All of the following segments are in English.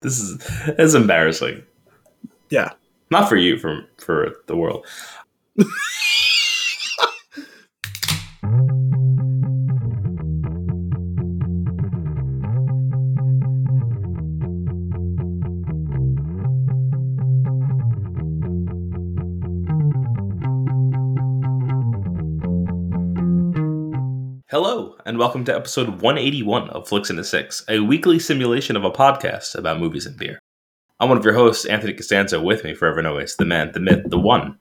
This is it's embarrassing. Yeah. Not for you, for for the world. and welcome to episode 181 of Flicks into Six, a weekly simulation of a podcast about movies and beer. I'm one of your hosts, Anthony Costanzo, with me forever and always, the man, the myth, the one,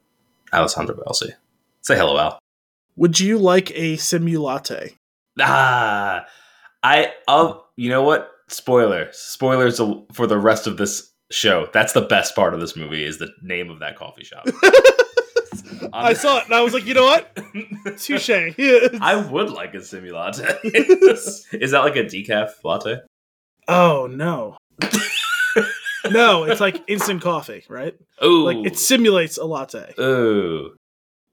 Alessandro Belsi. Say hello, Al. Would you like a simulate? Ah, I, oh, you know what? Spoiler. Spoilers for the rest of this show. That's the best part of this movie, is the name of that coffee shop. I saw it and I was like, you know what? Touche. I would like a simulate. is that like a decaf latte? oh no. no, it's like instant coffee, right? Oh, Like it simulates a latte. oh.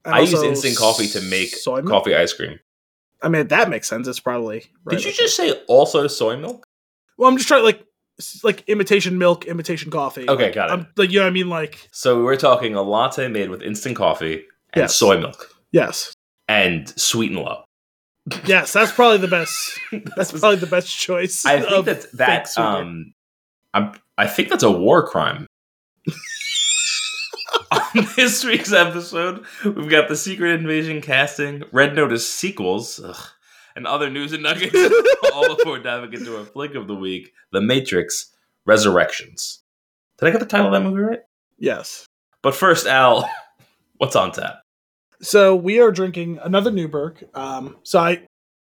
I use instant coffee to make soy milk? coffee ice cream. I mean, that makes sense. It's probably. Right Did you just say also soy milk? Well, I'm just trying like like imitation milk, imitation coffee. Okay, Like, got it. I'm like you know what I mean like So we're talking a latte made with instant coffee and Yes. soy milk yes. and sweet and low. Yes, that's probably the best. That's probably the best choice. I think of that that um, I'm, I think that's a war crime. On this week's episode, we've got the Secret Invasion casting, Red Notice sequels, ugh, and other news and nuggets. all before diving into our flick of the week, The Matrix: Resurrections. Did I get the title of that movie right? yes. But first, Al, what's on tap? So we are drinking another Newburgh. Um, so I,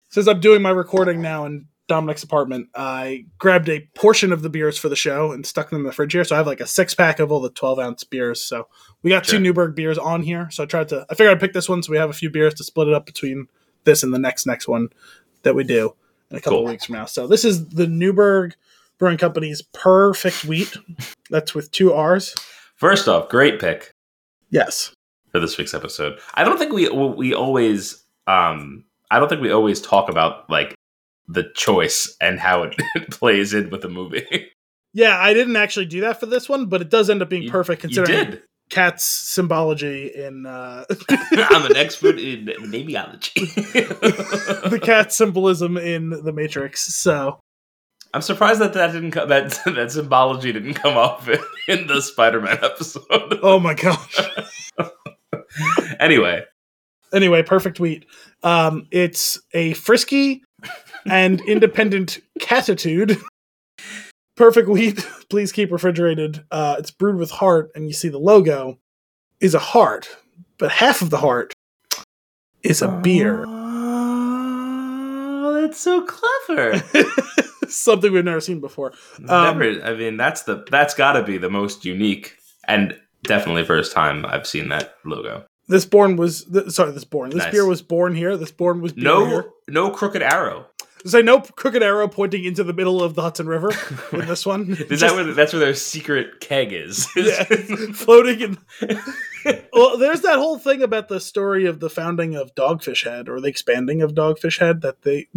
since I'm doing my recording now in Dominic's apartment, I grabbed a portion of the beers for the show and stuck them in the fridge here. So I have like a six pack of all the 12 ounce beers. So we got Sure. two Newburgh beers on here. So I tried to, I figured I'd pick this one so we have a few beers to split it up between this and the next next one that we do in a couple Cool. of weeks from now. So this is the Newburgh Brewing Company's Perfect Wheat. That's with two R's. First off, great pick. Yes. for this week's episode. I don't think we we always um I don't think we always talk about like the choice and how it plays in with the movie. Yeah, I didn't actually do that for this one, but it does end up being You- perfect you considering did. Cat's symbology in uh, I'm an expert in namiology. the cat symbolism in the Matrix. So I'm surprised that that didn't come, that that symbology didn't come up in, in the Spider-Man episode. oh my gosh. anyway, Anyway, perfect wheat. Um, it's a frisky and independent catitude. Perfect wheat. Please keep refrigerated. Uh, it's brewed with heart, and you see the logo is a heart, but half of the heart is a beer. Oh, that's so clever. Something we've never seen before. Um, Never. I mean, that's the that's got to be the most unique and definitely first time I've seen that logo. This born was th- sorry. This born. This Nice. beer was born here. This born was No, here. no crooked arrow. Say no crooked arrow pointing into the middle of the Hudson River in this one. Is that where that's where their secret keg is? yeah, floating in. well, there's that whole thing about the story of the founding of Dogfish Head or the expanding of Dogfish Head that they.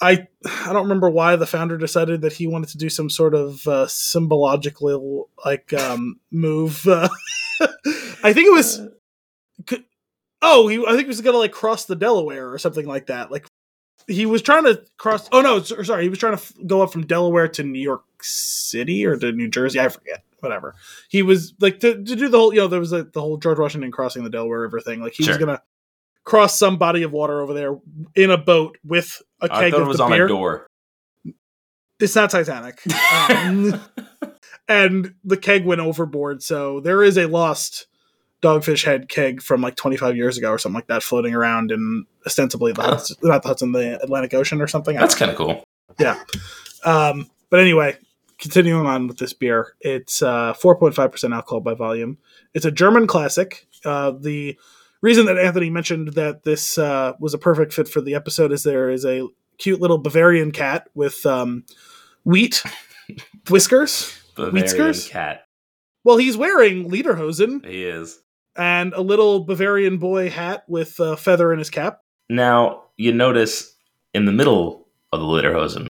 I I don't remember why the founder decided that he wanted to do some sort of uh, symbological like um, move. Uh, I think it was could- oh he I think he was gonna like cross the Delaware or something like that. Like he was trying to cross. Oh no, sorry, he was trying to f- go up from Delaware to New York City or to New Jersey. I forget. Whatever. He was like to, to do the whole. You know, there was like the whole George Washington crossing the Delaware River thing. Like he was gonna cross some body of water over there in a boat with a keg thought of it was on beer. a door. It's not Titanic. Um, and the keg went overboard. So there is a lost Dogfish Head keg from like 25 years ago or something like that floating around in ostensibly the. Hudson, not the Hudson, the Atlantic Ocean or something. That's kind of cool. Yeah. Um, but anyway, continuing on with this beer, it's uh, 4.5% alcohol by volume. It's a German classic. Uh, the reason that Anthony mentioned that this uh, was a perfect fit for the episode is there is a cute little Bavarian cat with um, wheat whiskers. Bavarian Wheatskers? cat. Well, he's wearing lederhosen He is. And a little Bavarian boy hat with a feather in his cap. Now you notice in the middle of the lederhosen,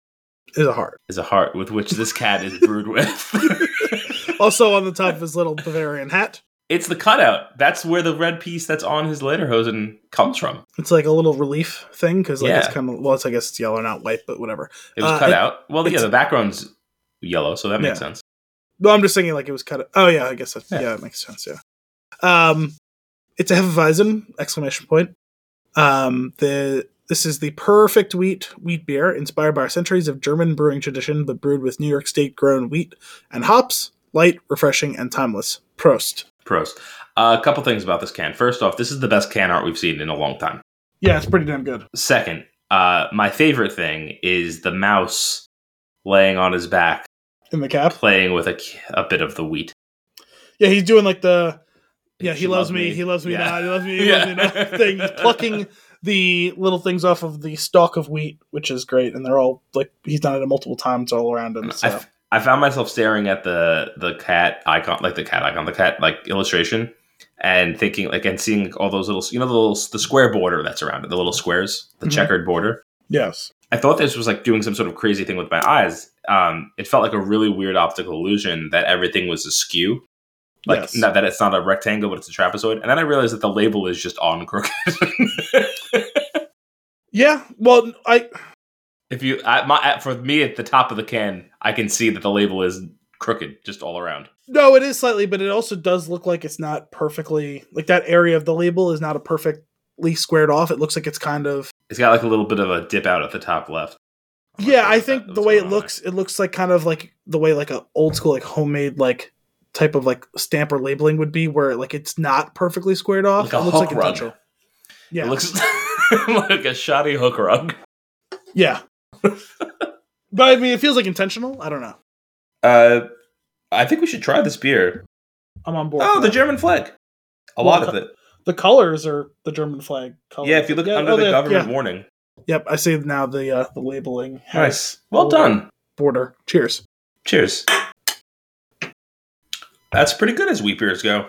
is a heart. is a heart with which this cat is brewed with. Also on the top of his little Bavarian hat, it's the cutout. That's where the red piece that's on his lederhosen comes from. it's like a little relief thing because like it's kind of well, it's I guess it's yellow, not white, but whatever. It was Uh, cut it- out. Well, yeah, the background's yellow, so that makes Yeah. sense. No, I'm just thinking like it was cut. Out. Oh yeah, I guess that, Yeah. yeah, it makes sense. Yeah. Um, it's a Hefeweizen exclamation point. Um, the this is the perfect wheat wheat beer inspired by centuries of German brewing tradition, but brewed with New York State grown wheat and hops. Light, refreshing, and timeless. Prost. Prost. Uh, a couple things about this can. First off, this is the best can art we've seen in a long time. Yeah, it's pretty damn good. Second, uh, my favorite thing is the mouse laying on his back, In the cap. playing with a, a bit of the wheat. Yeah, he's doing like the yeah, he loves me, me. he loves me Yeah. not, he loves me, he Yeah. loves me not thing. He's plucking the little things off of the stalk of wheat, which is great, and they're all like he's done it multiple times all around him. So. I, f- I found myself staring at the the cat icon, like the cat icon, the cat like illustration, and thinking like and seeing all those little, you know, the little the square border that's around it, the little squares, the Mhm. checkered border. yes. I thought this was like doing some sort of crazy thing with my eyes. Um, it felt like a really weird optical illusion that everything was askew. Like Yes. not that it's not a rectangle, but it's a trapezoid. And then I realized that the label is just on crooked. Yeah. Well, I if you, I, my, for me at the top of the can, I can see that the label is crooked just all around. no, it is slightly, but it also does look like it's not perfectly like that area of the label is not a perfectly squared off. It looks like it's kind of It's got like a little bit of a dip out at the top left. I'm yeah. sure I think that- the way it on there. looks, it looks like kind of like the way like a old school like homemade like type of like stamp or labeling would be, where like it's not perfectly squared off. Like a it looks hook like rug. intentional. Yeah. It looks like a shoddy hook rug. yeah. but I mean, it feels like intentional. I don't know. Uh, I think we should try this beer. I'm on board. Oh, the that. German flag. A Well, lot of it. the colors are the German flag colors. Yeah, if you look Yeah, under oh, the yeah, government yeah. warning. Yep, I see now the uh, the labeling. has Nice. Well a done. Border. Cheers. Cheers. That's pretty good as wheat beers go.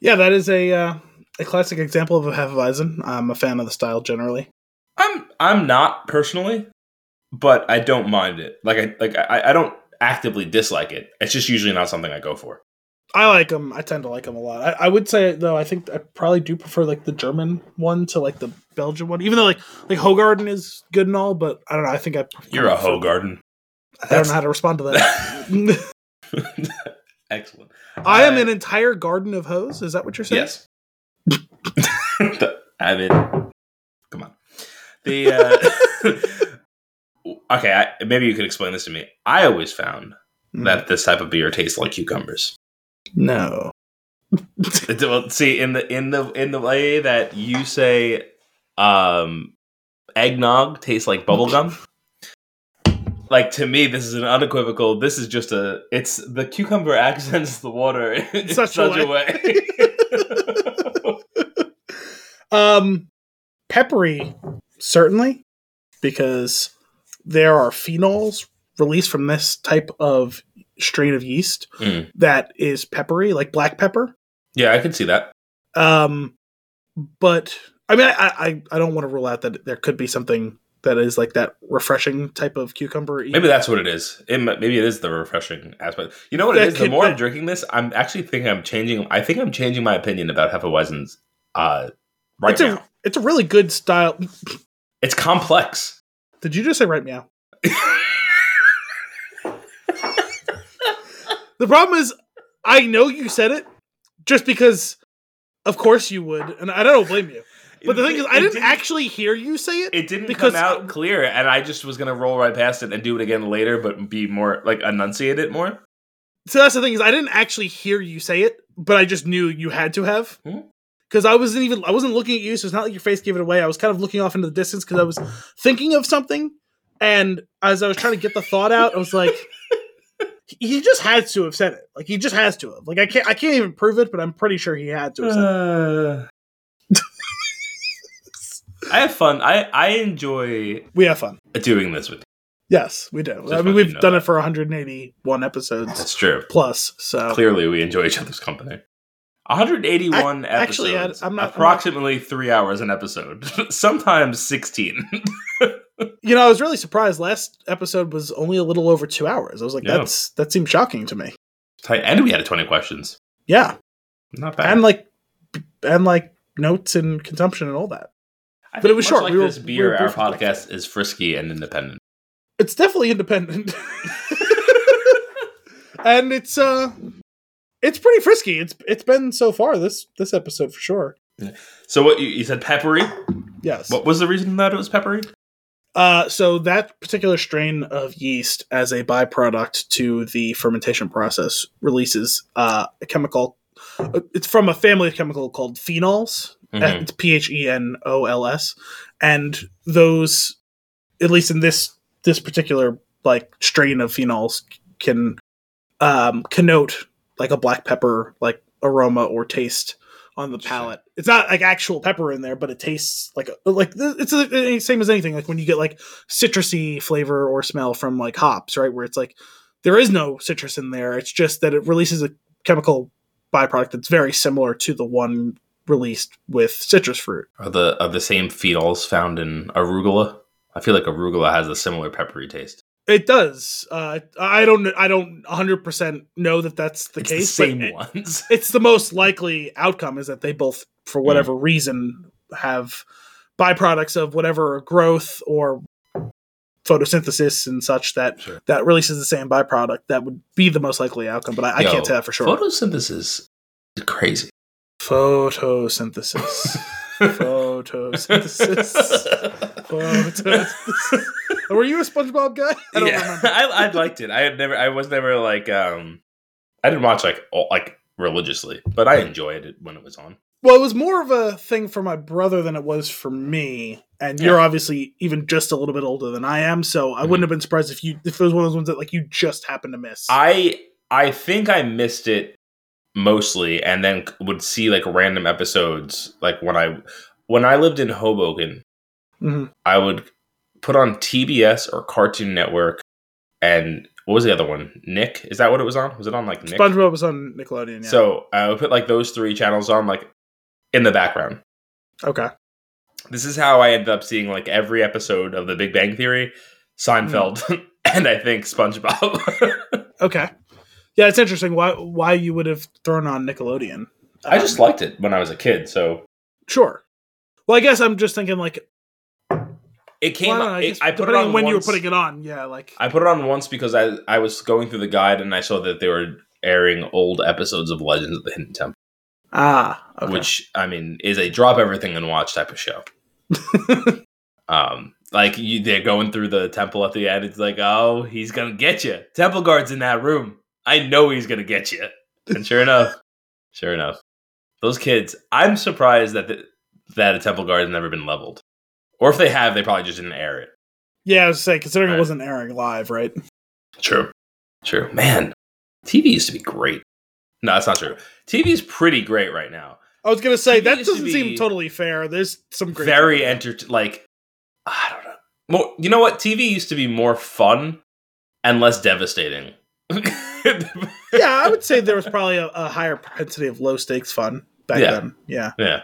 Yeah, that is a uh, a classic example of a Hefeweizen. I'm a fan of the style generally. I'm I'm not personally, but I don't mind it. Like I like I, I don't actively dislike it. It's just usually not something I go for. I like them. I tend to like them a lot. I, I would say though, I think I probably do prefer like the German one to like the Belgian one. Even though like like Hoegaarden is good and all, but I don't know. I think I You're a Hogarden. I don't know how to respond to that. Excellent. I am an entire garden of hose. Is that what you're saying? Yes. I'm in. Come on. The uh, okay, I, maybe you could explain this to me. I always found Mm. that this type of beer tastes like cucumbers. no. Well, see, in the in the in the way that you say, um, eggnog tastes like bubblegum. Like to me, this is an unequivocal. This is just a. It's the cucumber accents the water in Such such, a way. Um, peppery, certainly, because there are phenols released from this type of strain of yeast Mm. that is peppery, like black pepper. yeah, I can see that. Um, but I mean, I, I I don't want to rule out that there could be something that is like that refreshing type of cucumber. Maybe that's what it is. It, maybe it is the refreshing aspect. You know what it That is? The could- more I'm drinking this, I'm actually thinking I'm changing. I think I'm changing my opinion about Hefeweizens. Uh, right it's now, a it's a really good style. it's complex. Did you just say right meow? The problem is, I know you said it just because, of course you would, and I don't blame you. But the thing is, I It didn't actually hear you say it. It didn't because- come out clear, and I just was gonna roll right past it and do it again later, but be more like enunciate it more. So that's the thing is, I didn't actually hear you say it, but I just knew you had to have. Hmm. Because I wasn't even I wasn't looking at you, so it's not like your face gave it away. I was kind of looking off into the distance because I was thinking of something, and as I was trying to get the thought out, I was like, he just had to have said it. Like he just has to have. Like I can't I can't even prove it, but I'm pretty sure he had to have said it. Uh, I have fun. I I enjoy We have fun. doing this with. you. Yes, we do. Just I mean, we've done that. it for 181 episodes That's true. plus. So Clearly, we enjoy each other's company. 181 I- actually, I, I'm not- I'm not- approximately three hours an episode. Sometimes 16. You know, I was really surprised. Last episode was only a little over two hours. I was like, Yeah. that's that seemed shocking to me. And we had 20 questions. Yeah, Not bad. and like, and like notes and consumption and all that. I but it was short. Like We were- this we beer, were our podcast is frisky and independent. It's definitely independent, and it's uh, it's pretty frisky. It's it's been so far this this episode for sure. So what you, you said peppery? Yes. What was the reason that it was peppery? Uh, so that particular strain of yeast, as a byproduct to the fermentation process, releases uh, a chemical. Uh, It's from a family of chemical called phenols. Mhm. It's P H E N O L S, and those, at least in this this particular like strain of phenols, can um, connote like a black pepper like aroma or taste on the palate. It's not like actual pepper in there, but it tastes like like it's the same as anything. Like when you get like citrusy flavor or smell from like hops, right? Where it's like there is no citrus in there. It's just that it releases a chemical byproduct that's very similar to the one released with citrus fruit. Are the are the same phenols found in arugula? I feel like arugula has a similar peppery taste. It does. Uh, I don't. I don't 100 percent know that that's the it's case. the same it- ones. it's the most likely outcome is that they both, for whatever reason, have byproducts of whatever growth or photosynthesis and such that Sure. that releases the same byproduct. That would be the most likely outcome, but I, I can't tell that for sure. Photosynthesis is crazy. photosynthesis. photosynthesis. photosynthesis. Were you a SpongeBob guy? I don't yeah, remember. I, I liked it. I had never. I was never like. um I didn't watch like all, like religiously, but I enjoyed it when it was on. Well, it was more of a thing for my brother than it was for me. And you're obviously even just a little bit older than I am, so I Mhm. wouldn't have been surprised if you if it was one of those ones that like you just happened to miss. I I think I missed it mostly, and then would see like random episodes. Like when I when I lived in Hoboken, Mhm. I would put on TBS or Cartoon Network, and what was the other one? Nick is that what it was on? Was it on like Nick? SpongeBob was on Nickelodeon. Yeah. So I would put like those three channels on like in the background. okay. This is how I ended up seeing like every episode of The Big Bang Theory, Seinfeld, and I think SpongeBob. Okay. Yeah, it's interesting why why you would have thrown on Nickelodeon. I just Um, liked it when I was a kid, so sure. Well, I guess I'm just thinking like it came. well, I, don't know, I it- I put it on when you were putting it on. Yeah, like I put it on once because I I was going through the guide and I saw that they were airing old episodes of Legends of the Hidden Temple, ah, okay. which I mean is a drop everything and watch type of show. um, like you, they're going through the temple at the end. It's like, oh, he's gonna get you. Temple guard's in that room. I know he's gonna get you. And sure enough, sure enough, those kids. I'm surprised that the, that a temple guard has never been leveled, or if they have, they probably just didn't air it. yeah, I was saying considering Right. it wasn't airing live, right? True. True. Man, TV used to be great. No, that's not true. TV is pretty great right now. I was gonna say TV that doesn't seem totally fair. There's some great Very enter like I don't know. More you know what? TV used to be more fun and less devastating. yeah, I would say there was probably a, a higher propensity of low stakes fun back Yeah. then. Yeah, Yeah.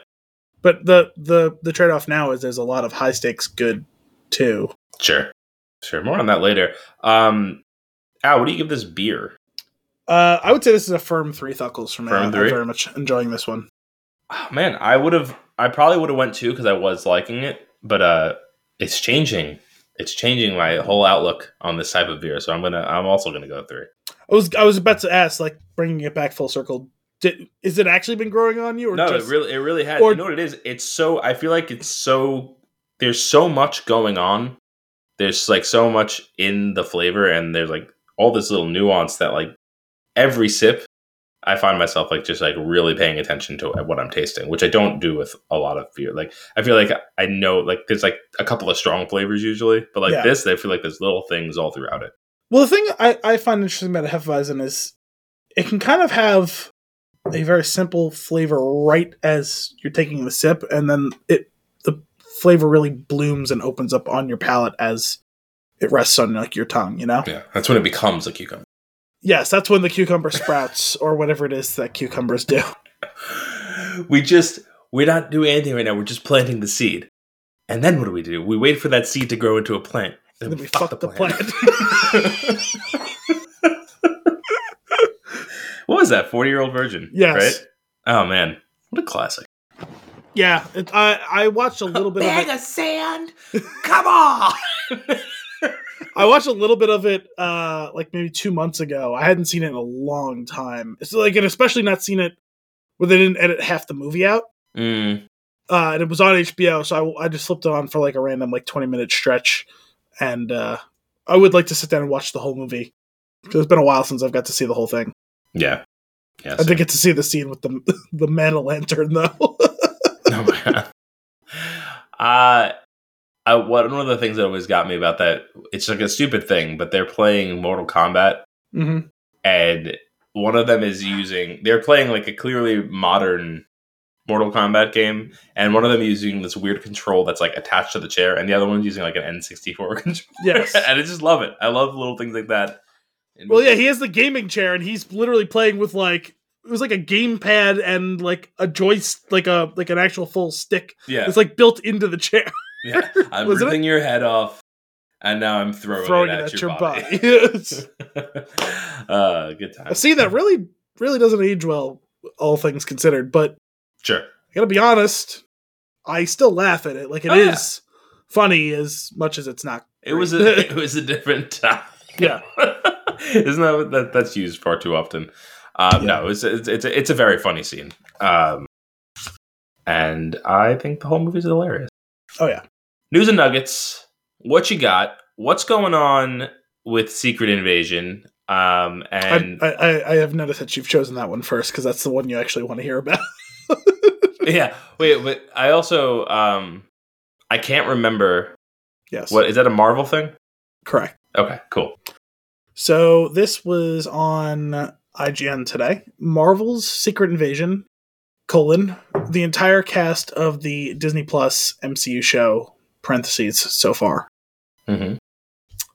but the the the trade off now is there's a lot of high stakes good too. Sure. Sure. More on that later. Um Al, what do you give this beer? Uh, I would say this is a firm three thuckles for me. Firm I'm very much enjoying this one. Oh, man, I would have I probably would have went two because I was liking it, but uh it's changing. It's changing my whole outlook on this type of beer. So I'm gonna I'm also gonna go three. I was I was about to ask, like bringing it back full circle. Did, is it actually been growing on you, or no, just, it really, it really has. or- you know what it is? It's so. I feel like it's so. There's so much going on. There's like so much in the flavor, and there's like all this little nuance that like every sip, I find myself like just like really paying attention to what I'm tasting, which I don't do with a lot of beer. Like I feel like I know like there's like a couple of strong flavors usually, but like Yeah. this, I feel like there's little things all throughout it. Well, the thing I, I find interesting about a Hefeweizen is it can kind of have a very simple flavor right as you're taking the sip, and then it the flavor really blooms and opens up on your palate as it rests on like your tongue. You know? Yeah, that's when it becomes a cucumber. Yes, that's when the cucumber sprouts or whatever it is that cucumbers do. we just we're not doing anything right now. We're just planting the seed, And then what do we do? We wait for that seed to grow into a plant. And then we fuck the plant. what was that? Forty year old virgin. Yes. Right. Oh man, what a classic. yeah, it, I I watched a little bit of it. of sand. Come on. I watched a little bit of it uh like maybe two months ago. I hadn't seen it in a long time. It's like and especially not seen it where they didn't edit half the movie out. Mm, Uh and it was on HBO, so I, I just flipped it on for like a random like twenty minute stretch. And uh I would like to sit down and watch the whole movie. Because it's been a while since I've got to see the whole thing. yeah. Yeah. I did get to see the scene with the the man lantern though. Oh my god. Uh, I, one of the things that always got me about that, it's like a stupid thing, but they're playing Mortal Kombat, hmm and one of them is using, they're playing like a clearly modern Mortal Kombat game, and one of them using this weird control that's like attached to the chair, and the other one's using like an N64 control. Yes. and I just love it. I love little things like that. Well, yeah, he has the gaming chair, and he's literally playing with like it was like a game pad and like a joist, like a like an actual full stick. yeah, It's like built into the chair, yeah. I'm ripping your head off, and now I'm throwing, throwing it at, your, body. Yes. uh, good time. A scene that really really doesn't age well, all things considered. But Sure. I gotta be honest, I still laugh at it. Like it is Oh, yeah. funny as much as it's not. It was a it was a different time. Yeah. Isn't that, that that's used far too often? Um, Yeah. No, it's it's it's a, it's a very funny scene, um, and I think the whole movie's hilarious. Oh yeah. News and nuggets. What you got? What's going on with Secret Invasion? Um, and I, I I have noticed that you've chosen that one first because that's the one you actually want to hear about. yeah, wait, but I also um, I can't remember yes. what is that a Marvel thing? Correct. Okay, cool. So this was on IGN today. Marvel's Secret Invasion, colon, the entire cast of the Disney Plus MCU show, parentheses, so far. hmm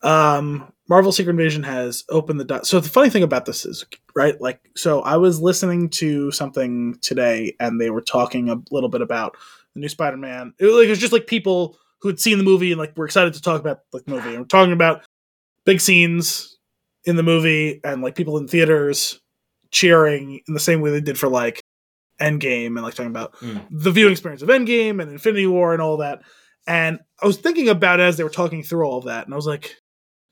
Um, Marvel Secret Invasion has opened the do- so the funny thing about this is right like so I was listening to something today and they were talking a little bit about the new Spider-Man. It, was like it was just like people who had seen the movie and like were excited to talk about like the movie and we're talking about big scenes in the movie and like people in theaters cheering in the same way they did for like Endgame and like talking about Mm. the viewing experience of Endgame and Infinity War and all that. And I was thinking about it as they were talking through all of that, and I was like,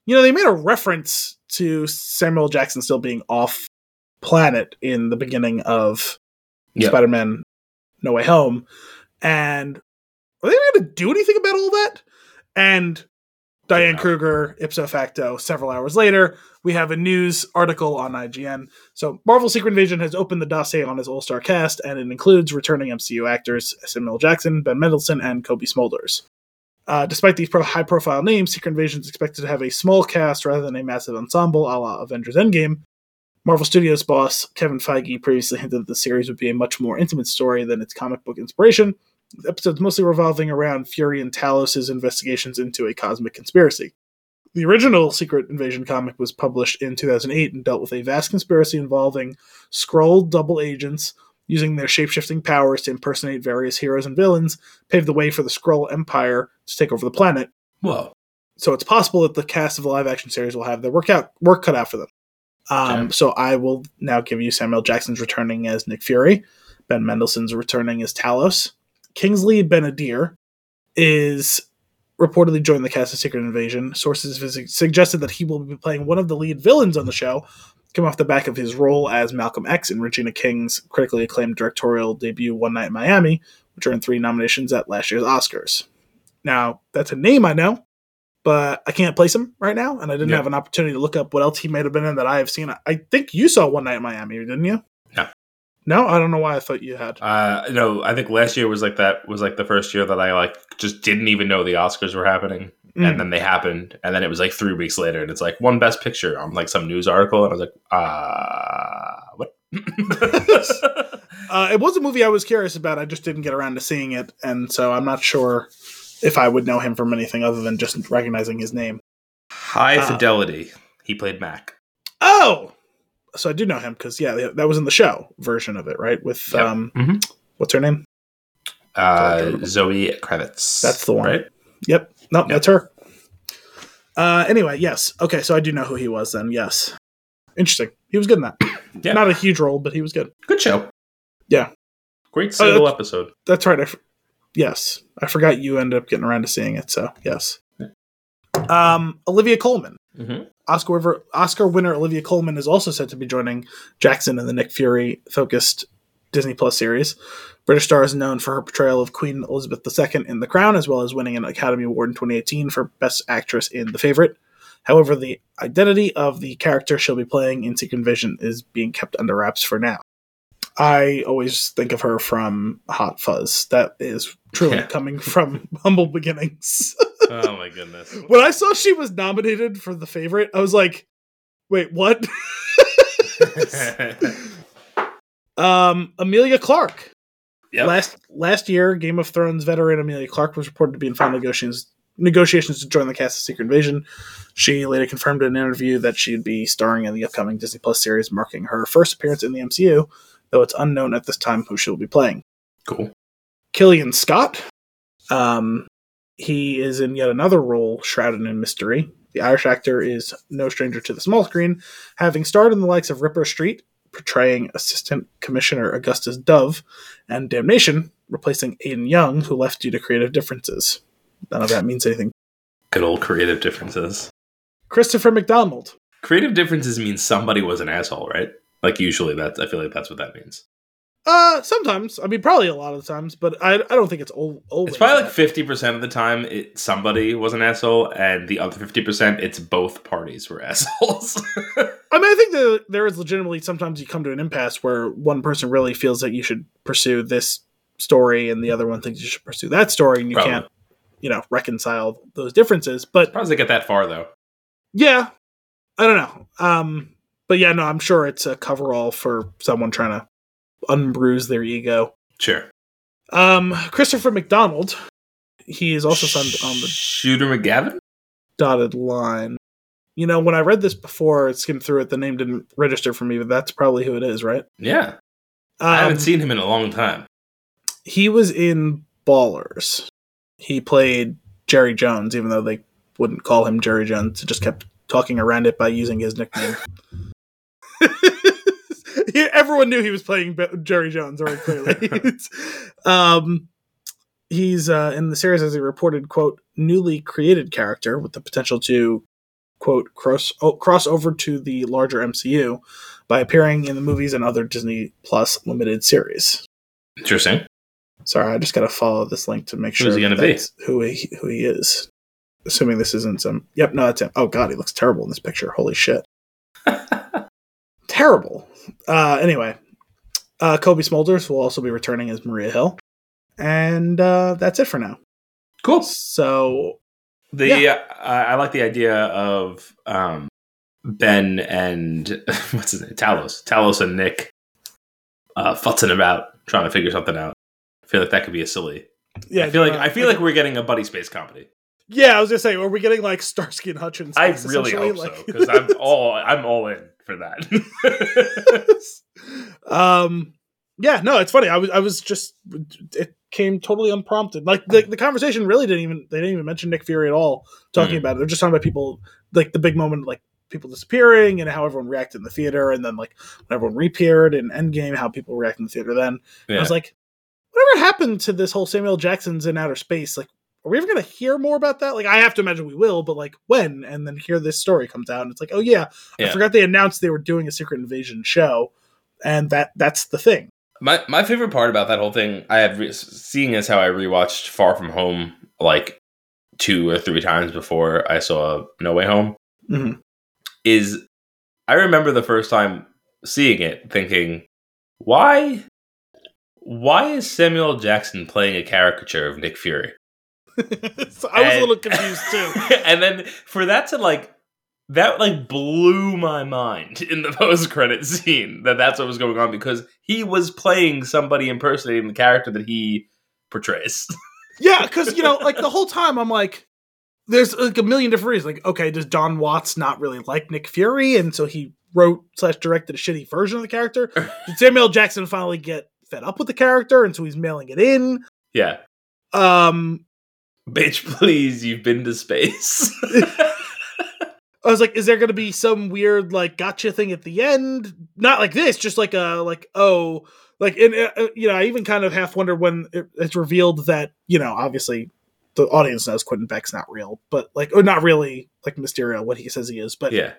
you know, they made a reference to Samuel Jackson still being off planet in the beginning of Yeah. Spider Man No Way Home. And are they going to do anything about all that? And Diane Kruger, ipso facto, several hours later, we have a news article on IGN. So, Marvel Secret Invasion has opened the dossier on his all star cast, and it includes returning MCU actors Samuel Jackson, Ben Mendelsohn, and Cobie Smulders. Uh, despite these pro- high profile names, Secret Invasion is expected to have a small cast rather than a massive ensemble a la Avengers Endgame. Marvel Studios boss Kevin Feige previously hinted that the series would be a much more intimate story than its comic book inspiration, episodes mostly revolving around Fury and Talos' investigations into a cosmic conspiracy. The original Secret Invasion comic was published in 2008 and dealt with a vast conspiracy involving Skrull double agents using their shapeshifting powers to impersonate various heroes and villains, paved the way for the Skrull Empire to take over the planet. Whoa. So it's possible that the cast of the live action series will have their work out work cut out for them. Um, Okay. So I will now give you Samuel Jackson's returning as Nick Fury, Ben Mendelsohn's returning as Talos, Kingsley Ben-Adir is reportedly joined the cast of Secret Invasion. Sources suggested that he will be playing one of the lead villains on the show, come off the back of his role as Malcolm X in Regina King's critically acclaimed directorial debut One Night in Miami, which earned three nominations at last year's Oscars. Now, that's a name I know, but I can't place him right now, and I didn't Yeah. have an opportunity to look up what else he might have been in that I have seen. I think you saw One Night in Miami, didn't you? No. No, I don't know why I thought you had. Uh, no, I think last year was like that was like the first year that I like just didn't even know the Oscars were happening, Mm. and then they happened, and then it was like three weeks later, and it's like one Best Picture on like some news article, and I was like, ah, what? Uh, it was a movie I was curious about. I just didn't get around to seeing it, and so I'm not sure if I would know him from anything other than just recognizing his name. High Uh, Fidelity. He played Mac. Oh, so I do know him because yeah, that was in the show version of it, right? With Yep. um, Mhm. what's her name? Uh, Zoe Kravitz. That's the one. right? Yep. No, that's her. Uh, anyway, yes. Okay, so I do know who he was then. Yes. Interesting. He was good in that. Yeah. Not a huge role, but he was good. Good show. Yeah. Great single that's- episode. That's right. I f- yes, I forgot you ended up getting around to seeing it. So yes. Um, Olivia Colman, hmm Oscar winner, Oscar winner Olivia Colman is also said to be joining Jackson in the Nick Fury focused Disney Plus series. British star is known for her portrayal of Queen Elizabeth II in The Crown, as well as winning an Academy Award in 2018 for Best Actress in The Favorite. However, the identity of the character she'll be playing in Secret Invasion is being kept under wraps for now. I always think of her from Hot Fuzz. That is truly Yeah. coming from humble beginnings. Oh my goodness. when I saw she was nominated for the favorite, I was like, wait, what? um, Emilia Clarke. Yep. Last last year, Game of Thrones veteran Emilia Clarke was reported to be in final negotiations negotiations to join the cast of Secret Invasion. She later confirmed in an interview that she'd be starring in the upcoming Disney Plus series, marking her first appearance in the MCU, though it's unknown at this time who she'll be playing. cool. Killian Scott. Um, he is in yet another role shrouded in mystery. The Irish actor is no stranger to the small screen, having starred in the likes of Ripper Street, portraying Assistant Commissioner Augustus Dove, and Damnation, replacing Aidan Young, who left due to creative differences. None of that means anything. Good old creative differences. Christopher McDonald. Creative differences means somebody was an asshole, right? Like usually that's I feel like that's what that means. Uh, sometimes. I mean, probably a lot of the times, but I, I don't think it's always. It's probably like fifty percent of the time it somebody was an asshole, and the other fifty percent it's both parties were assholes. I mean, I think that there is legitimately sometimes you come to an impasse where one person really feels that you should pursue this story and the other one thinks you should pursue that story and you Probably. can't, you know, reconcile those differences. But Probably get that far though. yeah, I don't know. Um, but yeah, no, I'm sure it's a coverall for someone trying to unbruise their ego. Sure. Um, Christopher McDonald, he is also signed on the Shooter McGavin. dotted line. You know, when I read this before, it skimmed through it. The name didn't register for me, but that's probably who it is, right? Yeah, Um, I haven't seen him in a long time. he was in Ballers. He played Jerry Jones, even though they wouldn't call him Jerry Jones. It just kept talking around it by using his nickname. He- Everyone knew he was playing Jerry Jones very clearly. um, he's uh, in the series as a reported quote newly created character with the potential to quote cross oh, cross over to the larger MCU by appearing in the movies and other Disney Plus limited series. Interesting. Sorry, I just gotta follow this link to make sure Who's he gonna be? who he who he is. Assuming this isn't some. Yep, no, that's him. Oh god, he looks terrible in this picture. Holy shit, terrible. Uh, anyway, uh, Cobie Smulders will also be returning as Maria Hill, and uh, that's it for now. cool. So The Yeah. I I like the idea of um, Ben and what's his name, Talos, Talos and Nick, uh, futzing about trying to figure something out. I feel like that could be a silly. yeah, I feel like uh, I feel like we're getting a buddy space comedy. Yeah. I was gonna say, are we getting like Starsky and Hutchins? I really hope Like- so because I'm all I'm all in for that. um yeah no it's funny i was i was just it came totally unprompted like the, the conversation really didn't even they didn't even mention nick fury at all talking Mhm. about it they're just talking about people like the big moment like people disappearing and how everyone reacted in the theater and then like when everyone reappeared in endgame how people react in the theater then i was like whatever happened to this whole samuel jackson's in outer space like are we ever going to hear more about that like i have to imagine we will but like when and then here this story comes out and it's like oh yeah I forgot they announced they were doing a Secret Invasion show, and that that's the thing. My my favorite part about that whole thing, I had re- seeing as how I rewatched Far From Home like two or three times before I saw No Way Home, Mhm. is I remember the first time seeing it thinking, why why is Samuel Jackson playing a caricature of Nick Fury? so I was a little confused too. and then for that to like that like blew my mind in the post credit scene that that's what was going on because he was playing somebody impersonating the character that he portrays. yeah, because you know, like the whole time, I'm like, there's like a million different reasons. Like, okay, does Jon Watts not really like Nick Fury, and so he wrote slash directed a shitty version of the character? Did Samuel Jackson finally get fed up with the character, and so he's mailing it in? Yeah. Um, Bitch, please, you've been to space. I was like, is there going to be some weird like gotcha thing at the end? Not like this, just like a like oh like and uh, you know I even kind of half wonder when it, it's revealed that you know obviously the audience knows Quentin Beck's not real, but like or not really like Mysterio what he says he is, but yeah.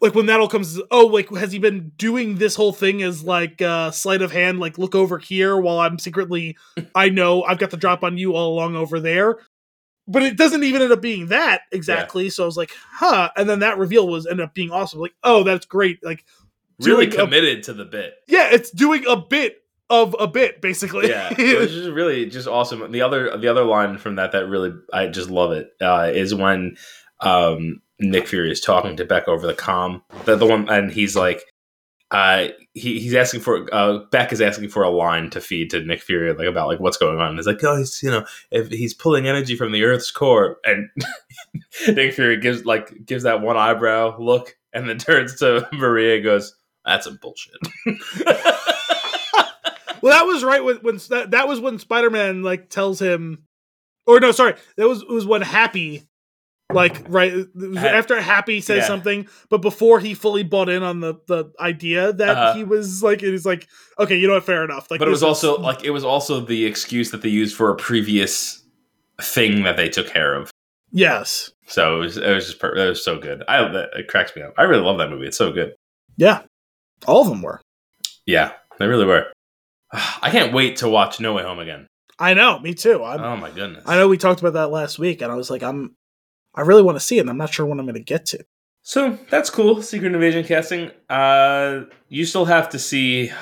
like when that all comes oh like has he been doing this whole thing as like uh sleight of hand like look over here while i'm secretly i know i've got the drop on you all along over there but it doesn't even end up being that exactly so i was like huh and then that reveal was ended up being awesome like oh that's great like Really doing a- committed to the bit. yeah it's doing a bit of a bit basically yeah, it was just really just awesome. The other the other line from that that really I just love it uh, is when um, Nick Fury is talking to Beck over the comm. The, the one and he's like, uh, he, he's asking for uh, Beck is asking for a line to feed to Nick Fury like about like what's going on. And he's like, oh, he's you know if he's pulling energy from the Earth's core, and Nick Fury gives like gives that one eyebrow look, and then turns to Maria and goes, "That's some bullshit." well that was right when, when that, that was when spider-man like tells him or no sorry that was was when happy like right Ha- after happy says Yeah. something but before he fully bought in on the the idea that Uh-huh. he was like it was like okay you know what fair enough like but it was is- also like it was also the excuse that they used for a previous thing that they took care of. yes So it was, it was just per- it was so good. I that, it cracks me up. I really love that movie. It's so good. yeah all of them were Yeah, they really were. I can't wait to watch No Way Home again. i know me too I'm, Oh my goodness. i know we talked about that last week and i was like i'm i really want to see it and i'm not sure when i'm going to get to So that's cool. Secret Invasion casting. Uh, you still have to see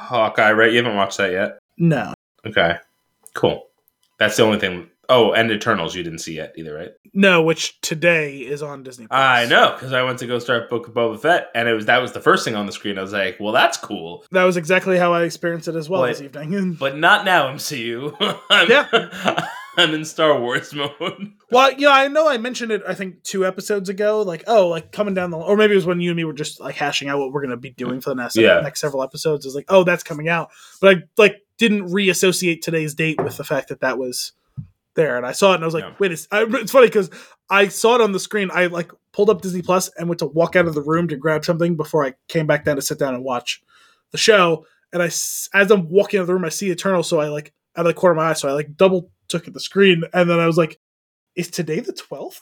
Hawkeye, right? You haven't watched that yet. no Okay, cool. That's the only thing. Oh, and Eternals you didn't see yet either, right? no which today is on disney Plus. I know because I went to go start Book of Boba Fett, and it was that was the first thing on the screen. I was like, "Well, that's cool," that was exactly how i experienced it as well Well, this evening but not now. MCU. Yeah. I'm in Star Wars mode. Well, you know, I know I mentioned it. I think two episodes ago. Like, oh, like coming down the, or maybe it was when you and me were just like hashing out what we're gonna be doing for the next Yeah. next several episodes. Is like, oh, that's coming out, but I like didn't reassociate today's date with the fact that that was there, and I saw it and I was like, Yeah. wait, it's, I, it's funny because I saw it on the screen. I like pulled up Disney Plus and went to walk out of the room to grab something before I came back down to sit down and watch the show. And I, as I'm walking out of the room, I see Eternal, so I like out of the corner of my eye, so I like double took at the screen, and then I was like, is today the twelfth?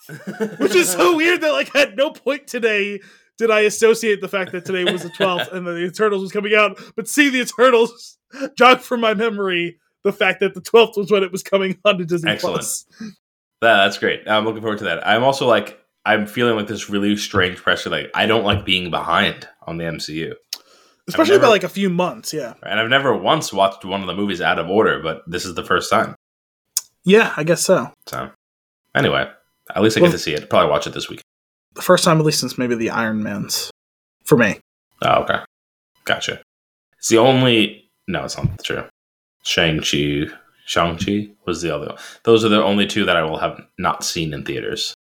which is so weird that like at no point today did I associate the fact that today was the 12th and the Eternals was coming out, but see the Eternals jog from my memory the fact that the 12th was when it was coming on to Disney Excellent. Plus. That- that's great. I'm looking forward to that. I'm also like I'm feeling like this really strange pressure. Like I don't like being behind on the MCU, Especially never- by like a few months, yeah. and I've never once watched one of the movies out of order. But this is the first time. Yeah, I guess so. So anyway, at least I Well- get to see it. Probably watch it this week. The first time at least since maybe the Iron Man's for me. Oh, okay, gotcha. It's the only. No, it's not true. Shang Chi, Shang Chi was the other. One. Those are the only two that I will have not seen in theaters.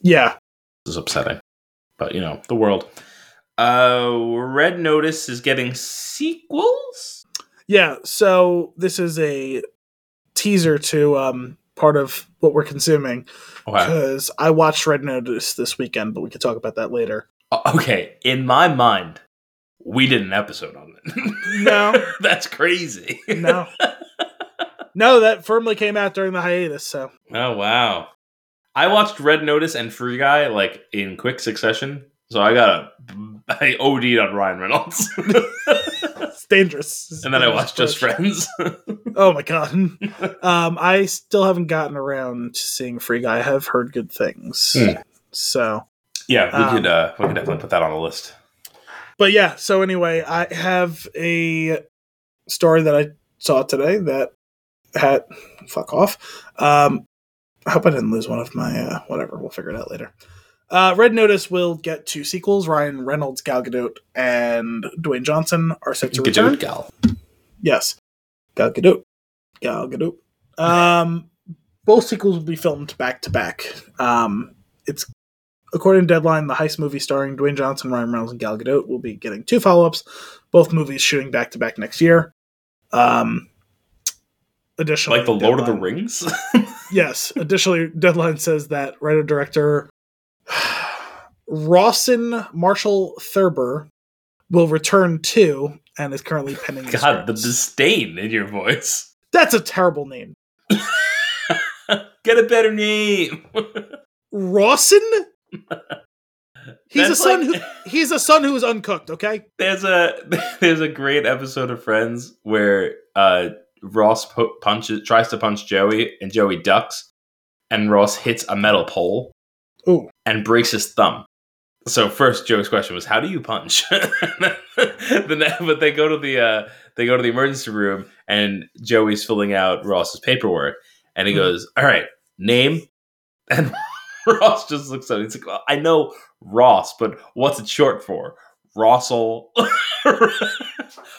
Yeah. This is upsetting, but you know the world. Uh, Red Notice is getting sequels. Yeah, so this is a teaser to um part of what we're consuming because I watched Red Notice this weekend, but we could talk about that later. Okay, in my mind, we did an episode on it. No. that's crazy. No. no, that firmly came out during the hiatus, so Oh wow! I watched Red Notice and Free Guy like in quick succession, so I got a I OD'd on Ryan Reynolds, it's dangerous. It's and then I watched Just. Friends. Oh my god. um I still haven't gotten around to seeing Free Guy. I have heard good things. Hmm. So yeah, we Um, could uh, we could definitely put that on the list. but yeah, so anyway, I have a story that I saw today that had fuck off. Um I hope I didn't lose one of my uh whatever, we'll figure it out later. Uh, Red Notice will get two sequels. Ryan Reynolds, Gal Gadot, and Dwayne Johnson are set to return. Gal. Yes. Gal Gadot. Gal Gadot. Um, both sequels will be filmed back to back. Um, it's according to Deadline, the heist movie starring Dwayne Johnson, Ryan Reynolds, and Gal Gadot will be getting two follow ups. Both movies shooting back to back next year. Um, additionally, like the Lord of the Rings. Yes. Additionally, Deadline says that writer director Rawson Marshall Thurber will return to and is currently penning. the God, the disdain in your voice. That's a terrible name. Get a better name. Rawson. He's a son like- who he's a son who is uncooked. Okay. There's a there's a great episode of Friends where uh, Ross pu- punches tries to punch Joey and Joey ducks, and Ross hits a metal pole Ooh. and breaks his thumb. So first, Joey's question was, "How do you punch?" But they go to the uh, they go to the emergency room, and Joey's filling out Ross's paperwork, and he Mhm. goes, "All right, name." And Ross just looks at him. He's like, well, "I know Ross, but what's it short for?" Rossel.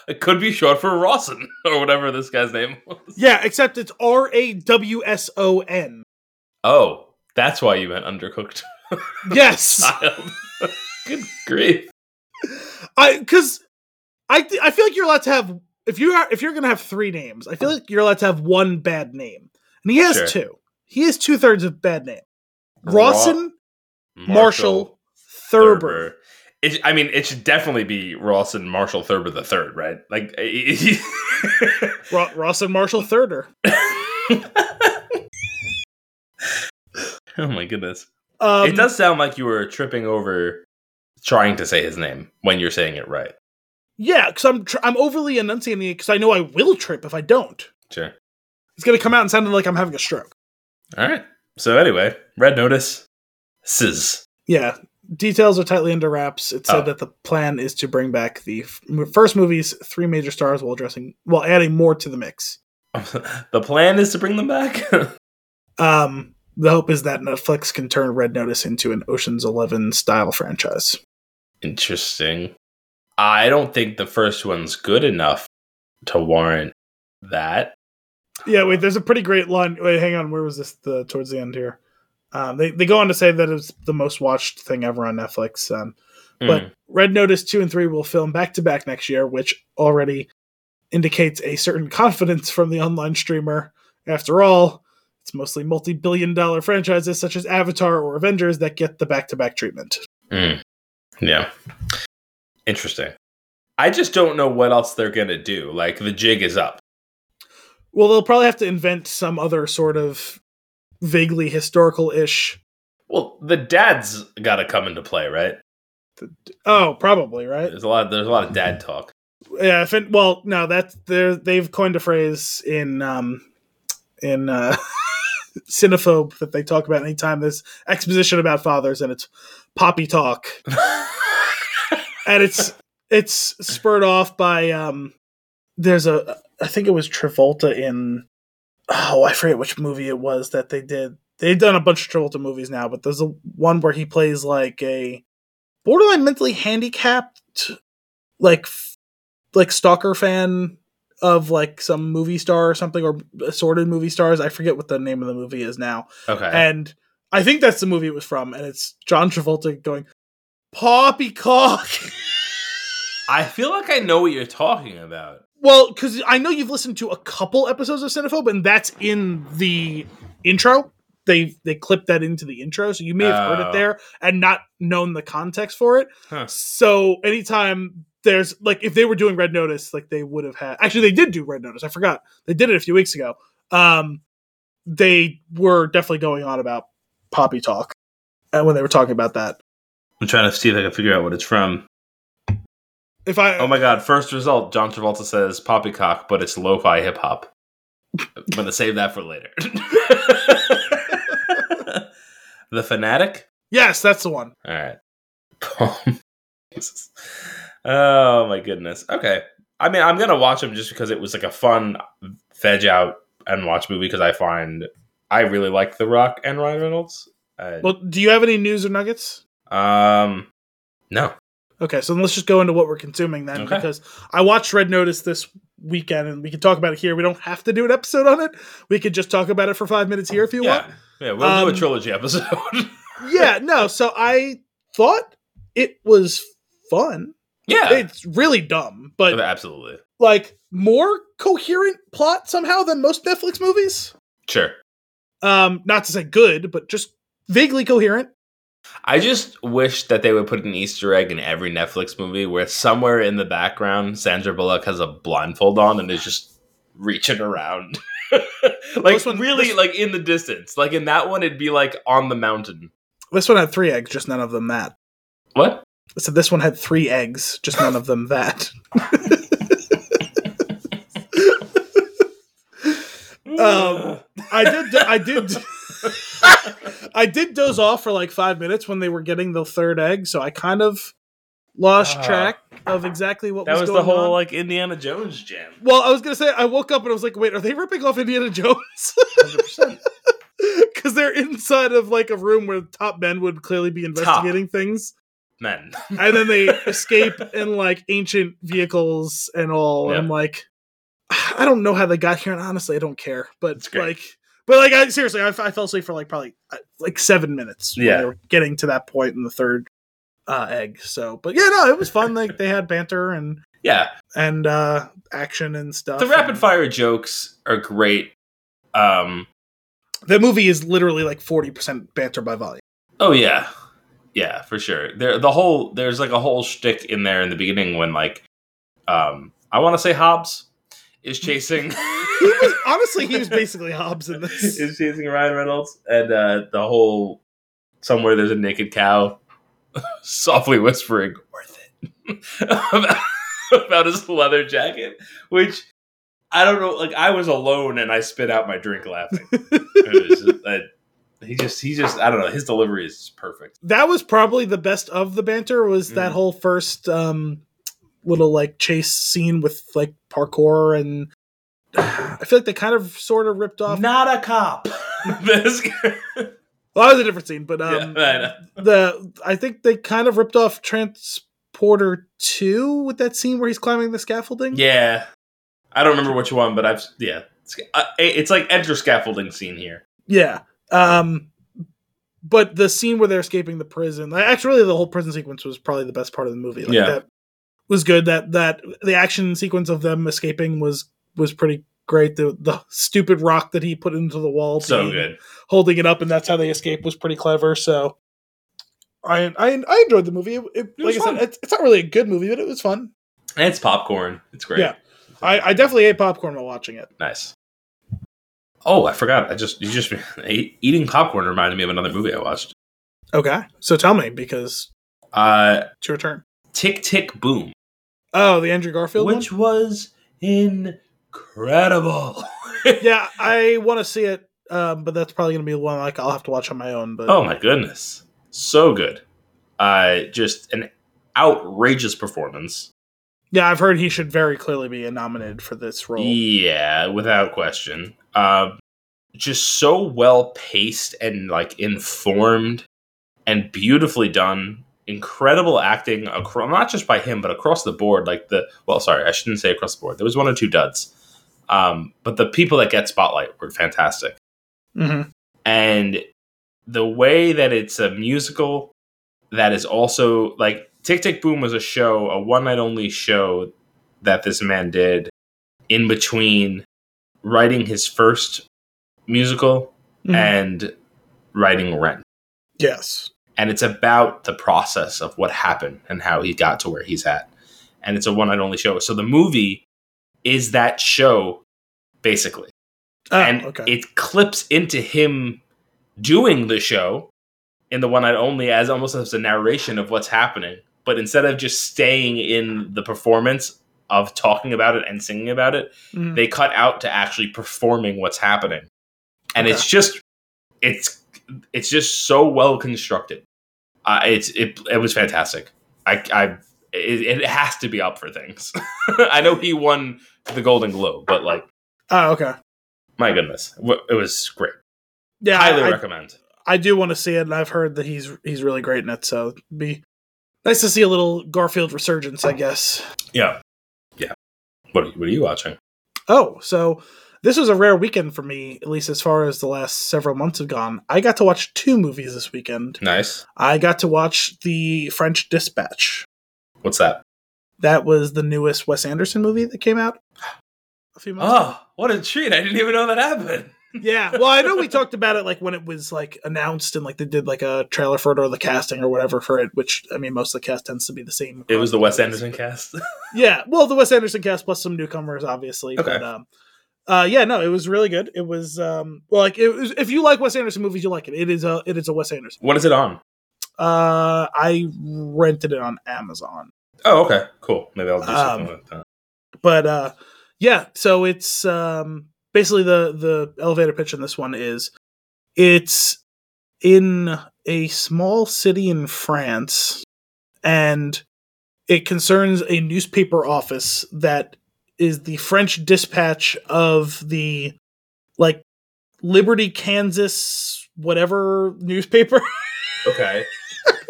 it could be short for Rawson or whatever this guy's name was. Yeah, except it's R A W S O N. Oh, that's why you meant undercooked Yes. Good grief. I because I th- I feel like you're allowed to have if you are if you're gonna have three names, I feel like you're allowed to have one bad name, and he has Sure. two. He has two thirds of bad name. Ra- Rawson Marshall Thurber. It, I mean, it should definitely be Rawson Marshall Thurber the third, right? Like, Ra- Rawson Marshall Thurder. oh my goodness! Um, it does sound like you were tripping over trying to say his name when you're saying it right. Yeah, because I'm tr- I'm overly enunciating it because I know I will trip if I don't. Sure. It's gonna come out and sound like I'm having a stroke. All right. So anyway, Red Notice. Sizz. Yeah, details are tightly under wraps. It said Oh. that the plan is to bring back the f- first movie's three major stars while addressing while adding more to the mix. the plan is to bring them back. Um, the hope is that Netflix can turn Red Notice into an Ocean's Eleven style franchise. Interesting. I don't think the first one's good enough to warrant that. Yeah, wait. There's a pretty great line. Wait, hang on. Where was this? The towards the end here. Um, they they go on to say that it's the most watched thing ever on Netflix. Um, but Mm. Red Notice two and three will film back to back next year, which already indicates a certain confidence from the online streamer. After all, it's mostly multi-billion dollar franchises such as Avatar or Avengers that get the back to back treatment. Mm. Yeah. Interesting. I just don't know what else they're going to do. Like, the jig is up. Well, they'll probably have to invent some other sort of vaguely historical ish. Well, the dad's got to come into play, right? Oh, probably right. There's a lot. There's a lot of dad talk. Yeah, if it, well, no, that's they they've coined a phrase in um in uh Cinephobe that they talk about anytime there's exposition about fathers and it's poppy talk. And it's it's spurred off by um there's a I think it was Travolta in oh, I forget which movie it was that they did. They've done a bunch of Travolta movies now, but there's a one where he plays like a borderline mentally handicapped like like stalker fan of like some movie star or something or assorted movie stars. I forget what the name of the movie is now. okay. And I think that's the movie it was from and it's John Travolta going poppycock. I feel like I know what you're talking about. Well, because I know you've listened to a couple episodes of Cinephobe, and that's in the intro. They they clipped that into the intro, so you may have heard Oh. it there and not known the context for it. Huh. So anytime there's like if they were doing Red Notice, like they would have had. Actually, they did do Red Notice. I forgot they did it a few weeks ago. Um, they were definitely going on about Poppy Talk uh, when they were talking about that. I'm trying to see if I can figure out what it's from. If I Oh my god! First result: John Travolta says poppycock, but it's lo-fi hip hop. I'm gonna save that for later. the fanatic. yes, that's the one. All right. Oh my goodness. Okay. I mean, I'm gonna watch them just because it was like a fun veg out and watch movie because I find I really like The Rock and Ryan Reynolds. Uh, Well, do you have any news or nuggets? um, no. Okay, so let's just go into what we're consuming then, Okay. because I watched Red Notice this weekend, and we can talk about it here. We don't have to do an episode on it. We could just talk about it for five minutes here if you Yeah, want. yeah. We'll do Um, a trilogy episode. Yeah, no. So I thought it was fun. Yeah, It's really dumb, but absolutely. like more coherent plot somehow than most Netflix movies. Sure. Um, not to say good, but just vaguely coherent. I just wish that they would put an Easter egg in every Netflix movie where somewhere in the background Sandra Bullock has a blindfold on and is just reaching around. like one- really this- like in the distance. Like in that one it'd be like on the mountain. This one had three eggs, just none of them that. What? So this one had three eggs, just none of them that. Um, I did. I did. I did doze off for like five minutes when they were getting the third egg, so I kind of lost Ah. track of exactly what was going on. that was, was going the whole on. like Indiana Jones jam. well, I was gonna say I woke up and I was like, "Wait, are they ripping off Indiana Jones?" Because they're inside of like a room where top men would clearly be investigating things, Men. and then they escape in like ancient vehicles and all. And I'm like, I don't know how they got here, and honestly, I don't care. But like, but like, I seriously, I, I fell asleep for like probably uh, like seven minutes. when Yeah. they were getting to that point in the third uh, egg. So, but yeah, no, it was fun. Like they had banter and Yeah. and uh action and stuff. The rapid and- fire jokes are great. Um The movie is literally like forty percent banter by volume. Oh yeah, yeah, for sure. There, the whole there's like a whole shtick in there in the beginning when like, um, I want to say Hobbs is chasing. He was honestly, he was basically Hobbs in this. is chasing Ryan Reynolds, and uh, the whole somewhere there's a naked cow, softly whispering "worth it" about, about his leather jacket, which I don't know. Like I was alone and I spit out my drink laughing. It was just- I- he just, he just, I don't know. His delivery is perfect. that was probably the best of the banter was that Mhm. whole first um little like chase scene with like parkour and I feel like they kind of sort of ripped off. Not a cop. this Well, that was a different scene, but um, Yeah, I the I think they kind of ripped off Transporter Two with that scene where he's climbing the scaffolding. yeah, I don't remember which one, but I've yeah. It's, uh, it's like enter scaffolding scene here. Yeah. Um, but the scene where they're escaping the prison, like, actually, the whole prison sequence was probably the best part of the movie. Like, Yeah. that was good. That that the action sequence of them escaping was was pretty great. The the stupid rock that he put into the wall, So being- good. holding it up, and that's how they escape was pretty clever. So. I, I, I enjoyed the movie. It, it- It like was I fun. said, it's, it's not really a good movie, but it was fun. And it's popcorn. It's great. Yeah. I, I definitely ate popcorn while watching it. Nice. Oh, I forgot. I just you just eating popcorn reminded me of another movie I watched. Okay, so tell me because Uh, it's your turn. Tick Tick Boom, Oh, the Andrew Garfield one. which was incredible. yeah, I want to see it, um, but that's probably going to be one like I'll have to watch on my own. But Oh my goodness, so good! Uh, just an outrageous performance. yeah, I've heard he should very clearly be nominated for this role. Yeah, without question. Um, just so well paced and like informed and beautifully done. Incredible acting across, not just by him, but across the board. Like the well, sorry, I shouldn't say across the board. There was one or two duds, um, but the people that get spotlight were fantastic. hmm and the way that it's a musical that is also like Tick Tick Boom was a show, a one night only show that this man did in between writing his first musical Mm-hmm. and writing Rent. Yes. And it's about the process of what happened and how he got to where he's at. And it's a one night only show. So the movie is that show, basically Oh, and okay. it clips into him doing the show in the one night only as almost as a narration of what's happening but instead of just staying in the performance of talking about it and singing about it Mhm. they cut out to actually performing what's happening and Okay. it's just it's it's just so well constructed uh, it's it, it was fantastic i i it, it has to be up for things i know he won the golden globe but like oh, okay. my goodness it was great Yeah, highly I, recommend. I do want to see it, and I've heard that he's he's really great in it. So be nice to see a little Garfield resurgence, I guess. Yeah. What are, what are you watching? Oh, so this was a rare weekend for me, at least as far as the last several months have gone. I got to watch two movies this weekend. Nice. I got to watch The French Dispatch. What's that? That was the newest Wes Anderson movie that came out a few months ah, ago. Oh, what a treat! I didn't even know that happened. Yeah, well, I know we talked about it like when it was like announced and like they did like a trailer for it or the casting or whatever for it. Which I mean, most of the cast tends to be the same. It was the Wes Anderson cast. Yeah, well, the Wes Anderson cast plus some newcomers, obviously. Okay. But, um, uh, yeah, no, it was really good. It was um, well, like it was, if you like Wes Anderson movies, you like it. It is a it is a Wes Anderson. what is it on? Uh, I rented it on Amazon, Oh, okay, cool. Maybe I'll do something Um, with that. but uh, yeah. So it's um, basically the the elevator pitch in this one is it's in a small city in France, and it concerns a newspaper office that is the French dispatch of the like Liberty, Kansas, whatever newspaper, Okay.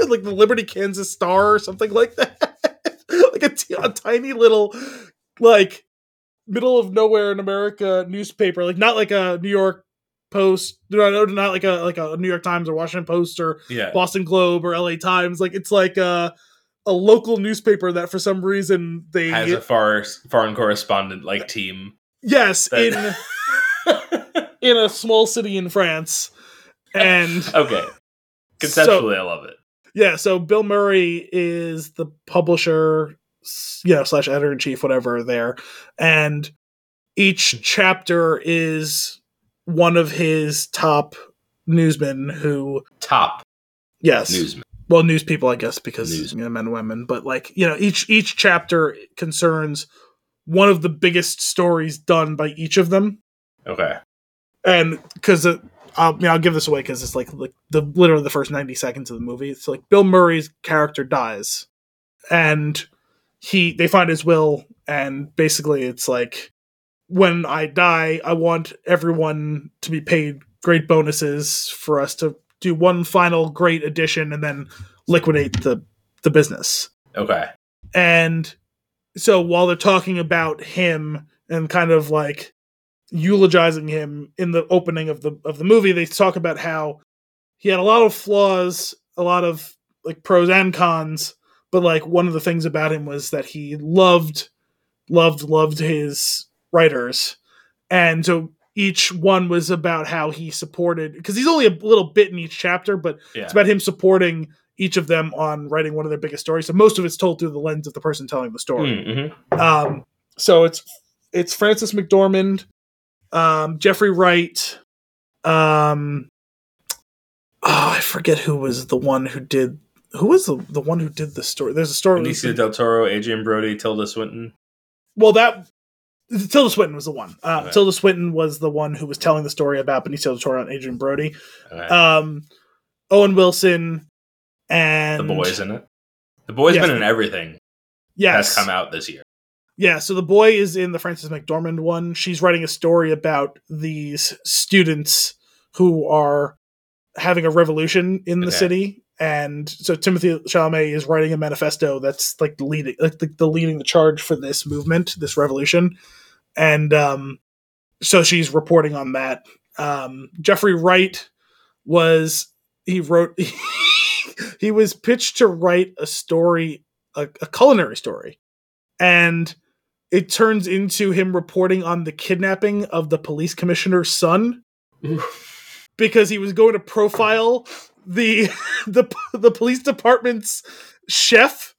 like the Liberty, Kansas Star or something like that, like a, t- a tiny little like middle of nowhere in America newspaper, like not like a New York Post, no, no, not like a like a New York Times or Washington Post or Yeah. Boston Globe or LA Times. Like it's like a a local newspaper that for some reason they Has a far foreign correspondent like uh, team. yes that- in in a small city in France, and okay. Conceptually, I love it. yeah. So Bill Murray is the publisher, you know, slash editor in chief, whatever there, and each chapter is one of his top newsmen who Top yes. newsman. well news people i guess because you know men and women. But like you know each each chapter concerns one of the biggest stories done by each of them. Okay. and because I'll, I mean, I'll give this away because it's like, like the literally the first 90 seconds of the movie. It's like bill murray's character dies. And he they find his will and basically it's like when i die i want everyone to be paid great bonuses for us to do one final great addition and then liquidate the the business Okay. and so while they're talking about him and kind of like eulogizing him in the opening of the of the movie, they talk about how he had a lot of flaws, a lot of like pros and cons, but like one of the things about him was that he loved loved loved his writers. And so each one was about how he supported because he's only a little bit in each chapter, but Yeah. it's about him supporting each of them on writing one of their biggest stories. So most of it's told through the lens of the person telling the story. Mm-hmm. Um, so it's it's Frances McDormand, um, Jeffrey Wright. Um, oh, I forget who was the one who did. Who was the the one who did the story? There's a story. Benicio del Toro, Adrien Brody, Tilda Swinton. well, that Tilda Swinton was the one. Uh. Tilda Swinton was the one who was telling the story about Benicio del Toro and Adrien Brody. Um, Owen Wilson and the boys in it. The boy's Yes. been in everything Yes, that's come out this year. Yeah, so the boy is in the Frances McDormand one. She's writing a story about these students who are having a revolution in the Okay. city, and so Timothée Chalamet is writing a manifesto that's like leading, like the, the leading the charge for this movement, this revolution, and um, so she's reporting on that. Um, Jeffrey Wright was he wrote he was pitched to write a story, a, a culinary story, and it turns into him reporting on the kidnapping of the police commissioner's son. Because he was going to profile the the the police department's chef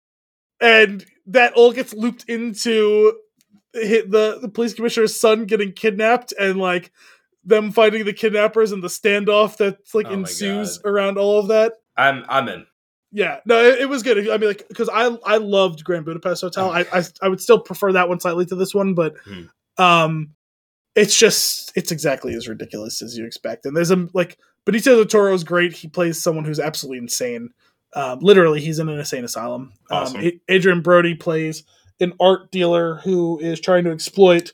and that all gets looped into the the police commissioner's son getting kidnapped and like them finding the kidnappers and the standoff that like Oh ensues God. around all of that I'm I'm in. yeah, no, it, it was good. I mean, like, because I I loved Grand Budapest Hotel. I, I I would still prefer that one slightly to this one, but Hmm. um, it's just it's exactly as ridiculous as you expect. And there's a like Benicio del Toro is great. He plays someone who's absolutely insane. Um, literally, he's in an insane asylum. Awesome. Um, Adrien Brody plays an art dealer who is trying to exploit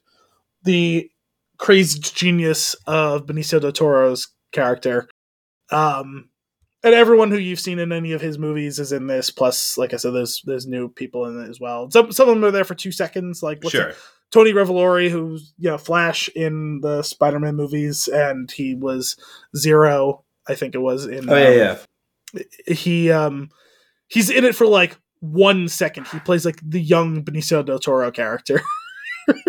the crazy genius of Benicio del Toro's character. Um, and everyone who you've seen in any of his movies is in this. Plus, like I said, there's there's new people in it as well. Some some of them are there for two seconds. Like what's Sure. it- Tony Revolori, who's you know Flash in the Spider-Man movies, and he was Zero, I think it was in. Oh yeah, um, yeah. He um he's in it for like one second. He plays like the young Benicio del Toro character.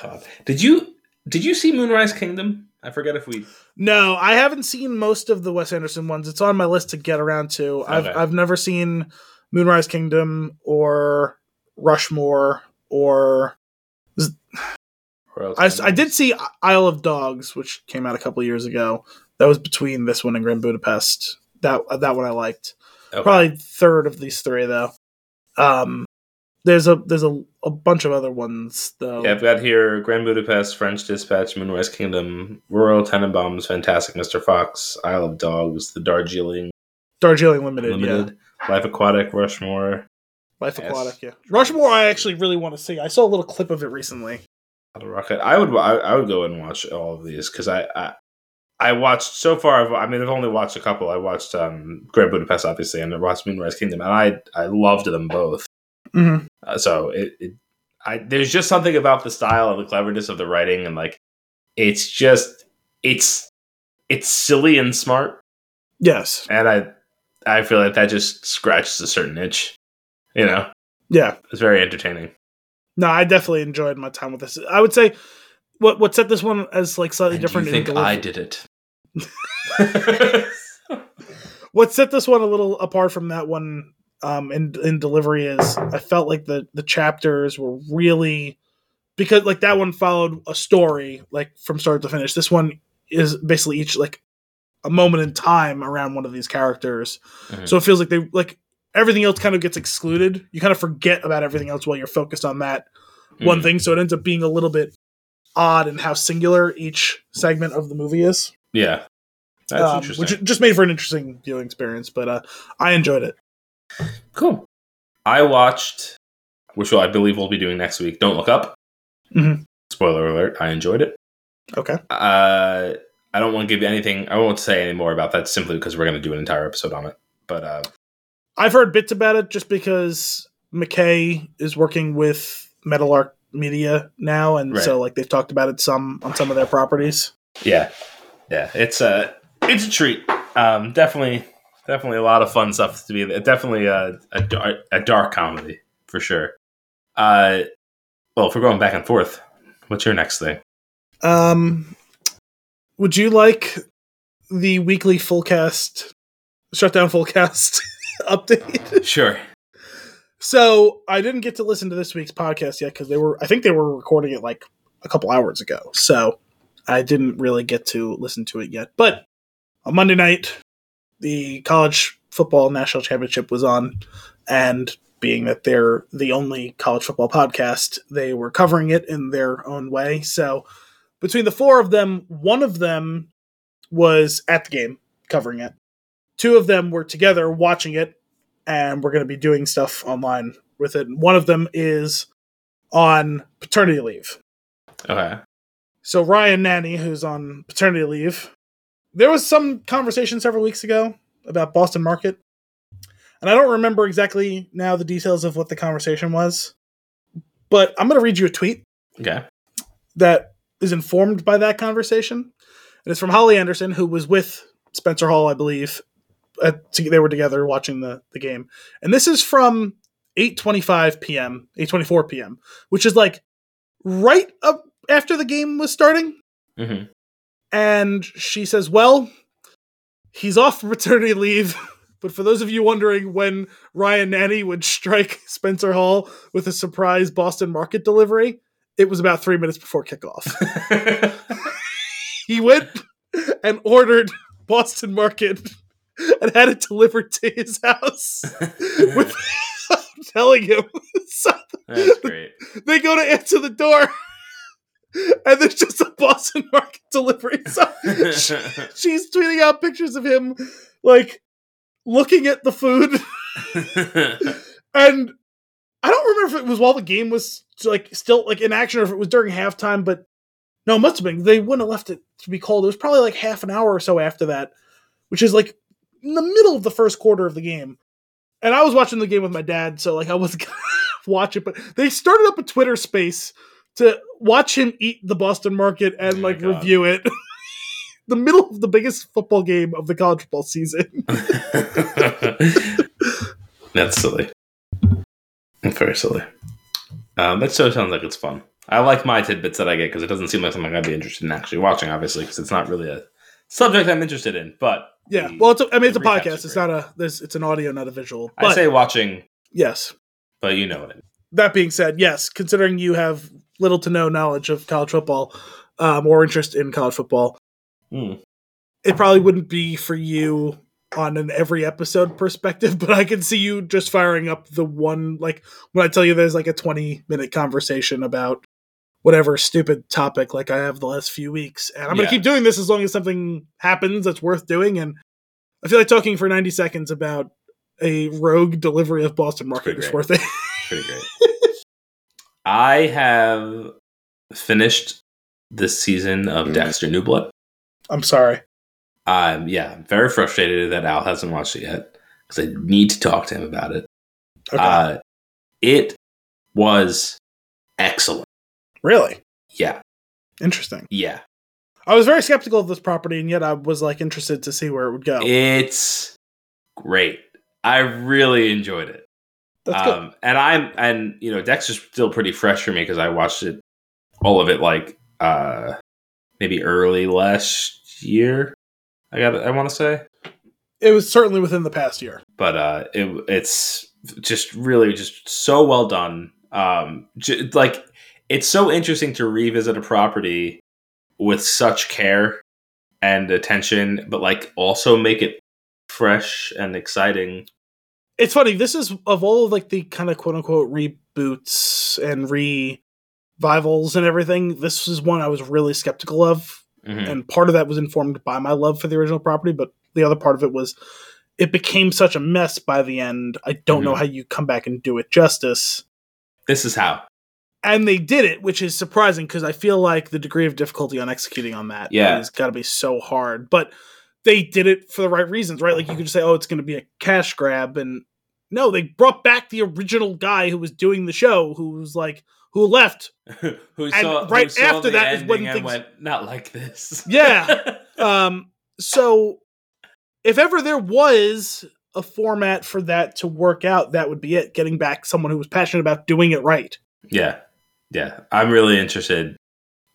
God, did you did you see Moonrise Kingdom? I forget if we. no, I haven't seen most of the Wes Anderson ones. It's on my list to get around to. I've I've never seen Moonrise Kingdom or Rushmore or I, I did see Isle of Dogs, which came out a couple years ago. That was between this one and Grand Budapest. That that one I liked. Okay. Probably third of these three though. Um, there's a there's a, a bunch of other ones though. Yeah, I've got here Grand Budapest, French Dispatch, Moonrise Kingdom, Royal Tenenbaums, Fantastic Mr. Fox, Isle of Dogs, The Darjeeling Darjeeling Limited, yeah. Limited, Life Aquatic, Rushmore, Life. Aquatic, yeah. Rushmore, I actually really want to see. I saw a little clip of it recently. Rocket. I would I, I would go and watch all of these because I, I I watched so far. I've, I mean, I've only watched a couple. I watched um, Grand Budapest, obviously, and I watched Moonrise Kingdom, and I I loved them both. Mm-hmm. Uh, so it, it I there's just something about the style and the cleverness of the writing, and like it's just it's it's silly and smart, Yes, and I I feel like that just scratches a certain itch. You know, yeah. it's very entertaining. No, I definitely enjoyed my time with this. I would say what what set this one as like slightly And different. you think delivery- I did it? what set this one a little apart from that one um in in delivery is I felt like the the chapters were really because like that one followed a story like from start to finish. This one is basically each like a moment in time around one of these characters. Mhm. So it feels like they like everything else kind of gets excluded. You kind of forget about everything else while you're focused on that one Mhm. thing. So it ends up being a little bit odd in how singular each segment of the movie is. Yeah, that's Um, interesting. which just made for an interesting viewing experience, but uh, I enjoyed it. Cool. I watched, which I believe we'll be doing next week. Don't look up. Mhm. Spoiler alert! I enjoyed it. Okay. Uh, I don't want to give you anything. I won't say any more about that simply because we're going to do an entire episode on it. But uh, I've heard bits about it just because McKay is working with Metal Arc Media now, and Right. so like they've talked about it some on some of their properties. yeah, yeah, it's a it's a treat. Um, definitely, definitely a lot of fun stuff to be. Definitely a a, dar- a dark comedy for sure. Uh, well, if we're going back and forth, what's your next thing? Um, would you like the weekly full cast shutdown full cast update? Uh, sure. So I didn't get to listen to this week's podcast yet because they were I think they were recording it like a couple hours ago. So I didn't really get to listen to it yet. But on Monday night, the college football national championship was on, and being that they're the only college football podcast, they were covering it in their own way. So between the four of them, one of them was at the game covering it. Two of them were together watching it and we're going to be doing stuff online with it. One of them is on paternity leave. Okay. So Ryan Nanni, who's on paternity leave, there was some conversation several weeks ago about Boston Market, and I don't remember exactly now the details of what the conversation was, but I'm going to read you a tweet Okay. that is informed by that conversation. And it's from Holly Anderson, who was with Spencer Hall, I believe. At, they were together watching the, the game. And this is from 8.25 p.m., 8.24 p.m., which is like right up after the game was starting. hmm And she says, well, he's off for maternity leave. But for those of you wondering when Ryan Nanni would strike Spencer Hall with a surprise Boston Market delivery, it was about three minutes before kickoff. he went and ordered Boston Market and had it delivered to his house without telling him. So That's great. they go to answer the door, and there's just a Boston Market delivery. So she's tweeting out pictures of him, like looking at the food, and I don't remember if it was while the game was like still like in action or if it was during halftime, but no, it must have been. They wouldn't have left it to be cold. It was probably like half an hour or so after that, which is like in the middle of the first quarter of the game. And I was watching the game with my dad, so like I wasn't gonna watch it, but they started up a Twitter space to watch him eat the Boston market and Oh like review it. the middle of the biggest football game of the college football season. That's silly. Very silly. Um, that show sounds like it's fun. I like my tidbits that I get because it doesn't seem like something I'd be interested in actually watching, obviously, because it's not really a subject I'm interested in. But Yeah. the- Well, it's a, I mean, it's a podcast. It's not a. This. It's an audio, not a visual. I say watching, yes. but you know what I mean. That being said, yes. Considering you have little to no knowledge of college football, um, or interest in college football, Hmm. it probably wouldn't be for you on an every episode perspective. But I can see you just firing up the one like when I tell you there's like a 20 minute conversation about whatever stupid topic like I have the last few weeks, and I'm gonna keep doing this as long as something happens that's worth doing. And I feel like talking for 90 seconds about a rogue delivery of Boston Market Pretty is worth it. Pretty great. I have finished this season of Mm. Dexter New Blood. I'm sorry. Um, yeah, I'm very frustrated that Al hasn't watched it yet because I need to talk to him about it. Okay. Uh, it was excellent. Really Yeah, interesting. yeah. I was very skeptical of this property, and yet I was like interested to see where it would go. It's great. I really enjoyed it. That's good. Um, and I'm and you know Dexter's still pretty fresh for me because I watched it all of it like uh maybe early last year. I got I want to say, It was certainly within the past year. but uh it it's just really just so well done. Um, j- like it's so interesting to revisit a property with such care and attention, but like also make it fresh and exciting. It's funny. This is of all of like the kind of quote unquote reboots and revivals and everything. This is one I was really skeptical of, Mhm. and part of that was informed by my love for the original property, but the other part of it was it became such a mess by the end. I don't know Mhm. how you come back and do it justice. This is how. And they did it, which is surprising because I feel like the degree of difficulty on executing on that Yeah. has got to be so hard. But they did it for the right reasons, right? Like you could just say, "Oh, it's going to be a cash grab," and no, they brought back the original guy who was doing the show, who was like, who left. who And right after the that is when things- went not like this. Yeah. Um, so if ever there was a format for that to work out, that would be it. Getting back someone who was passionate about doing it right. yeah, yeah. I'm really interested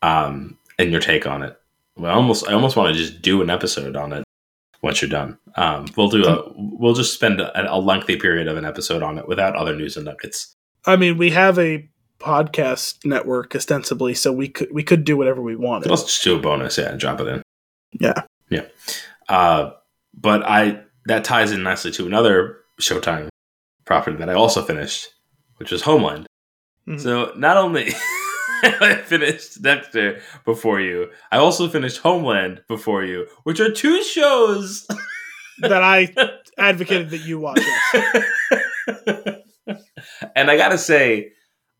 um, in your take on it. Well, I almost, I almost want to just do an episode on it once you're done. Um, we'll do a, we'll just spend a, a lengthy period of an episode on it without other news and nuggets. I mean, we have a podcast network ostensibly, so we could we could do whatever we wanted. also just do a bonus, yeah, and drop it in. Yeah. yeah. Uh, but I that ties in nicely to another Showtime property that I also finished, which was Homeland. Mhm. So not only I finished Dexter before you, I also finished Homeland before you, which are two shows. that I advocated that you watch. And I gotta say,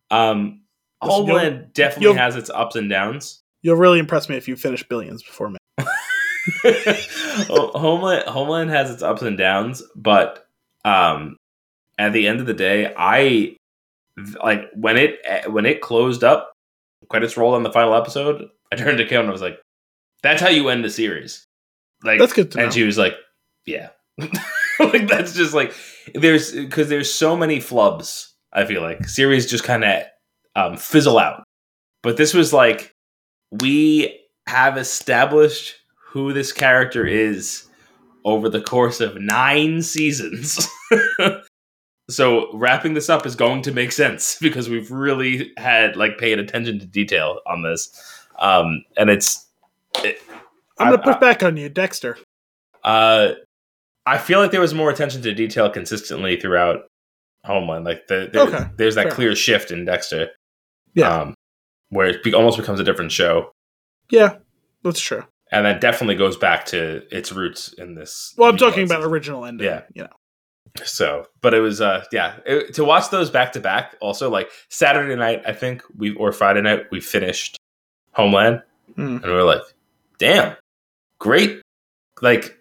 um, Listen, Homeland definitely has its ups and downs. You'll really impress me if you finish Billions before me. Homeland Homeland has its ups and downs, but um, at the end of the day, I like when it when it closed up, credits rolled on the final episode. I turned to Kim and I was like, "That's how you end the series." Like That's good to know. and she was like, "Yeah." like that's just like there's because there's so many flubs. I feel like series just kind of um, fizzle out. But this was like we have established who this character is over the course of nine seasons. so wrapping this up is going to make sense because we've really had like paid attention to detail on this, um, and it's. It, I'm gonna I- push I- back on you, Dexter. uh, I feel like there was more attention to detail consistently throughout Homeland. Like the, there- Okay, there's that fair. clear shift in Dexter. Yeah. Um, where it be- almost becomes a different show. Yeah, that's true. And that definitely goes back to its roots in this. Well, I'm talking season. about original ending. Yeah. you know. So, but it was, uh, yeah, it, to watch those back to back. Also, like Saturday night, I think we or Friday night we finished Homeland, Mm. and we were like, "Damn, great, like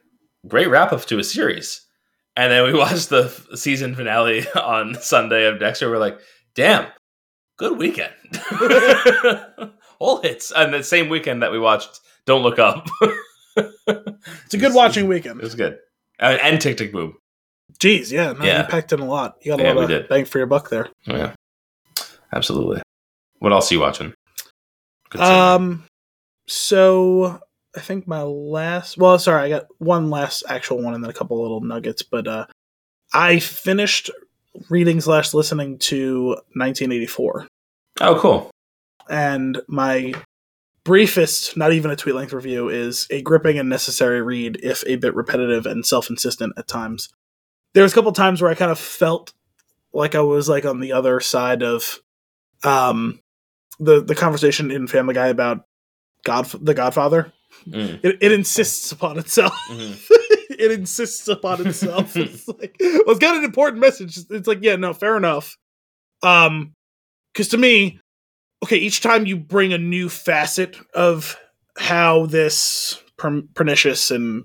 great wrap up to a series." And then we watched the f- season finale on Sunday of Dexter. We're like, "Damn, good weekend." All hits, and the same weekend that we watched Don't Look Up. It's a good watching weekend. It was good, uh, and Tick Tick Boom. Jeez, yeah, no, Yeah. you packed in a lot. You got a Yeah, lot did. of bang for your buck there. Oh, Yeah, absolutely. What else are you watching? Um, so I think my last. Well, sorry, I got one last actual one and then a couple little nuggets. But uh, I finished reading slash listening to 1984, oh, cool. and my briefest, not even a tweet length review, is a gripping and necessary read, if a bit repetitive and self insistent at times. There was a couple times where I kind of felt like I was like on the other side of um the the conversation in Family Guy about God the Godfather. Mm. It, it insists upon itself. Mhm. it insists upon itself. it's like, well, it's got an important message. It's like, yeah, no, fair enough. Um, because to me, okay, each time you bring a new facet of how this per- pernicious and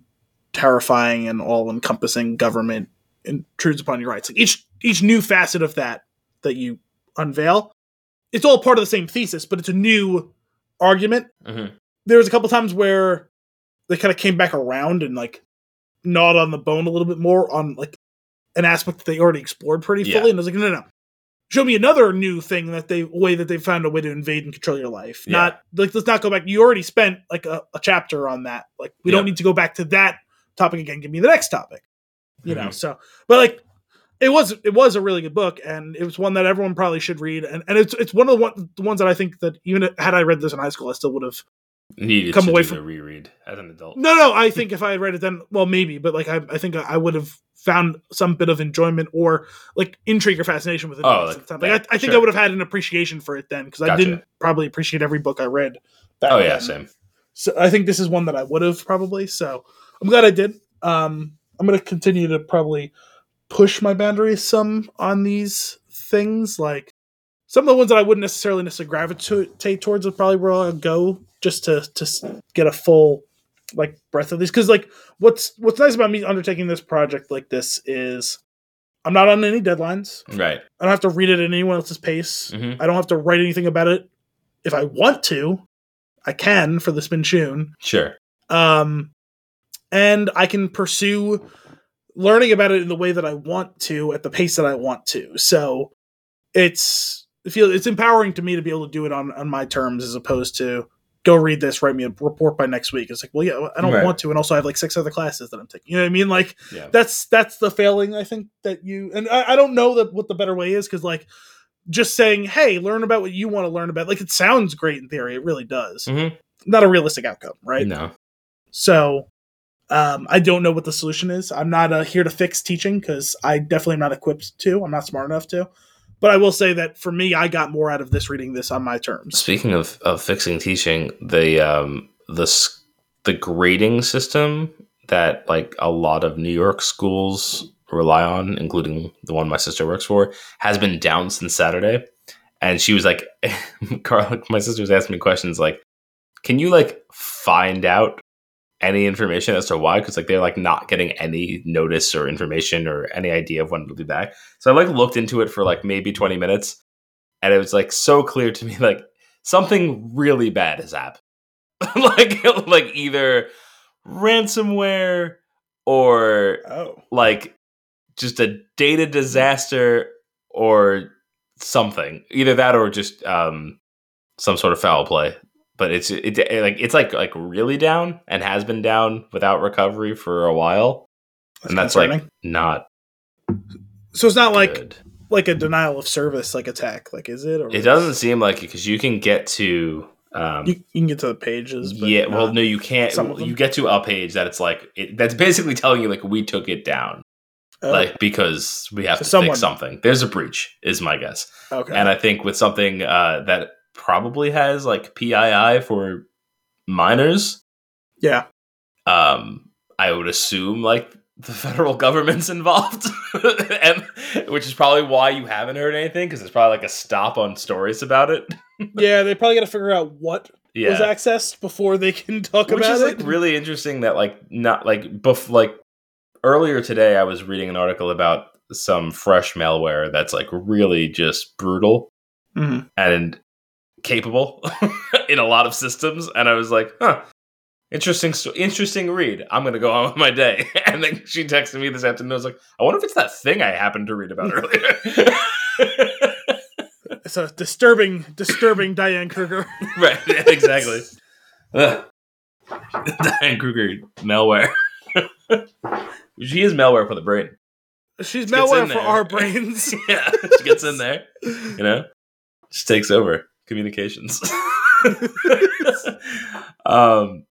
terrifying and all-encompassing government intrudes upon your rights, like each each new facet of that that you unveil, it's all part of the same thesis, but it's a new argument Mhm. there was a couple times where they kind of came back around and like gnawed on the bone a little bit more on like an aspect that they already explored pretty Yeah. fully. And I was like, no, no, no. Show me another new thing that they way that they found a way to invade and control your life. Yeah. Not like let's not go back. You already spent like a, a chapter on that. Like we Yeah. don't need to go back to that topic again. Give me the next topic. You know. Mhm. So, but like it was it was a really good book and it was one that everyone probably should read and, and it's it's one of the, one, the ones that I think that even had I read this in high school I still would have Needed Come to away from- the reread as an adult. No, no. I think if I had read it then, well, maybe, but like I, I think I would have found some bit of enjoyment or like intrigue or fascination with it. Oh, at the like time. Like, I, I think sure. I would have had an appreciation for it then because I didn't probably appreciate every book I read. Oh yeah, then. same. So I think this is one that I would have probably. So I'm glad I did. Um, I'm going to continue to probably push my boundaries some on these things. Like some of the ones that I wouldn't necessarily necessarily gravitate towards is probably where I'll go just to to get a full like breadth of these. Because like what's what's nice about me undertaking this project like this is I'm not on any deadlines. Right. I don't have to read it at anyone else's pace. Mhm. I don't have to write anything about it. If I want to, I can for the Spin Tune Sure. um, and I can pursue learning about it in the way that I want to at the pace that I want to. So it's I feel it's empowering to me to be able to do it on on my terms as opposed to go read this, write me a report by next week. It's like, well, yeah, I don't Right. want to, and also I have like six other classes that I'm taking. You know what I mean? Like Yeah. that's that's the failing I think that you and I, I don't know that what the better way is because like just saying, hey, learn about what you want to learn about. Like it sounds great in theory, it really does. Mhm. Not a realistic outcome, right? No. So um, I don't know what the solution is. I'm not uh, here to fix teaching because I definitely am not equipped to. I'm not smart enough to. But I will say that for me, I got more out of this reading this on my terms. Speaking of, of fixing teaching, the um the the grading system that like a lot of New York schools rely on, including the one my sister works for, has been down since Saturday. And she was like, Carl, my sister was asking me questions like, "Can you like find out any information as to why?" Because like they're like not getting any notice or information or any idea of when it'll be back. So I like looked into it for like maybe twenty minutes, and it was like so clear to me like something really bad has happened. like like either ransomware or Oh, like just a data disaster or something. Either that or just um some sort of foul play. But it's it, it like it's like like really down and has been down without recovery for a while. and that's like not so. It's not like good. like a denial of service like attack. Like is it? Or It doesn't seem like it because you can get to um You, you can get to the pages. But yeah, well, no, you can't. some of them? You get to a page that it's like it, that's basically telling you like we took it down, Oh, like because we have So to someone- fix something. There's a breach, is my guess, okay. and I think with something uh, that probably has like PII for minors, yeah. um, I would assume like the federal government's involved, and which is probably why you haven't heard anything because there's probably like a stop on stories about it. Yeah, they probably got to figure out what Yeah, was accessed before they can talk which about is it. like really interesting that like not like bef- like earlier today i was reading an article about some fresh malware that's like really just brutal Mhm. and capable in a lot of systems and i was like huh Interesting, interesting read. I'm gonna go on with my day. And then she texted me this afternoon. I was like, I wonder if it's that thing I happened to read about earlier. It's a disturbing, disturbing Diane Kruger. right, exactly. Diane Kruger malware. she is malware for the brain. She's She malware for our brains. yeah, she gets in there. You know, she takes over communications. um,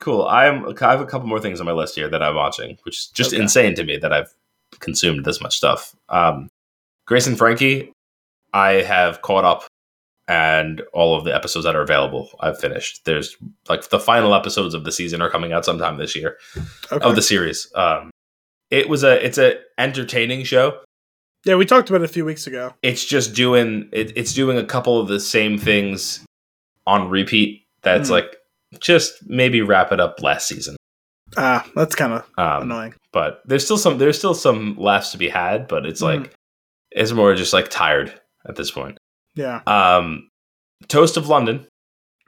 cool. I'm. I have a couple more things on my list here that I'm watching, which is just Okay. insane to me that I've consumed this much stuff. Um, Grace and Frankie, I have caught up, and all of the episodes that are available, I've finished. There's like the final episodes of the season are coming out sometime this year Okay. of the series. Um, it was a it's a entertaining show yeah, we talked about it a few weeks ago. it's just doing it, it's doing a couple of the same things on repeat that's Hmm. like just maybe wrap it up last season Ah, that's kind of um, annoying. but there's still some there's still some laughs to be had but it's Mhm. like it's more just like tired at this point Yeah. um toast of london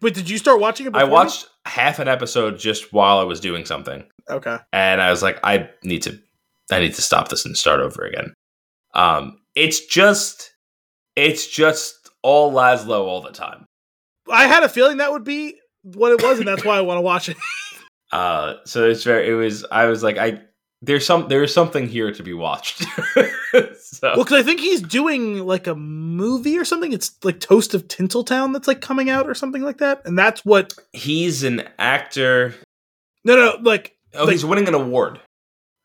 Wait, did you start watching it? i watched half an episode just while i was doing something? Okay. and I was like, I need to, I need to stop this and start over again. Um, it's just, it's just all Laszlo all the time. I had a feeling that would be what it was, and that's why I want to watch it. Uh, so it's very, it was, I was like, I, there's some, there's something here to be watched. so well, because I think he's doing like a movie or something. It's like Toast of Tinseltown that's like coming out or something like that, and that's what. he's an actor. No, no, like Oh, Like- he's winning an award.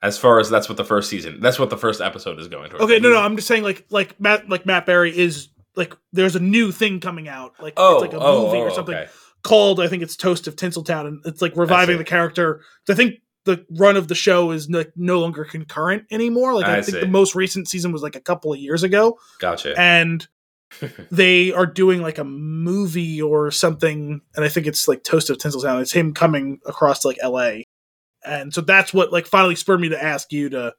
As far as that's what the first season, that's what the first episode is going towards. okay, no, no. I'm just saying like like Matt like Matt Berry is like there's a new thing coming out like Oh, it's like a oh, movie oh, or something okay. called I think it's Toast of Tinseltown and it's like reviving the character. I think the run of the show is no, no longer concurrent anymore. Like I, I think see. the most recent season was like a couple of years ago, Gotcha. and they are doing like a movie or something, and I think it's like Toast of Tinseltown. It's him coming across to like L.A. And so that's what like finally spurred me to ask you to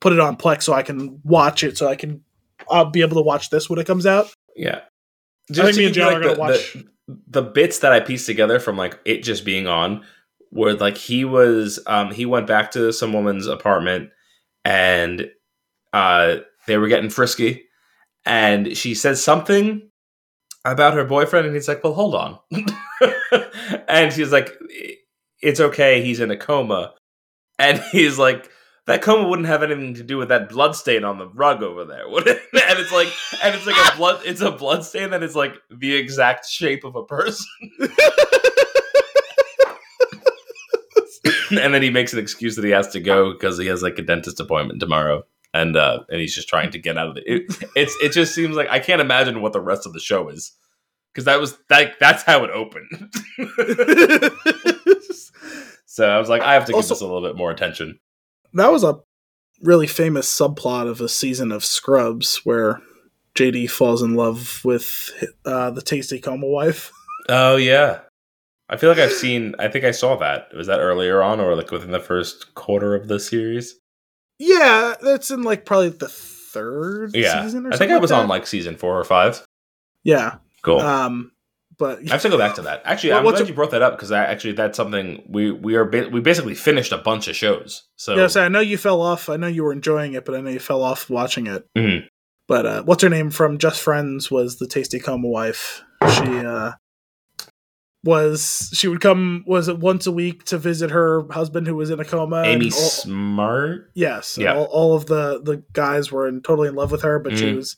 put it on Plex so I can watch it, so I can I'll be able to watch this when it comes out. Yeah. I think to me and John are the, gonna watch. the, the bits that I pieced together from like it just being on where like he was um he went back to some woman's apartment and uh they were getting frisky and she said something about her boyfriend and he's like, Well hold on and she's like it's okay, he's in a coma. And he's like that coma wouldn't have anything to do with that blood stain on the rug over there, would it? And it's like, and it's like a blood, it's a blood stain that is like the exact shape of a person. and then he makes an excuse that he has to go because he has like a dentist appointment tomorrow, and uh, and he's just trying to get out of it. it it's it just seems like I can't imagine what the rest of the show is because that was like that's how it opened. So I was like, I have to give Also- this a little bit more attention. that was a really famous subplot of a season of Scrubs where JD falls in love with uh, the tasty coma wife. Oh yeah. I feel like I've seen I think I saw that. Was that earlier on or like within the first quarter of the series? Yeah, that's in like probably the third Yeah. season or something. I think I was on like season four or five. Yeah. Cool. Um but I have to go back to that. Actually, Well, I'm glad a- you brought that up because actually that's something we we are ba- we basically finished a bunch of shows. So yeah, so I know you fell off. I know you were enjoying it, but I know you fell off watching it. Mhm. But uh, what's her name from Just Friends was the tasty coma wife. She uh, was she would come was it once a week to visit her husband who was in a coma. Amy all- Smart. yes, Yeah. all, all of the the guys were in, totally in love with her, but she Mhm. was.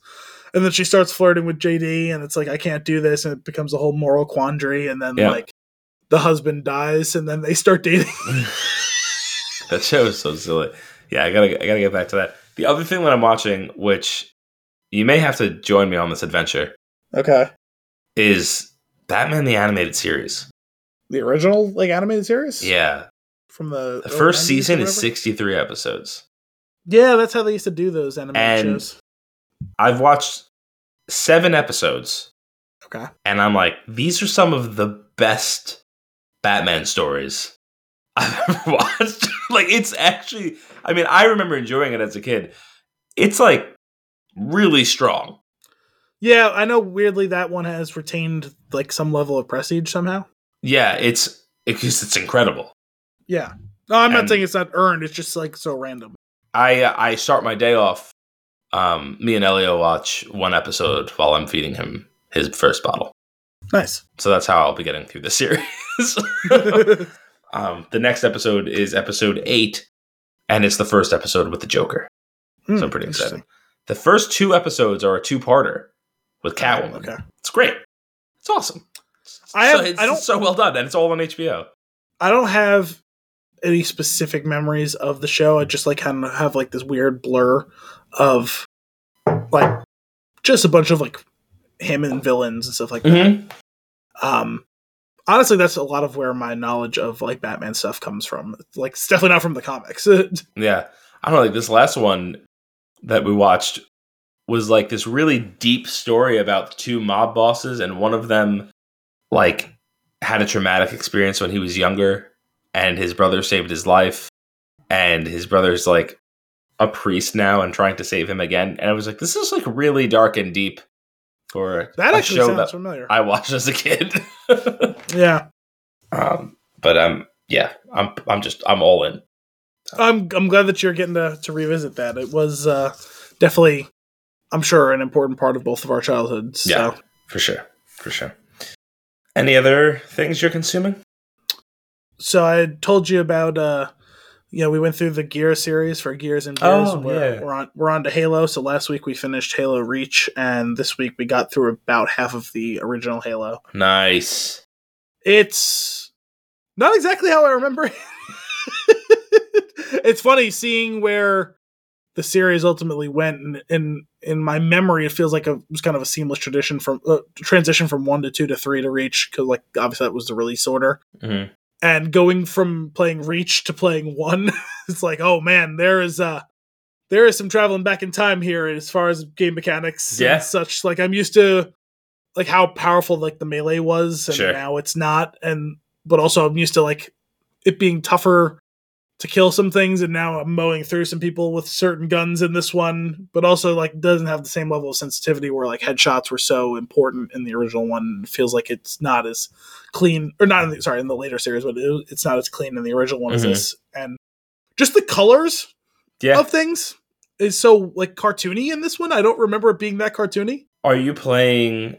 And then she starts flirting with JD, and it's like I can't do this, and it becomes a whole moral quandary. And then Yeah. like the husband dies, and then they start dating. that show is so silly. Yeah, I gotta I gotta get back to that. The other thing that I'm watching, which you may have to join me on this adventure, okay, is Batman the Animated Series. the original like animated series. Yeah, from the the first season is 63 episodes. Yeah, that's how they used to do those animated And- shows. I've watched seven episodes, Okay. and I'm like, these are some of the best Batman stories I've ever watched. like, it's actually, I mean, I remember enjoying it as a kid. It's like really strong. Yeah, I know. Weirdly, that one has retained like some level of prestige somehow. Yeah, it's because it's incredible. Yeah. No, I'm not saying it's not earned. It's just like so random. I uh, I start my day off. Um, me and Elio watch one episode while I'm feeding him his first bottle. Nice. So that's how I'll be getting through the series. um, the next episode is episode eight, and it's the first episode with the Joker. So I'm pretty excited. The first two episodes are a two-parter with Catwoman. Okay. It's great. It's awesome. I So have- it's I don't- so well done, and it's all on HBO. I don't have any specific memories of the show. I just like kind of have like this weird blur of like just a bunch of like him and villains and stuff like that. Mm-hmm. Um honestly that's a lot of where my knowledge of like Batman stuff comes from. Like it's definitely not from the comics. Yeah. I don't know, like this last one that we watched was like this really deep story about two mob bosses and one of them like had a traumatic experience when he was younger and his brother saved his life and his brother's like a priest now and trying to save him again and I was like this is like really dark and deep for that a actually show sounds that familiar. I watched as a kid. yeah. um but um yeah, I'm I'm just I'm all in. I'm I'm glad that you're getting to, to revisit that. It was uh definitely I'm sure an important part of both of our childhoods. So Yeah. For sure. For sure. Any other things you're consuming? so I told you about uh you know we went through the Gear series for Gears and Gears. Oh, we're, yeah. we're on we're on to Halo. So last week we finished Halo Reach, and this week we got through about half of the original Halo. Nice. It's not exactly how I remember it. it's funny seeing where the series ultimately went, and in in my memory, it feels like a, it was kind of a seamless tradition from uh, transition from one to two to three to Reach because like obviously that was the release order Mhm. And going from playing reach to playing one it's like oh man there is uh there is some traveling back in time here as far as game mechanics Yeah. and such like i'm used to like how powerful like the melee was and Sure. now it's not and but also i'm used to like it being tougher to kill some things and now i'm mowing through some people with certain guns in this one but also like doesn't have the same level of sensitivity where like headshots were so important in the original one it feels like it's not as clean or not in the, sorry in the later series but it, it's not as clean in the original one as Mhm. this and just the colors Yeah. of things is so like cartoony in this one i don't remember it being that cartoony Are you playing?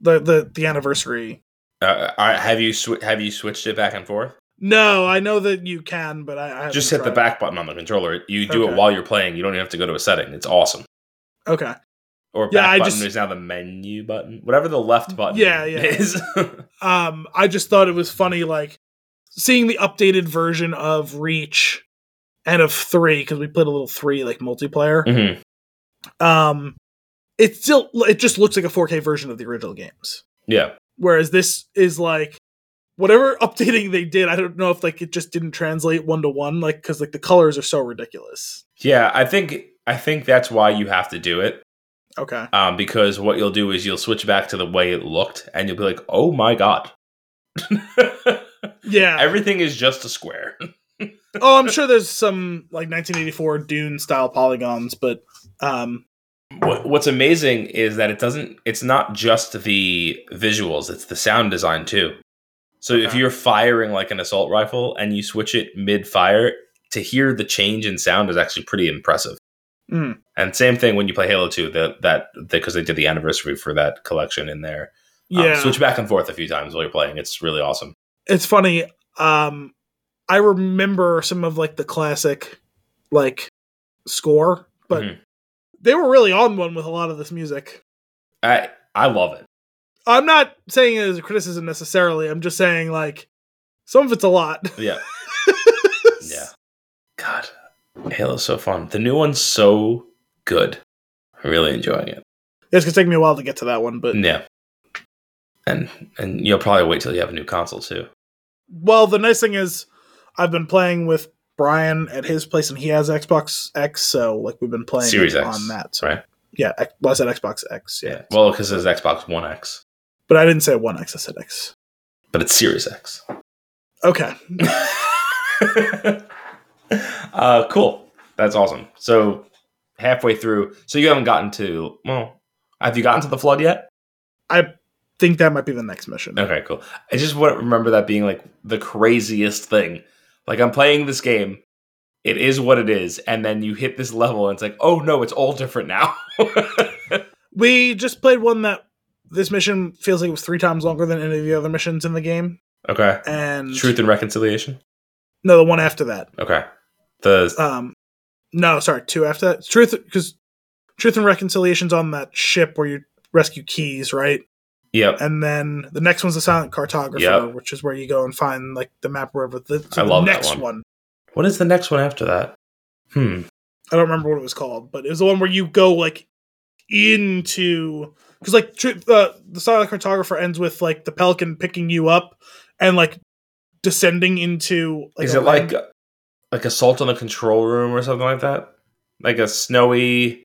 the the the anniversary Uh, have you sw- have you switched it back and forth? no i know that you can but i, I Just hit the back button on the controller. You do Okay. it while you're playing. You don't even have to go to a setting. It's awesome. okay Or Yeah, back I button just- is now the menu button. Whatever the left button Yeah, yeah. is. um i just thought it was funny like seeing the updated version of reach and of three because we played a little three like multiplayer Mhm. um it still it just looks like a 4k version of the original games Yeah. whereas this is like whatever updating they did i don't know if like it just didn't translate one to one like because like the colors are so ridiculous Yeah. I think I think that's why you have to do it. Okay Um, because what you'll do is you'll switch back to the way it looked, and you'll be like, "Oh my god." yeah Everything is just a square. oh i'm sure there's some like 1984 dune style polygons but um What, what's amazing is that it doesn't. It's not just the visuals; it's the sound design too. So if you're firing like an assault rifle and you switch it mid-fire, to hear the change in sound is actually pretty impressive. Mm, And same thing when you play Halo Two. That that because they did the anniversary for that collection in there. Um, switch back and forth a few times while you're playing. It's really awesome. it's funny um i remember some of like the classic like score but Mhm. they were really on one with a lot of this music I I love it. i'm not saying it as a criticism necessarily i'm just saying like some of it's a lot Yeah. Yeah. God, Halo's so fun. The new one's so good. I'm really enjoying it. it's gonna take me a while to get to that one but Yeah. And and you'll probably wait till you have a new console too. well the nice thing is i've been playing with brian at his place and he has xbox x so like we've been playing Series X, on that so right? yeah X- well, i said xbox x yeah, Yeah. Well, because it's Xbox One X, but i didn't say one x i said x but it's Series X. okay uh, cool. That's awesome. So halfway through, so you haven't gotten to well, have you gotten to the flood yet? I think that might be the next mission. Okay, cool. I just want to remember that being like the craziest thing. Like I'm playing this game, it is what it is, and then you hit this level, and it's like, oh no, it's all different now. We just played one that this mission feels like it was three times longer than any of the other missions in the game, okay, and truth and reconciliation. no, the one after that. Okay, the Um, no, sorry, two after that. Truth, because Truth and Reconciliation's on that ship where you rescue Keyes, right? yep. And then the next one's the Silent Cartographer, Yep. which is where you go and find like the map wherever. The, so I the love that next one. one. What is the next one after that? Hmm. I don't remember what it was called, but it was the one where you go like into because like uh, the silent cartographer ends with like the pelican picking you up and like descending into like is it land- like assault on the control room or something like that? Like a snowy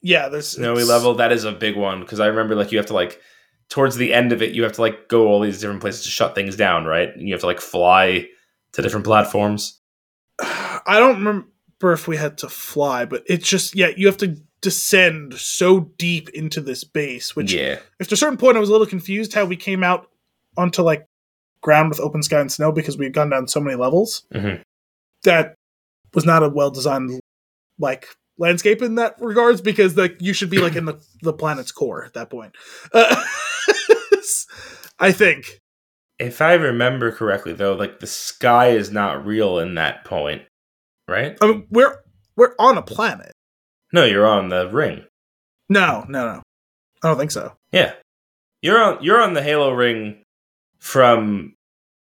yeah there's snowy level. That is a big one because I remember like you have to like towards the end of it you have to like go all these different places to shut things down, right? And you have to like fly to different platforms. I don't remember if we had to fly, but it's just yeah you have to descend so deep into this base, which yeah. after a certain point I was a little confused how we came out onto like ground with open sky and snow because we had gone down so many levels. Mhm. That was not a well designed like landscape in that regards because like you should be like in the, the planet's core at that point. Uh, I think. If I remember correctly, though, like the sky is not real in that point, right? I mean we're we're on a planet. No, you're on the ring. No, no, no. I don't think so. Yeah, you're on. You're on the Halo ring from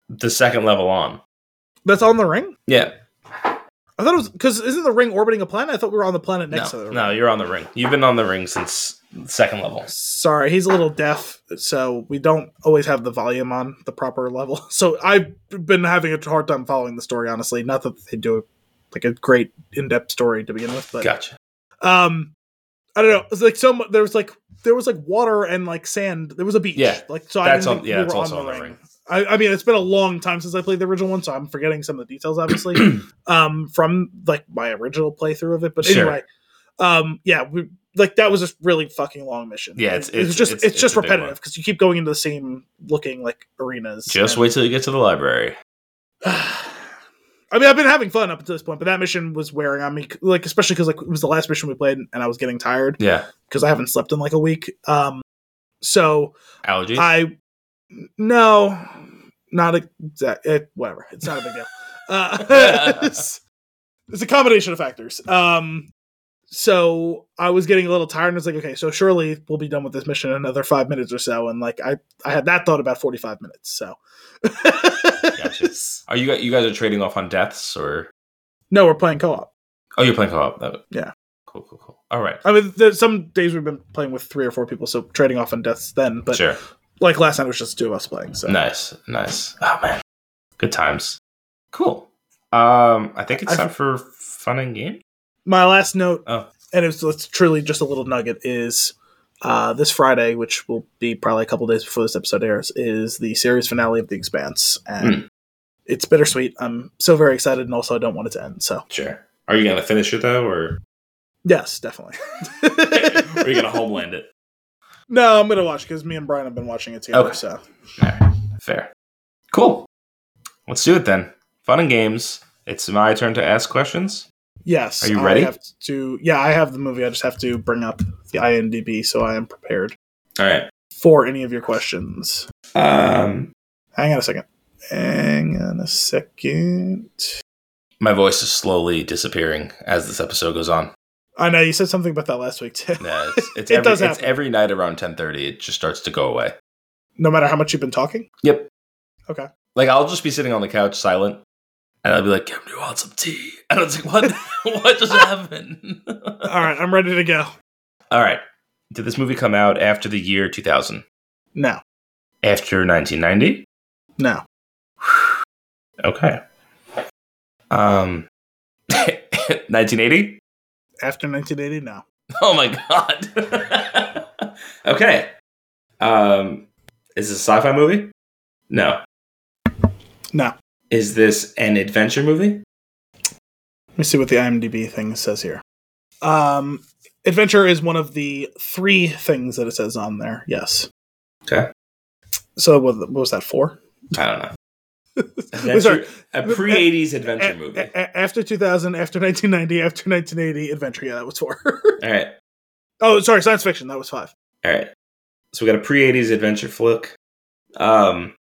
the second level on. That's on the ring? Yeah, I thought it was because isn't the ring orbiting a planet? I thought we were on the planet no, next to the ring. no, you're on the ring. You've been on the ring since second level. Sorry, he's a little deaf, so we don't always have the volume on the proper level. So I've been having a hard time following the story, honestly. Not that they do like a great in-depth story to begin with, but Gotcha. um, I don't know. It's like so mu- there was like there was like water and like sand. There was a beach. Yeah, like so. I that's didn't on- yeah, we that's also on the ring. I, I mean, it's been a long time since I played the original one, so I'm forgetting some of the details, obviously, um, from like my original playthrough of it. But Sure. anyway, um, yeah, we like that was a really fucking long mission. Yeah, it's- It- it it's- just it's- it's, it's just repetitive because you keep going into the same looking like arenas. Just and- wait till you get to the library. I mean, I've been having fun up until this point, but that mission was wearing on me, like especially because like it was the last mission we played, and I was getting tired Yeah, because I haven't slept in like a week. Um, so allergies. I no, not exact. It, whatever. It's not a big deal. Uh, it's, it's a combination of factors. Um, so I was getting a little tired, and it's like, okay, so surely we'll be done with this mission in another five minutes or so. And like, I I had that thought about forty five minutes. So, Gotcha. Are you you guys are trading off on deaths or? no, we're playing co op. Oh, you're playing co-op. That- Yeah. Cool, cool, cool. All right. I mean, some days we've been playing with three or four people, so trading off on deaths then. But sure. Like last night, it was just two of us playing. So Nice, nice. Oh man, good times. Cool. Um, I think it's I- time for fun and game. my last note, Oh. and it's, it's truly just a little nugget, is uh, this Friday, which will be probably a couple days before this episode airs, is the series finale of The Expanse, and Hmm. it's bittersweet. I'm so very excited, and also I don't want it to end. So Sure. Are you gonna finish it though, or yes, definitely. are you gonna homeland it? No, I'm gonna watch because me and Brian have been watching it together. Okay. So right. Fair. Cool. Let's do it then. Fun and games. It's my turn to ask questions. yes, Are you I ready? have to. Yeah, I have the movie. I just have to bring up the IMDb so I am prepared All right. for any of your questions. Um, Hang on a second. Hang on a second. my voice is slowly disappearing as this episode goes on. I know you said something about that last week too. Yeah, it's, it's It every, does it's happen. every night around ten thirty. It just starts to go away. No matter how much you've been talking. Yep. Okay. Like I'll just be sitting on the couch silent, and I'll be like, "Kim, do you want some tea?" And I was like, "What? what just happened?" All right, I'm ready to go. All right. Did this movie come out after the year two thousand? No, After nineteen ninety? no. Okay. Um, nineteen eighty? After 1980, no. Oh my god. okay. Um, is this a sci-fi movie? No. No. Is this an adventure movie? Let me see what the IMDb thing says here. Um, adventure is one of the three things that it says on there. Yes. Okay. So what, what was that for? I don't know. Sorry. Adventure, a pre eighties adventure A- movie. a- a- after 2000, after 1990, after 1980, adventure. Yeah, that was four. All right, oh, sorry, science fiction. That was five. all right. So we got a pre eighties adventure flick. Um,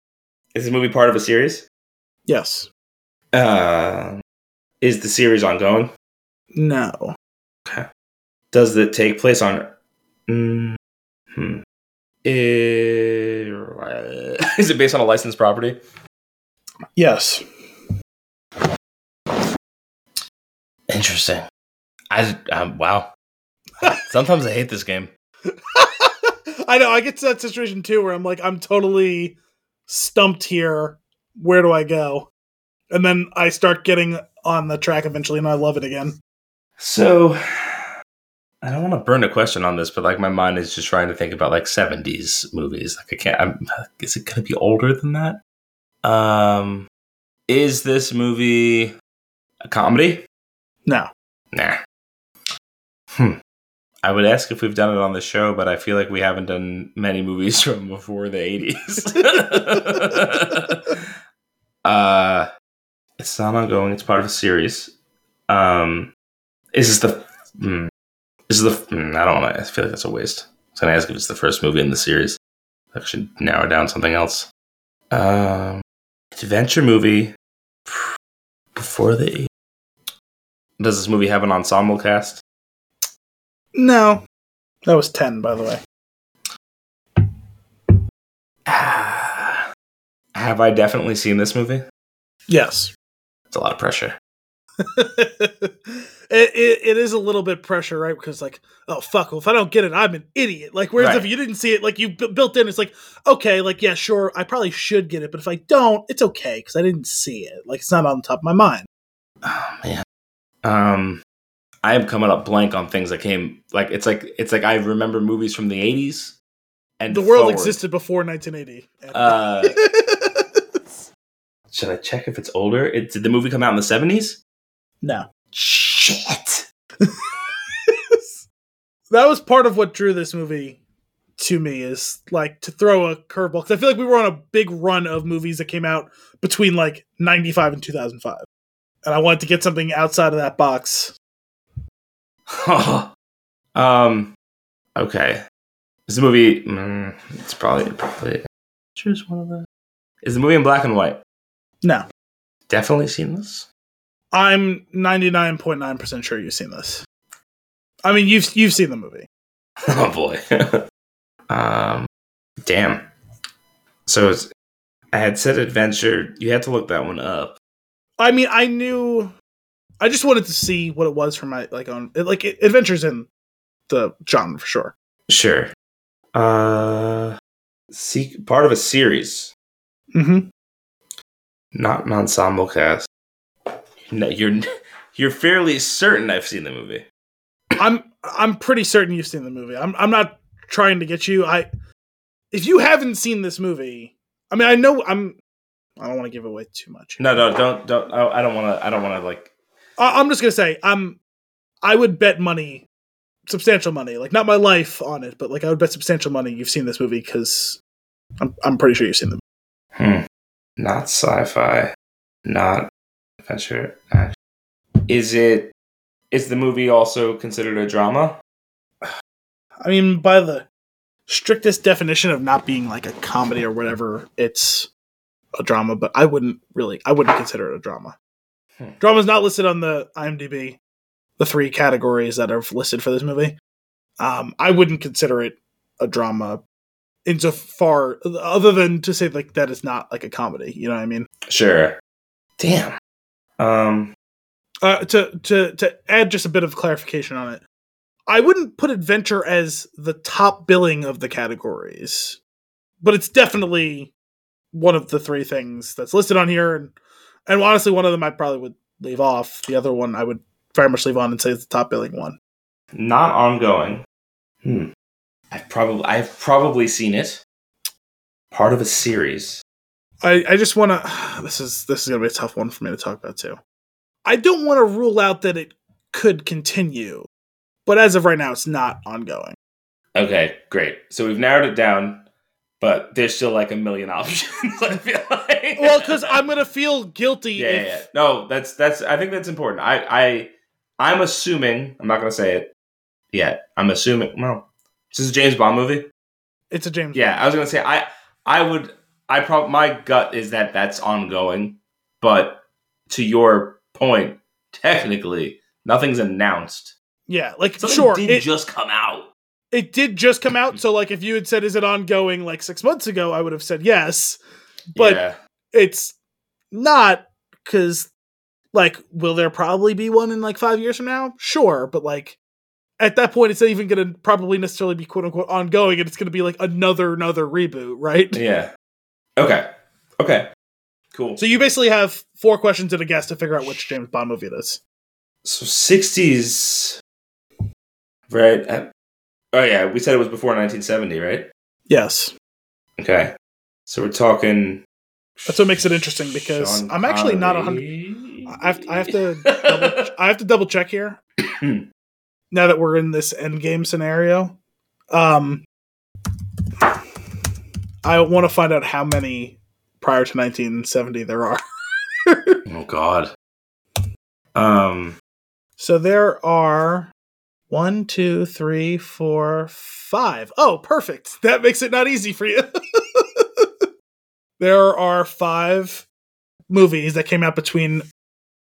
is this movie part of a series? Yes. Uh, is the series ongoing? No. Okay. Does it take place on? Mm, hmm. Is it based on a licensed property? Yes. Interesting. I um, wow. Sometimes I hate this game. I know. I get to that situation too where I'm like, I'm totally stumped here. Where do I go? And then I start getting on the track eventually, and I love it again. So I don't want to burn a question on this, but like my mind is just trying to think about like seventies movies. Like I can't. I'm, is it going to be older than that? Um, is this movie a comedy? No. Nah. Hmm. I would ask if we've done it on the show, but I feel like we haven't done many movies from before the eighties. uh, it's not ongoing. It's part of a series. Um, is this the? Hmm, is this the? Hmm, I don't want to. I feel like that's a waste. I was gonna ask if it's the first movie in the series. I should narrow down something else. Um, adventure movie before the. 80s. Does this movie have an ensemble cast? No. That was 10, by the way. Ah. Have I definitely seen this movie? Yes. It's a lot of pressure. it, it, it is a little bit pressure, right? Because like, oh fuck, well, if I don't get it, I'm an idiot. Like, whereas Right. if you didn't see it, like you bu- built in, it's like, okay, like yeah, sure, I probably should get it, but if I don't, it's okay because I didn't see it. Like, it's not on the top of my mind. Oh man. Um I am coming up blank on things that came like it's like it's like I remember movies from the 80s and the world forward. existed before 1980. Uh should I check if it's older? It, did the movie come out in the 70s? No, Shit. that was part of what drew this movie to me is like to throw a curveball because I feel like we were on a big run of movies that came out between like 95 and 2005. And I wanted to get something outside of that box. um okay. Is the movie mm, it's probably probably choose one of the Is the movie in black and white? No. Definitely seen this. I'm 99.9% sure you've seen this. I mean, you've you've seen the movie. Oh boy. um, damn. So it's, I had said adventure. You had to look that one up. I mean, I knew I just wanted to see what it was for my like own like adventures in the genre for sure. Sure. Uh, see, part of a series, Mhm. not an ensemble cast. No, you're you're fairly certain I've seen the movie. I'm I'm pretty certain you've seen the movie. I'm I'm not trying to get you. I if you haven't seen this movie, I mean, I know I'm. I don't want to give away too much. No, no, don't, don't. I, don't want to. I don't want to like. I, I'm just gonna say I'm. I would bet money, substantial money, like not my life on it, but like I would bet substantial money you've seen this movie because I'm I'm pretty sure you've seen the. Hmm. Not sci-fi. Not adventure. Action. Is it? Is the movie also considered a drama? I mean, by the strictest definition of not being like a comedy or whatever, it's a drama. But I wouldn't really, I wouldn't consider it a drama. Hmm. Drama is not listed on the IMDb, the three categories that are listed for this movie. Um, I wouldn't consider it a drama insofar, other than to say like that it's not like a comedy. You know what I mean? Sure. Damn. Um. Uh, to to to add just a bit of clarification on it, I wouldn't put adventure as the top billing of the categories, but it's definitely one of the three things that's listed on here, and and honestly, one of them I probably would leave off. The other one I would very much leave on and say it's the top billing one. Not ongoing. Hmm. I've probably I've probably seen it. Part of a series. I I just want to. This is this is gonna be a tough one for me to talk about too. I don't want to rule out that it could continue, but as of right now, it's not ongoing. Okay, great. So we've narrowed it down. but there's still like a million options. I feel like. well, because I'm gonna feel guilty. yeah, if, yeah. No, that's that's. I think that's important. I I I'm assuming. I'm not gonna say it yet. I'm assuming. Well, this is a James Bond movie. it's a James. Yeah, I was gonna say I I would I probably my gut is that that's ongoing, but to your point, technically nothing's announced. yeah. Like Something sure, did it, just come out. it did just come out. So like, if you had said, "Is it ongoing?" like six months ago, I would have said yes. But yeah. it's not because like will there probably be one in like five years from now sure but like at that point it's not even gonna probably necessarily be quote unquote ongoing and it's gonna be like another another reboot right yeah. Okay. Okay. Cool. so you basically have four questions and a guess to figure out which james bond movie it is So sixties, right? Uh, Oh yeah, we said it was before 1970, right? yes Okay. So we're talking. that's what makes it interesting because Sean i'm actually not a hundred I have, I have to double, I have to double check here. now that we're in this end game scenario, um, I want to find out how many prior to 1970 there are. oh God. Um. So there are one, two, three, four, five. Oh, perfect. That makes it not easy for you. there are five movies that came out between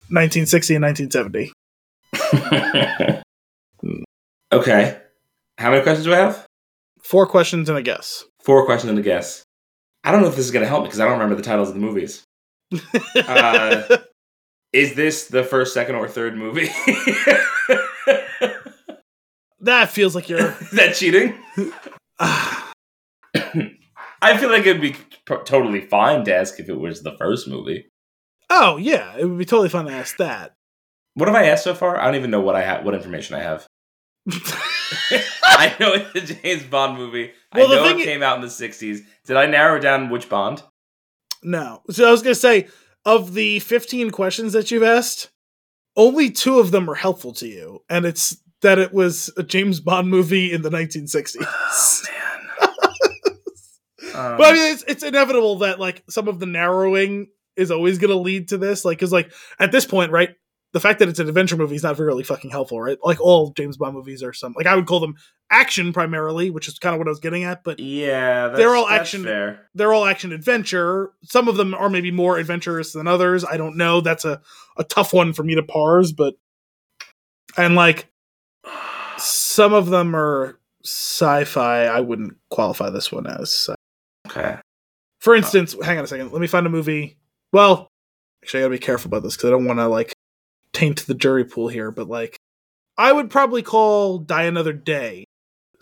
1960 and 1970. okay. How many questions do I have? Four questions and a guess. Four questions and a guess. I don't know if this is going to help me because I don't remember the titles of the movies. Uh, Is this the first, second, or third movie? that feels like you're. is that cheating? I feel like it'd be totally fine to ask if it was the first movie. oh yeah, it would be totally fun to ask that. What have I asked so far? I don't even know what I have. What information I have. I know it's a James Bond movie. Well, I know it came out in the '60s. Did I narrow down which Bond? no, so I was gonna say of the 15 questions that you've asked, only two of them are helpful to you, and it's that it was a James Bond movie in the 1960s. Um, But I mean, it's, it's inevitable that like some of the narrowing is always going to lead to this. Like, because like at this point, right, the fact that it's an adventure movie is not really fucking helpful, right? Like all James Bond movies are some like I would call them action primarily, which is kind of what I was getting at. But yeah, that's, They're all action- they're all action adventure. Some of them are maybe more adventurous than others. I don't know. That's a a tough one for me to parse, but and like some of them are sci-fi. I wouldn't qualify this one as. sci- Okay. For instance, hang on a second. Let me find a movie. Well, actually, I gotta be careful about this because I don't want to like taint the jury pool here. But like, I would probably call Die Another Day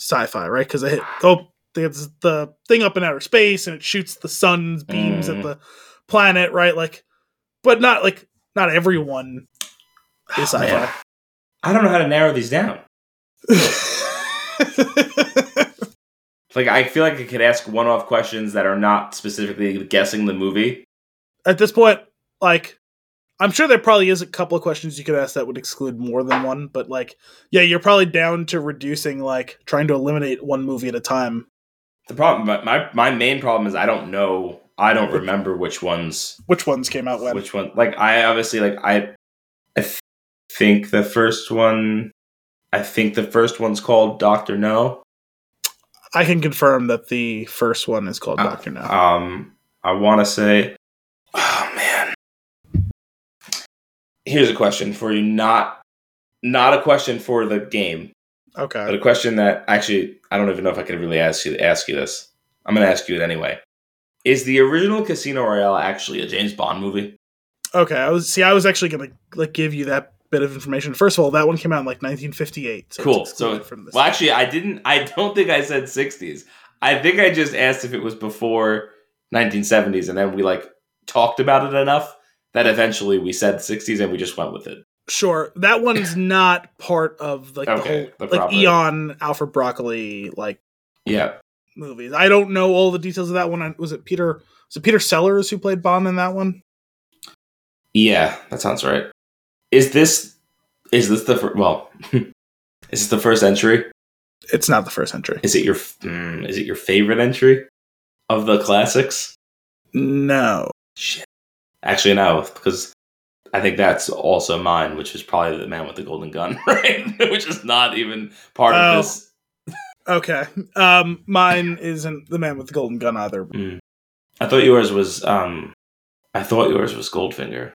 sci-fi, right? Because it oh, there's the thing up in outer space and it shoots the sun's beams at Mm. the planet, right? Like, but not like not everyone is Oh, sci-fi. I don't know how to narrow these down. Like I feel like I could ask one-off questions that are not specifically guessing the movie. At this point, like. I'm sure there probably is a couple of questions you could ask that would exclude more than one, but like, yeah, you're probably down to reducing like trying to eliminate one movie at a time. The problem, my my, my main problem is I don't know. I don't remember which ones, Which ones came out when? which one. Like I obviously like I, I th- think the first one. I think the first one's called Doctor No. I can confirm that the first one is called Uh, Doctor No. Um, I want to say, oh man. Here's a question for you. Not, not a question for the game, Okay. but a question that actually I don't even know if I could really ask you ask you this. I'm going to ask you it anyway. Is the original Casino Royale actually a James Bond movie? Okay. I was see. I was actually gonna like give you that bit of information. First of all, that one came out in like 1958. So Cool. So, from this. well, actually, I didn't. I don't think I said 60s. I think I just asked if it was before 1970s, and then we like talked about it enough that eventually we said 60s, and we just went with it. Sure, that one's not part of like Okay, the the whole like proper- Eon Alfred Broccoli like Yeah. movies. I don't know all the details of that one. Was it Peter? Was it Peter Sellers who played Bond in that one? Yeah, that sounds right. Is this is this the fir- well? is this the first entry? It's not the first entry. Is it your mm, is it your favorite entry of the classics? No. Shit. Actually, no, because I think that's also mine, which is probably the man with the golden gun, right? which is not even part Oh. of this. Okay. Um, mine isn't the man with the golden gun either. Mm. I thought yours was. um I thought yours was Goldfinger.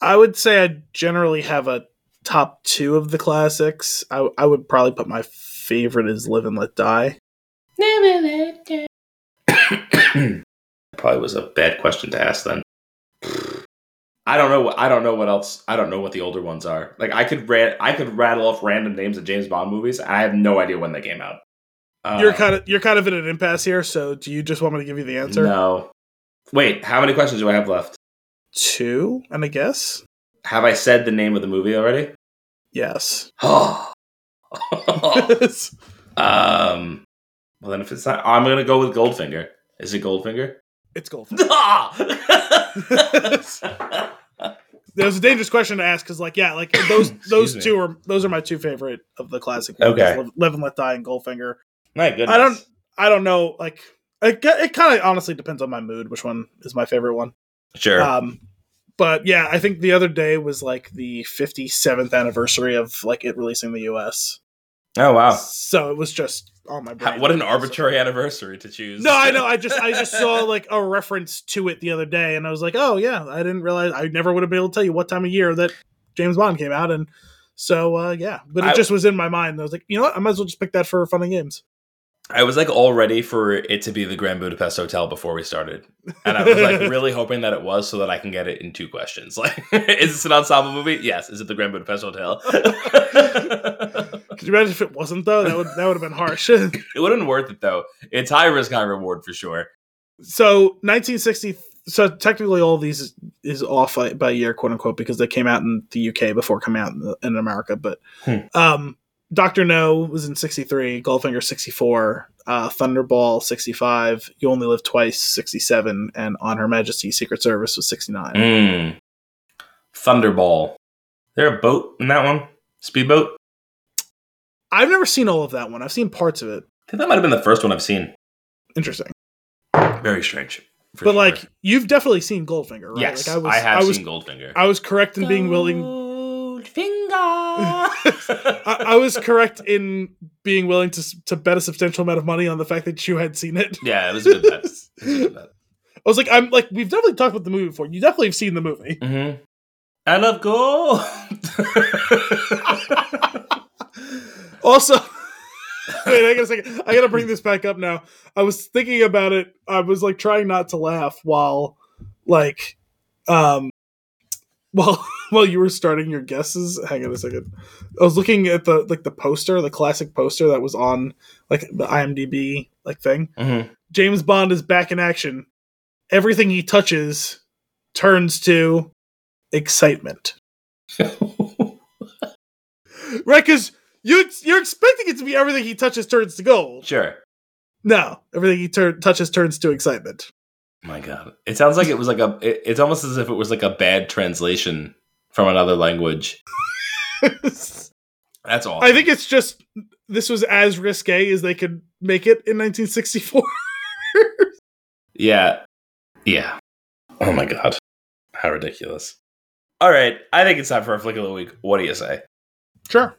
I would say I generally have a top two of the classics. I, I would probably put my favorite as Live and Let Die. probably was a bad question to ask then. I don't know. what- I don't know what else. I don't know what the older ones are. Like I could ra- I could rattle off random names of James Bond movies. I have no idea when they came out. Uh, you're kind of you're kind of in an impasse here. So do you just want me to give you the answer? No. Wait, how many questions do I have left? Two, and I guess Have I said the name of the movie already? yes. Oh. um. Well, then if it's not, I'm gonna go with Goldfinger. Is it Goldfinger? it's Goldfinger. Ah! That was a dangerous question to ask because, like, yeah, like those those Excuse me. two are those are my two favorite of the classic. Okay. Live, Live and Let Die and Goldfinger. My goodness. I don't I don't know. Like, it, it kind of honestly depends on my mood. Which one is my favorite one? Sure. Um, but yeah, I think the other day was like the 57th anniversary of like it releasing the U.S. oh wow. So it was just on my brain. How- what an arbitrary anniversary to choose. No, I know. I just I just saw like a reference to it the other day, and I was like, oh yeah, I didn't realize. I never would have been able to tell you what time of year that James Bond came out, and so uh, yeah. But it I- just was in my mind. I was like, you know what? I might as well just pick that for fun and games. I was like all ready for it to be the Grand Budapest Hotel before we started, and I was like really hoping that it was so that I can get it in two questions. Like, is this an ensemble movie? Yes. Is it the Grand Budapest Hotel? Could you imagine if it wasn't though? That would that would have been harsh. it wouldn't been worth it though. It's high risk, high reward for sure. so 1960. So technically, all these is, is off by year, quote unquote, because they came out in the UK before coming out in, the, in America. But Hmm. um, Doctor No was in '63, Goldfinger '64, uh, Thunderball '65, You Only Live Twice '67, and On Her Majesty's Secret Service was '69. Mm. Thunderball. There a boat in that one? Speedboat? I've never seen all of that one. I've seen parts of it. I think that might have been the first one I've seen. Interesting, Very strange. but sure. like you've definitely seen Goldfinger, right? yes, like, I, have I was, seen Goldfinger. I was correct in being willing. Goldfinger. I, I was correct in being willing to to bet a substantial amount of money on the fact that you had seen it. yeah, it was a good bet. A good bet. I was like, I'm like, we've definitely talked about the movie before. You definitely have seen the movie. Mm-hmm. I love gold. Also, wait, I gotta second. I gotta bring this back up now. I was thinking about it. I was like trying not to laugh while, like, um, while while you were starting your guesses. Hang on a second. I was looking at the like the poster, the classic poster that was on like the IMDb like thing. Mhm. James Bond is back in action. Everything he touches turns to excitement. Right, because you ex- you're expecting it to be everything he touches turns to gold. Sure. No, everything he tur- touches turns to excitement. My God, it sounds like it was like a. It, it's almost as if it was like a bad translation from another language. That's all. I think it's just this was as risque as they could make it in 1964. Yeah. Yeah. Oh my god. How ridiculous. All right. I think it's time for a flick of the week. What do you say? sure.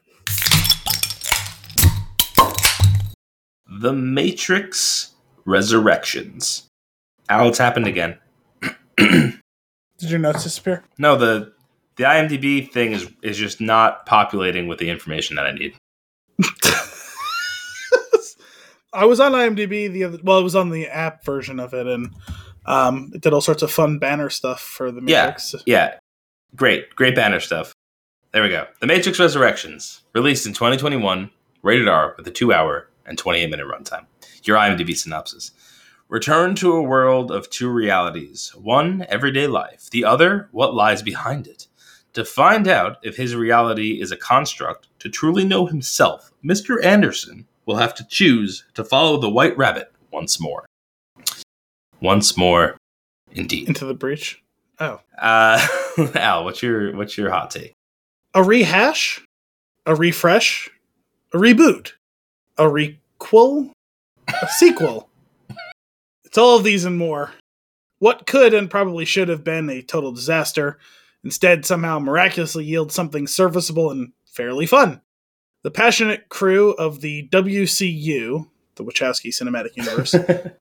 The Matrix Resurrections. Al, it's happened again. Did your notes disappear? no, the the IMDb thing is is just not populating with the information that I need. I was on IMDb the other. Well, it was on the app version of it, and um, it did all sorts of fun banner stuff for the Yeah. Matrix. Yeah. Great. Great banner stuff. There we go. The Matrix Resurrections, released in 2021, rated R with a 2 hour and 28 minute runtime. Your IMDb synopsis. Return to a world of two realities. One, everyday life. The other, what lies behind it. To find out if his reality is a construct, to truly know himself, Mr. Anderson will have to choose to follow the White Rabbit once more. Once more, indeed. Into the breach. Oh, Uh, Al, what's your what's your hot take? a rehash, a refresh, a reboot, a requel, a sequel. It's all of these and more. What could and probably should have been a total disaster instead somehow miraculously yields something serviceable and fairly fun. The passionate crew of the WCU, the Wachowski Cinematic Universe,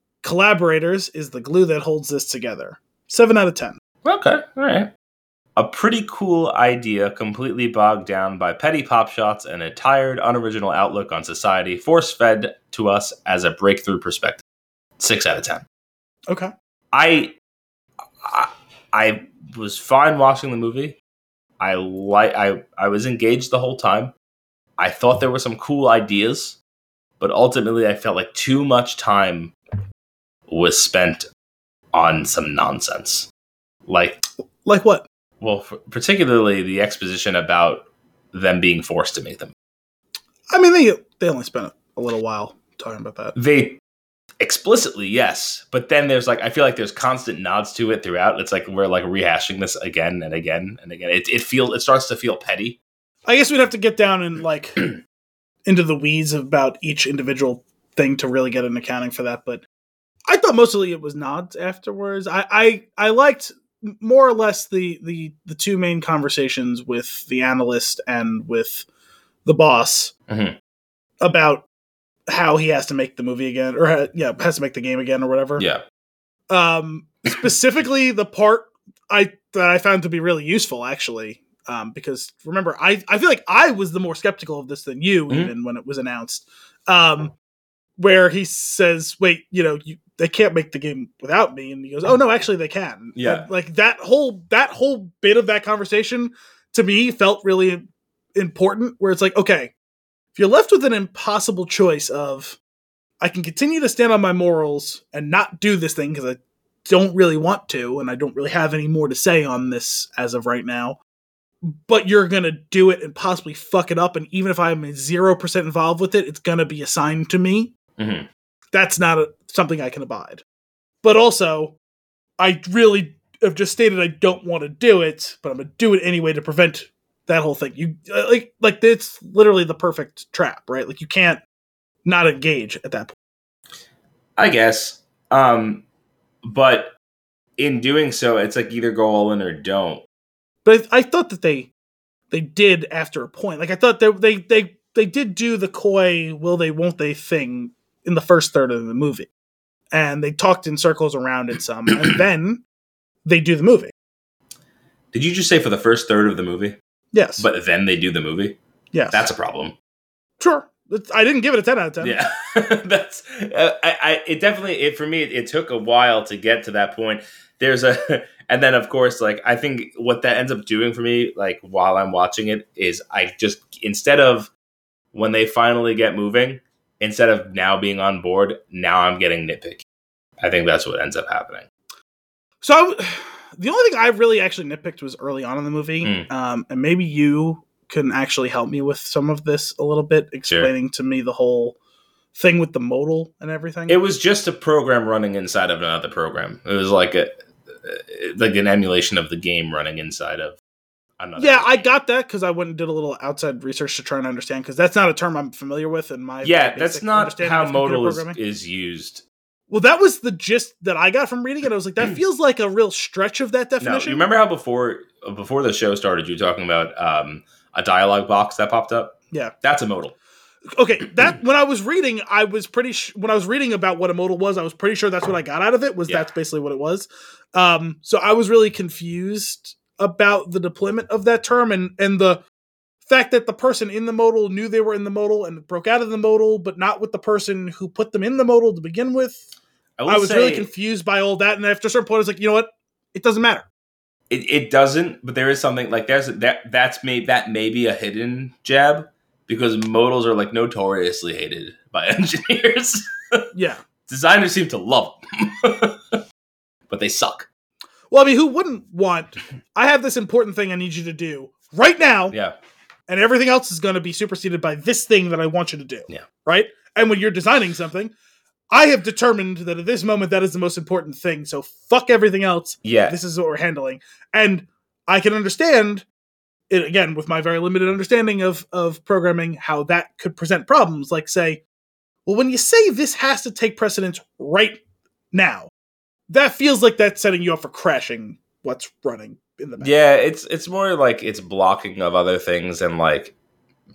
collaborators is the glue that holds this together. 7 out of 10. Okay, all right. A pretty cool idea, completely bogged down by petty pop shots and a tired, unoriginal outlook on society, force fed to us as a breakthrough perspective. Six out of ten. Okay. I, I, I was fine watching the movie. I like. I I was engaged the whole time. I thought there were some cool ideas, but ultimately, I felt like too much time was spent on some nonsense. Like Like what? well, f- particularly the exposition about them being forced to make them. I mean, they they only spent a little while talking about that. They explicitly, yes, but then there's like I feel like there's constant nods to it throughout. It's like we're like rehashing this again and again and again. It it feels it starts to feel petty. I guess we'd have to get down and like into the weeds about each individual thing to really get an accounting for that. But I thought mostly it was nods afterwards. I I, I liked more or less the the the two main conversations with the analyst and with the boss Mhm. about how he has to make the movie again or ha- yeah has to make the game again or whatever Yeah, um specifically the part i that i found to be really useful actually um because remember i i feel like i was the more skeptical of this than you Mhm. even when it was announced um where he says wait you know you they can't make the game without me and he goes oh no actually they can Yeah. And, like that whole that whole bit of that conversation to me felt really important where it's like okay if you're left with an impossible choice of I can continue to stand on my morals and not do this thing because I don't really want to, and I don't really have any more to say on this as of right now. But you're gonna do it and possibly fuck it up, and even if I'm zero percent involved with it, it's gonna be assigned to me. hmm That's not a, something I can abide. But also, I really have just stated I don't want to do it, but I'm gonna do it anyway to prevent that whole thing. You uh, like like it's literally the perfect trap, right? Like you can't not engage at that point. I guess. Um, but in doing so, it's like either go all in or don't. But I, I thought that they they did after a point. Like I thought they they they they did do the coy will they won't they thing in the first third of the movie, and they talked in circles around it some, and then they do the movie. Did you just say for the first third of the movie? Yes, But then they do the movie. yes, That's a problem. sure. I didn't give it a ten out of ten. Yeah, that's. Uh, I, I. It definitely. It for me. It, it took a while to get to that point. There's a, and then of course, like I think what that ends up doing for me, like while I'm watching it, is I just instead of when they finally get moving, instead of now being on board, now I'm getting nitpicky. I think that's what ends up happening. So the only thing I really actually nitpicked was early on in the movie, Hmm. um, and maybe you can actually help me with some of this a little bit, explaining to me the whole thing with the modal and everything. It was just a program running inside of another program. It was like a like an emulation of the game running inside of another. yeah, I got that because I went and did a little outside research to try and understand because that's not a term I'm familiar with in my Yeah, that's not how modal is, is used. Well, that was the gist that I got from reading it. I was like, that feels like a real stretch of that No, definition. you remember how before before the show started, you were talking about um, a dialogue box that popped up. Yeah. that's a modal. okay that when i was reading i was pretty sh- when i was reading about what a modal was i was pretty sure that's what i got out of it was Yeah. that's basically what it was um so i was really confused about the deployment of that term and and the fact that the person in the modal knew they were in the modal and broke out of the modal but not with the person who put them in the modal to begin with will i was say really confused by all that and after a certain point i was like you know what it doesn't matter It, it doesn't, but there is something like there's that that's may that may be a hidden jab because modals are like notoriously hated by engineers. yeah Designers seem to love them, but they suck. well i mean who wouldn't want i have this important thing i need you to do right now Yeah, and everything else is going to be superseded by this thing that I want you to do. Yeah. Right? And when you're designing something, I have determined that at this moment that is the most important thing. So fuck everything else. yeah, This is what we're handling. And I can understand it again with my very limited understanding of of programming how that could present problems like say well when you say this has to take precedence right now. That feels like that's setting you up for crashing what's running in the back. Yeah, it's it's more like it's blocking of other things and like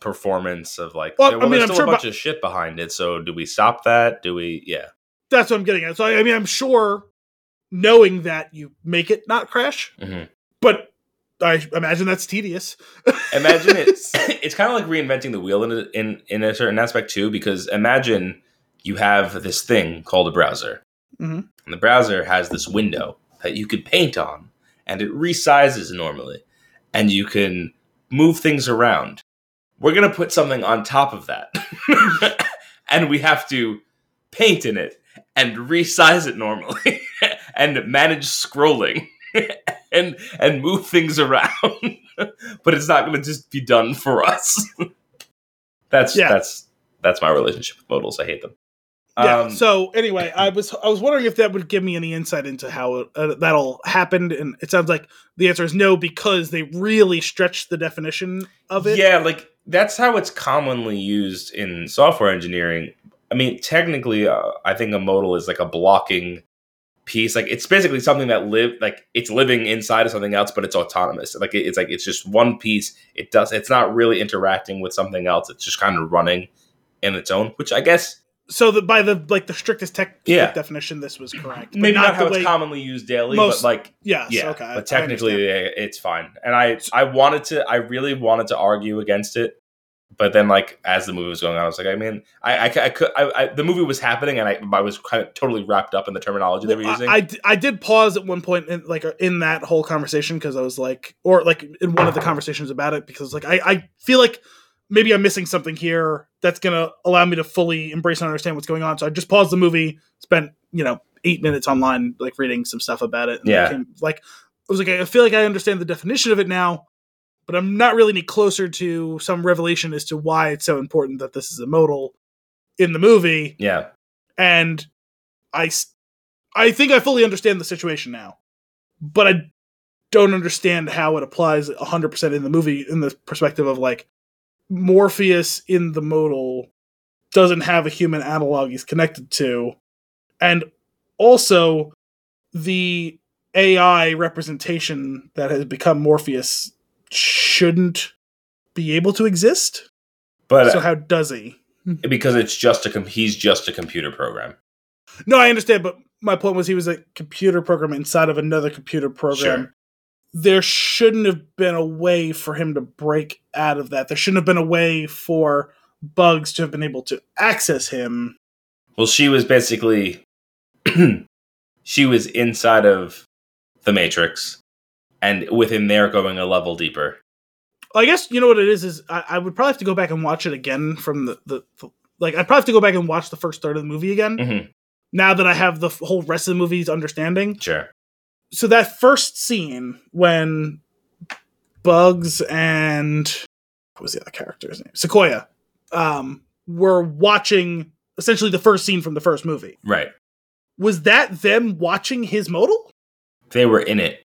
performance of like. Well, Well, I mean, there's I'm still sure a bunch bu- of shit behind it. So do we stop that? Do we? Yeah. That's what I'm getting at. So I I mean, I'm sure knowing that you make it not crash, Mhm. but I imagine that's tedious. Imagine it's it's kind of like reinventing the wheel in a, in in a certain aspect too. Because imagine you have this thing called a browser, Mhm. and the browser has this window that you could paint on, and it resizes normally, and you can move things around. We're gonna put something on top of that, and we have to paint in it and resize it normally, and manage scrolling. and and move things around but it's not going to just be done for us. that's Yeah. that's that's my relationship with modals. I hate them. Yeah. Um, so anyway, I was I was wondering if that would give me any insight into how it, uh, that'll happen, and it sounds like the answer is no because they really stretched the definition of it. yeah, like that's how it's commonly used in software engineering. I mean, technically, uh, I think a modal is like a blocking piece. Like it's basically something that live like it's living inside of something else, but it's autonomous. Like it- it's like it's just one piece. It does. It's not really interacting with something else. It's just kind of running in its own. Which I guess So that by the like the strictest tech Yeah. definition, this was correct. But maybe not, how the it's commonly used daily, most- but like Yes. yeah, Okay. But technically it's fine. And I I wanted to I really wanted to argue against it, but then like as the movie was going on, I was like, I mean, I I, I could I, I, the movie was happening, and I I was kind of totally wrapped up in the terminology they were Well, I, I did pause at one point in like uh, in that whole conversation because I was like, or like in one of the conversations about it because like I, I feel like maybe I'm missing something here that's gonna allow me to fully embrace and understand what's going on. So I just paused the movie, spent you know eight minutes online like reading some stuff about it. and Yeah. Came, like I was like I feel like I understand the definition of it now, but I'm not really any closer to some revelation as to why it's so important that this is a modal in the movie yeah, and I, I think I fully understand the situation now, but I don't understand how it applies 100% in the movie in the perspective of like Morpheus in the modal doesn't have a human analog he's connected to, and also the AI representation that has become Morpheus shouldn't be able to exist. but so how does he? because it's just a com- he's just a computer program. No, I understand, but my point was he was a computer program inside of another computer program. Sure. There shouldn't have been a way for him to break out of that. There shouldn't have been a way for bugs to have been able to access him. Well, she was basically she was inside of the Matrix, and within there, going a level deeper. I guess you know what it is is I, I would probably have to go back and watch it again from the, the, the like I'd probably have to go back and watch the first third of the movie again. Mhm. Now that I have the f- whole rest of the movie's understanding. Sure. So that first scene when Bugs and what was the other character's name? Sequoia. Um, were watching essentially the first scene from the first movie. Right. Was that them watching his modal? They were in it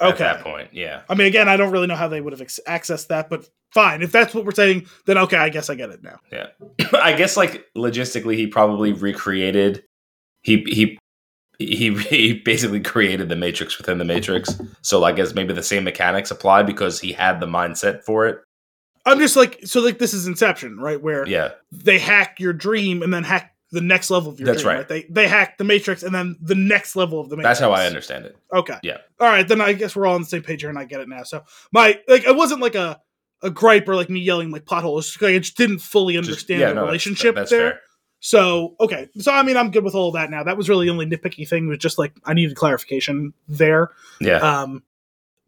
Okay. at that point. Yeah. I mean, again, I don't really know how they would have ex- accessed that, but fine. If that's what we're saying, then okay, I guess I get it now. Yeah. I guess like logistically, he probably recreated. He he he he basically created the Matrix within the Matrix. So I guess maybe the same mechanics apply because he had the mindset for it. I'm just like, so like this is Inception, right? Where Yeah. they hack your dream and then hack the next level of your That's dream. right. They they hack the Matrix and then the next level of the Matrix. That's how I understand it. Okay. Yeah. All right, then I guess we're all on the same page here, and I get it now. So my like, it wasn't like a a gripe or like me yelling like pothole. It's just like I just didn't fully Just- understand yeah, the no, that's- relationship that's there. fair. So okay, so I mean I'm good with all of that now. That was really the only nitpicky thing was just like I needed clarification there. Yeah. Um,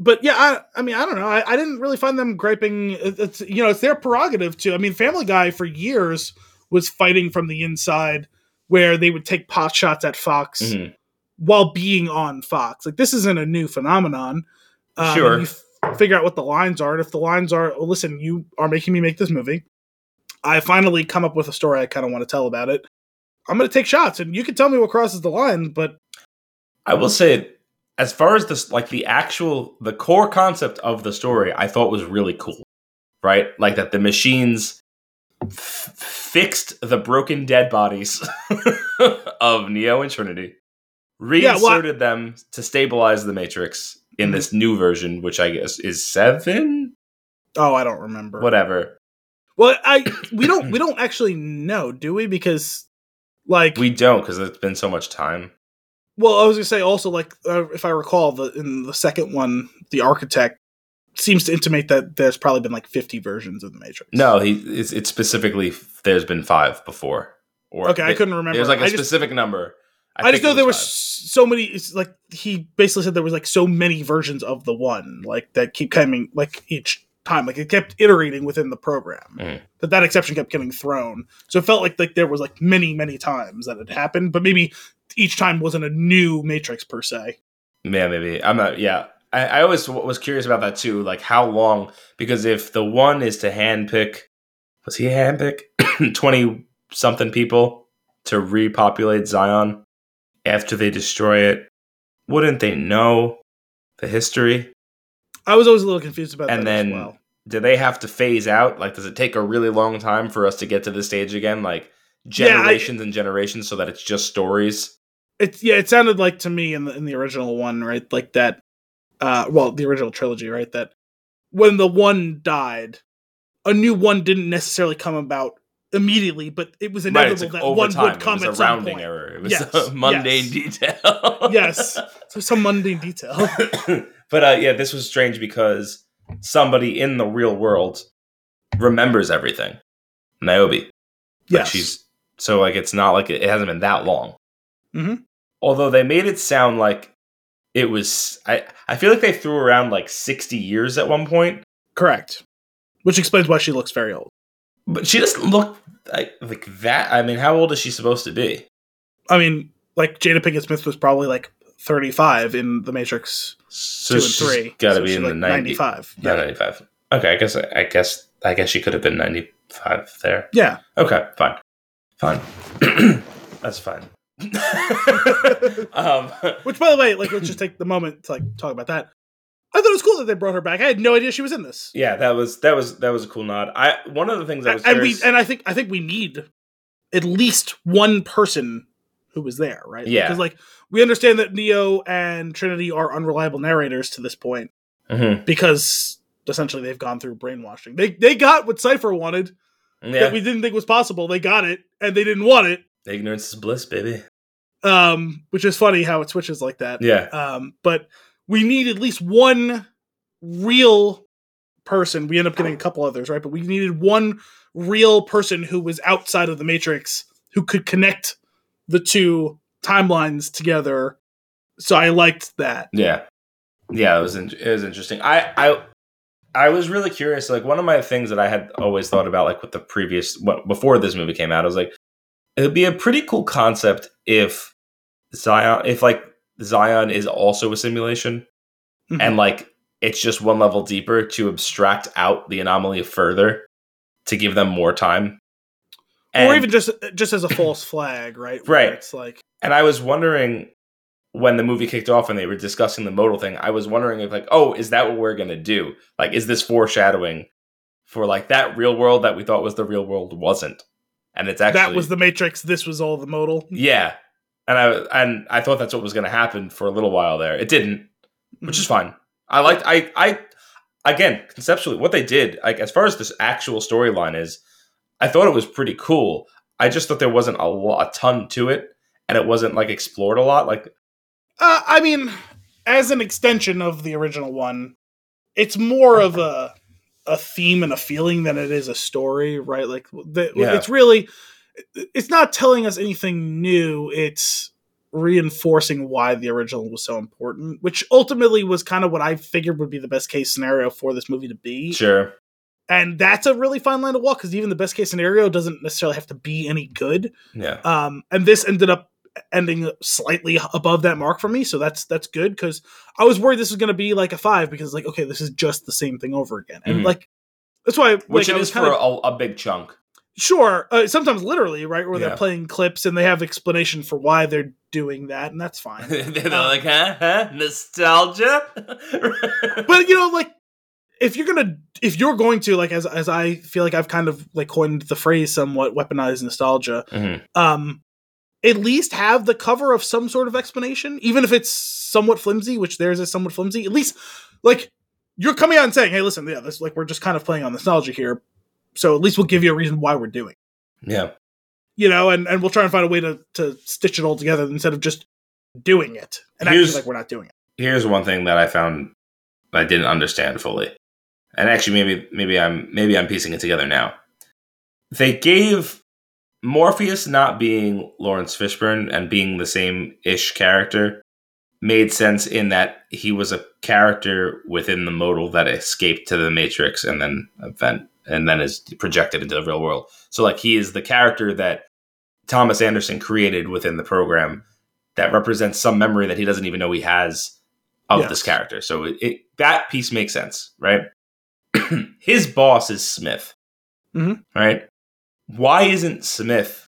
but yeah, I, I mean I don't know. I, I didn't really find them griping. It's you know it's their prerogative to. I mean Family Guy for years was fighting from the inside where they would take pot shots at Fox Mhm. while being on Fox. Like this isn't a new phenomenon. Um, Sure. You f- figure out what the lines are, and if the lines are, well, listen, you are making me make this movie. I finally come up with a story I kind of want to tell about it. I'm going to take shots, and you can tell me what crosses the line, but I will say, as far as this, like the actual, the core concept of the story, I thought was really cool, right? Like that the machines f- fixed the broken dead bodies of Neo and Trinity, reinserted them to stabilize the Matrix in Mhm. this new version, which I guess is seven, Oh, I don't remember. whatever. Well, I we don't we don't actually know, do we? Because like We don't because it's been so much time. Well, I was gonna say also like uh, if I recall the in the second one, the architect seems to intimate that there's probably been like 50 versions of the Matrix. No, he it's, it's specifically there's been five before. Or Okay, I couldn't remember. There's like a I just, specific number. I, just think know there was so many. It's like he basically said there was like so many versions of the one, like that keep coming like each time, like it kept iterating within the program. Mhm. That that exception kept getting thrown, so it felt like like there was like many many times that it happened, but maybe each time wasn't a new Matrix per se. Yeah, maybe. I'm not. Yeah, I, I always was curious about that too. Like how long? Because if the one is to handpick, was he handpick twenty something people to repopulate Zion after they destroy it? Wouldn't they know the history? I was always a little confused about And that then- as well. Do they have to phase out? Like, does it take a really long time for us to get to this stage again? Like Yeah, I- generations and generations, so that it's just stories. It's yeah, it sounded like to me in the in the original one, right? Like that uh well, the original trilogy, right? That when the one died, a new one didn't necessarily come about immediately, but it was Right, inevitable like that one time. would come it at was a some rounding point. error. It was Yes, a mundane yes. detail. Yes. So some mundane detail. but uh, yeah, this was strange because somebody in the real world remembers everything. Niobe. Like yes. she's so like it's not like it, it hasn't been that long. Mhm. Although they made it sound like it was. I I feel like they threw around like sixty years at one point, correct. Which explains why she looks very old. but she doesn't look like like that. I mean, how old is she supposed to be? I mean, like Jada Pinkett Smith was probably like 35 in The Matrix So 2 and 3. Got to So be in like the 90, 95. Yeah, ninety five. Okay, I guess I guess I guess she could have been ninety five there. Yeah. Okay, fine, fine. That's fine. um, Which, by the way, like, let's just take the moment to like talk about that. I thought it was cool that they brought her back. I had no idea she was in this. yeah, that was that was that was a cool nod. I one of the things I was and we and I think I think we need at least one person who was there, right? Yeah. because like we understand that Neo and Trinity are unreliable narrators to this point Mhm. because essentially they've gone through brainwashing. They they got what Cypher wanted yeah, that we didn't think was possible. They got it, and they didn't want it. ignorance is bliss, baby. Um, which is funny how it switches like that. Yeah, Um, but we need at least one real person. We end up getting a couple others, right? But we needed one real person who was outside of the Matrix who could connect the two timelines together. So I liked that. yeah, yeah. It was in, it was interesting. I I I was really curious. Like one of my things that I had always thought about, like with the previous what before this movie came out, I was like, it would be a pretty cool concept if Zion, if like Zion is also a simulation, Mhm. and like it's just one level deeper to abstract out the anomaly further to give them more time. Or even just just as a false flag, right? Right. It's like And I was wondering when the movie kicked off and they were discussing the modal thing, I was wondering if like, oh, is that what we're gonna do? Like, is this foreshadowing for like that real world that we thought was the real world wasn't? And it's actually that was the Matrix. This was all the modal. yeah. And I and I thought that's what was gonna happen for a little while there. It didn't, which is mm-hmm. fine. I liked I I again conceptually what they did like as far as this actual storyline is, I thought it was pretty cool. I just thought there wasn't a lot, a ton to it, and it wasn't like explored a lot. Like Uh, I mean, as an extension of the original one, it's more of a a theme and a feeling than it is a story, right? Like the, Yeah. it's really it's not telling us anything new. It's reinforcing why the original was so important, which ultimately was kind of what I figured would be the best case scenario for this movie to be. Sure. And that's a really fine line to walk because even the best case scenario doesn't necessarily have to be any good. Yeah. Um, and this ended up ending slightly above that mark for me, so that's that's good because I was worried this was going to be like a five because like okay, this is just the same thing over again, and Mhm. like that's why Which like, I was is kind for a, a big chunk. sure uh, sometimes literally right where Yeah. they're playing clips and they have explanation for why they're doing that, and that's fine. They're Um, like, huh, huh, nostalgia. but you know like if you're gonna if you're going to like as as i feel like i've kind of like coined the phrase somewhat weaponized nostalgia Mhm. um at least have the cover of some sort of explanation, even if it's somewhat flimsy, which theirs is somewhat flimsy. At least, like, you're coming out and saying, "Hey, listen, yeah, this like we're just kind of playing on nostalgia here." So at least we'll give you a reason why we're doing. it. Yeah. You know, and, and we'll try and find a way to to stitch it all together instead of just doing it and Here's- acting like we're not doing it. Here's one thing that I found I didn't understand fully. And actually maybe maybe I'm maybe I'm piecing it together now. They gave Morpheus not being Laurence Fishburne and being the same ish character made sense in that he was a character within the modal that escaped to the Matrix and then event and then is projected into the real world. So like he is the character that Thomas Anderson created within the program that represents some memory that he doesn't even know he has of Yes. this character. So it, it that piece makes sense, right? His boss is Smith, Mhm. right? Why isn't Smith?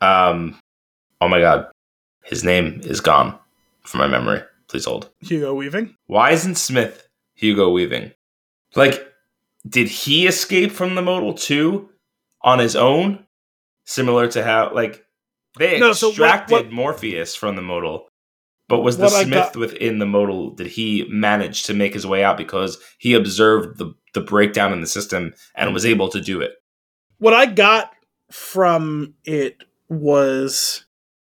Um, oh my god, his name is gone from my memory. Please hold. Hugo Weaving. Why isn't Smith Hugo Weaving? Like, did he escape from the modal too on his own? Similar to how, like, they No, so what- extracted what- Morpheus from the modal, but was the Smith got- within the modal? Did he manage to make his way out because he observed the the breakdown in the system and was able to do it? what I got from it was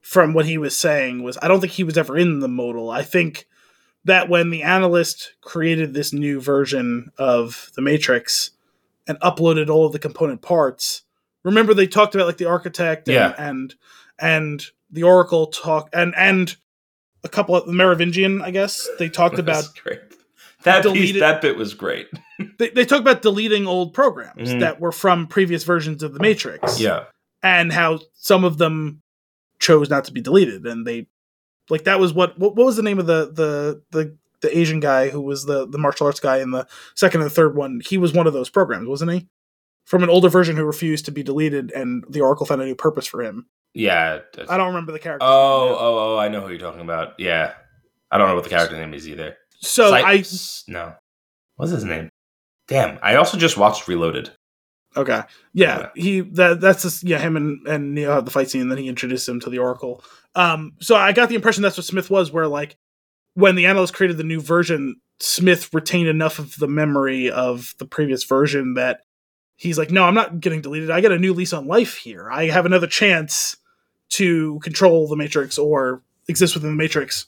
from what he was saying was I don't think he was ever in the modal. I think that when the analyst created this new version of the Matrix and uploaded all of the component parts, remember they talked about like the architect and Yeah. and, and the Oracle talk and and a couple of the Merovingian, I guess. They talked about great. That piece, deleted- that bit was great. they, they talk about deleting old programs Mhm. that were from previous versions of the Matrix. Yeah, and how some of them chose not to be deleted and they like that was what what, what was the name of the the the the asian guy who was the the martial arts guy in the second and the third one he was one of those programs wasn't he from an older version who refused to be deleted and the oracle found a new purpose for him yeah. i don't remember the character Oh, oh, oh! I know who you're talking about. Yeah, I don't know what the character name is either. so i no. What's his name? Damn! I also just watched Reloaded. Okay. Yeah, he that that's just, yeah him and and Neo have the fight scene, and then he introduced him to the Oracle. Um, so I got the impression that's what Smith was, where like when the analyst created the new version, Smith retained enough of the memory of the previous version that he's like, no, I'm not getting deleted. I get a new lease on life here. I have another chance to control the Matrix or exist within the Matrix.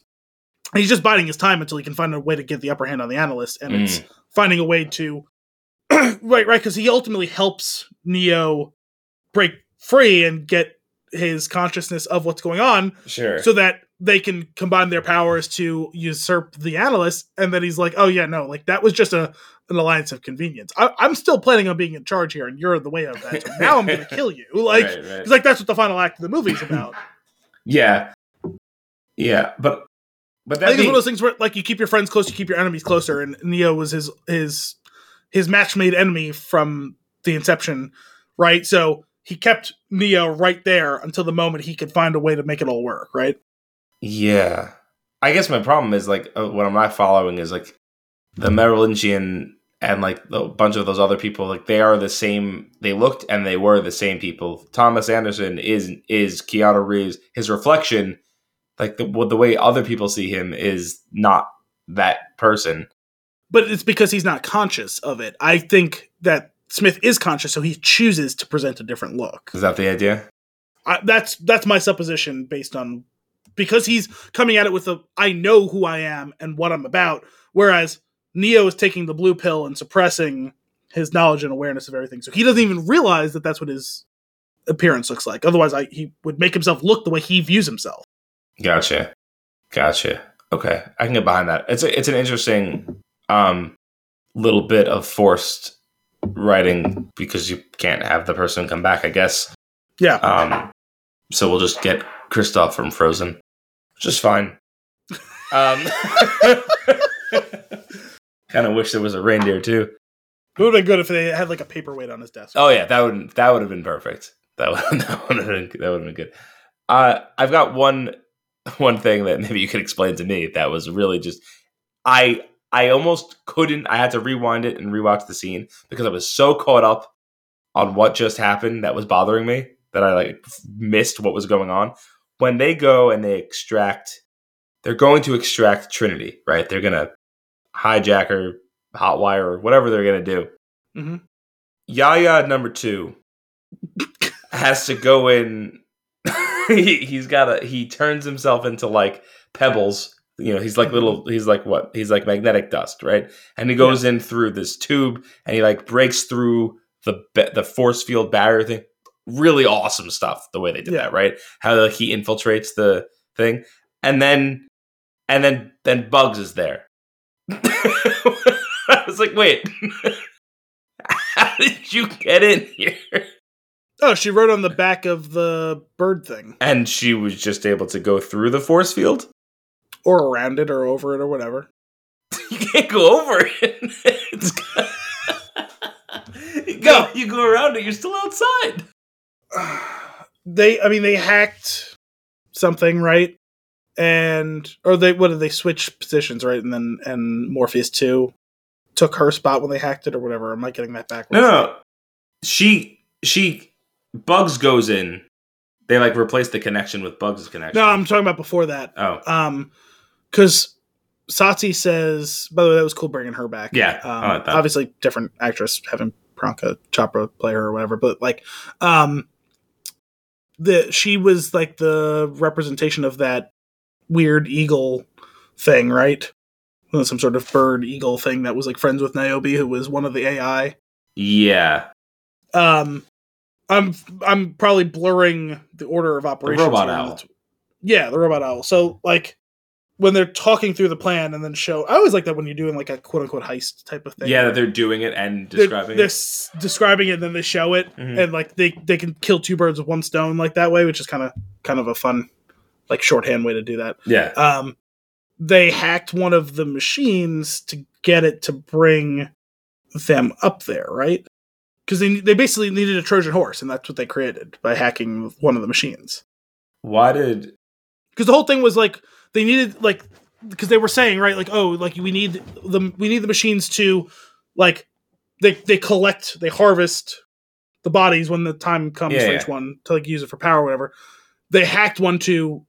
And he's just biding his time until he can find a way to get the upper hand on the analyst, and it's mm. finding a way to right right because he ultimately helps neo break free and get his consciousness of what's going on Sure. so that they can combine their powers to usurp the analyst and then he's like oh yeah no like that was just a an alliance of convenience I, i'm still planning on being in charge here and you're in the way of that so now i'm gonna kill you like Right, right. it's like that's what the final act of the movie's about yeah, yeah, but but I that think it's one of those things where like you keep your friends close, you keep your enemies closer, and Neo was his his his match made enemy from the inception, right? So he kept Neo right there until the moment he could find a way to make it all work, right? Yeah. I guess my problem is like uh, what I'm not following is like the Merovingian and like a bunch of those other people like they are the same. They looked and they were the same people. Thomas Anderson is is Keanu Reeves. His reflection, like the the way other people see him, is not that person. But it's because he's not conscious of it. I think that Smith is conscious, so he chooses to present a different look. Is that the idea? I, that's that's my supposition based on because he's coming at it with a I know who I am and what I'm about, whereas Neo is taking the blue pill and suppressing his knowledge and awareness of everything. So he doesn't even realize that that's what his appearance looks like. Otherwise, I, he would make himself look the way he views himself. Gotcha. Gotcha. Okay. I can get behind that. It's a, it's an interesting um little bit of forced writing because you can't have the person come back, I guess. Yeah. Um so we'll just get Kristoff from Frozen. Which is fine. Um kind of wish there was a reindeer too. It would have been good if they had like a paperweight on his desk. Oh yeah, that would that would have been perfect. That would that would have been that would have been good. Uh, I've got one one thing that maybe you could explain to me that was really just I I almost couldn't. I had to rewind it and rewatch the scene because I was so caught up on what just happened that was bothering me that I like missed what was going on. when they go and they extract, they're going to extract Trinity, right? They're gonna hijack her, hotwire, or whatever they're gonna do. hmm Yaya number two has to go in. he, he's got a. He turns himself into like pebbles. You know, he's like little. He's like what? He's like magnetic dust, right? And he goes in through this tube, and he like breaks through the the force field barrier thing. Really awesome stuff. The way they did Yeah. that, right? How like he infiltrates the thing, and then and then then Bugs is there. I was like, wait, how did you get in here? Oh, she wrote on the back of the bird thing, And she was just able to go through the force field. or around it, or over it, or whatever. You can't go over it. You go, you go around it. You're still outside. they, I mean, they hacked something, right? And or they what did they switch positions, right? And then and Morpheus two took her spot when they hacked it, or whatever. Am I getting that backwards? No, no. She she Bugs goes in. They like replace the connection with Bugs' connection. No, I'm talking about before that. oh Um, because Sati says, by the way, that was cool bringing her back. Yeah, um, like that. obviously different actress having Priyanka Chopra play her or whatever, but like, um, the she was like the representation of that weird eagle thing, right? Uh, Some sort of bird eagle thing that was like friends with Niobe, who was one of the AI. yeah. Um, I'm I'm probably blurring the order of operations. robot owl. Yeah, the robot owl. So like when they're talking through the plan and then show, I always like that when you're doing like a quote unquote heist type of thing. Yeah, that they're doing it and They're- describing they're, it. s- describing it, and then they show it, Mhm. and like they they can kill two birds with one stone like that way, which is kind of kind of a fun like shorthand way to do that. Yeah. Um, they hacked one of the machines to get it to bring them up there, right? Because they they basically needed a Trojan horse, and that's what they created by hacking one of the machines. Why did Because the whole thing was like they needed like because they were saying right like oh like we need the we need the machines to like they they collect they harvest the bodies when the time comes Yeah, for yeah. each one to like use it for power or whatever. They hacked one to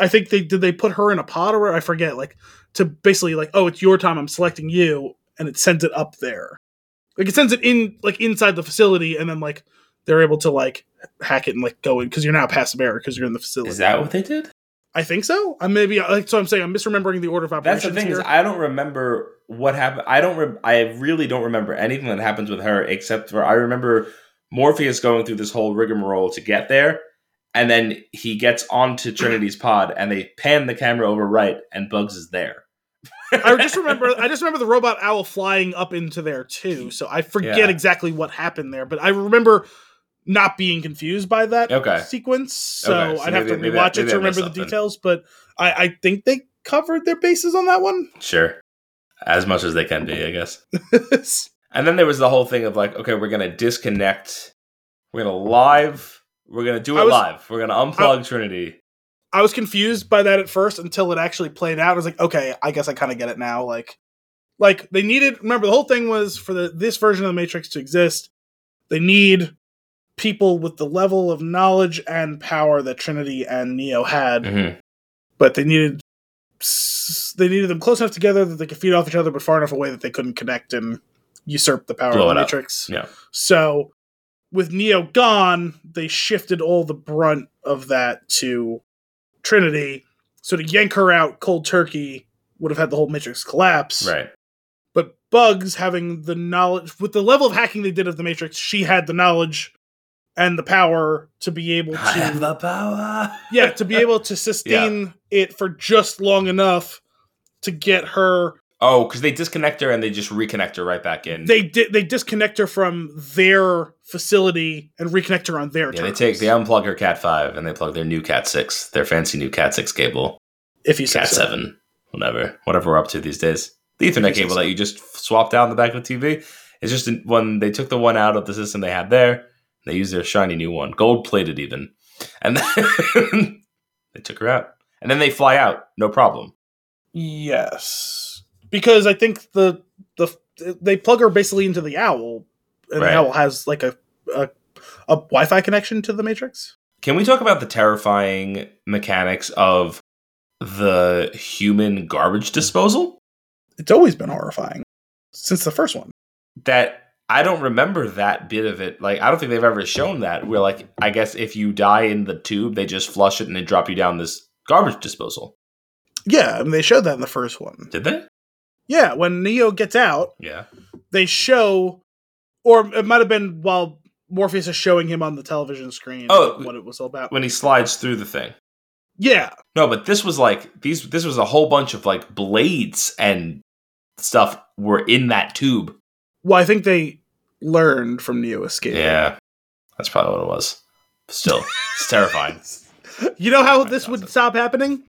I think they did they put her in a pod or whatever? I forget like to basically like oh it's your time I'm selecting you and it sends it up there. Like it sends it in like inside the facility and then like they're able to like hack it and like go in because you're now past the barrier because you're in the facility. is that what they did? I think so. I maybe like so. I'm saying I'm misremembering the order of operations. That's the thing here. is I don't remember what happened. I don't. Re- I really don't remember anything that happens with her except for I remember Morpheus going through this whole rigmarole to get there, and then he gets onto Trinity's pod, and they pan the camera over right, and Bugs is there. I just remember. I just remember the robot owl flying up into there too. So I forget Yeah. exactly what happened there, but I remember not being confused by that Okay. sequence. So, Okay, so I'd have to maybe rewatch I- it maybe to remember the details. But I, I think they covered their bases on that one. Sure, as much as they can be, I guess. And then there was the whole thing of like, okay, we're gonna disconnect. We're gonna live. We're gonna do it was- live. We're gonna unplug Trinity. I was confused by that at first until it actually played out. I was like, okay, I guess I kind of get it now. Like, like they needed. Remember, the whole thing was for the this version of the Matrix to exist, they need people with the level of knowledge and power that Trinity and Neo had, Mhm. but they needed they needed them close enough together that they could feed off each other, but far enough away that they couldn't connect and usurp the power Blow of the up. Matrix. Yeah. So with Neo gone, they shifted all the brunt of that to Trinity. So to yank her out cold turkey would have had the whole Matrix collapse. Right. But Bugs having the knowledge with the level of hacking they did of the Matrix, she had the knowledge and the power to be able I have to the power. yeah, to be able to sustain it for just long enough to get her Oh, because they disconnect her and they just reconnect her right back in. they di- they disconnect her from their facility and reconnect her on their yeah, they terms. take they unplug her Cat five and they plug their new Cat six, their fancy new Cat six cable, if you say Cat so. seven, whatever, whatever we're up to these days. The Ethernet If you say cable so. that you just swap down the back of the TV. It's just when they took the one out of the system they had there, they used their shiny new one, gold plated even, and then they took her out, and then they fly out, no problem. Yes, because I think the the they plug her basically into the owl, and Right. the owl has like a a, a Wi-Fi connection to the Matrix. Can we talk about the terrifying mechanics of the human garbage disposal? It's always been horrifying since the first one. That I don't remember that bit of it. Like I don't think they've ever shown that. Where like I guess if you die in the tube, they just flush it and they drop you down this garbage disposal. Yeah, I mean, they showed that in the first one. Did they? Yeah, when Neo gets out, Yeah. they show, or it might have been while Morpheus is showing him on the television screen Oh. what it was all about. When he slides through the thing. Yeah, No, but this was like these. This was a whole bunch of like blades and stuff were in that tube. well, I think they learned from Neo escape. Yeah, that's probably what it was. Still, it's terrifying. You know how this would stop happening?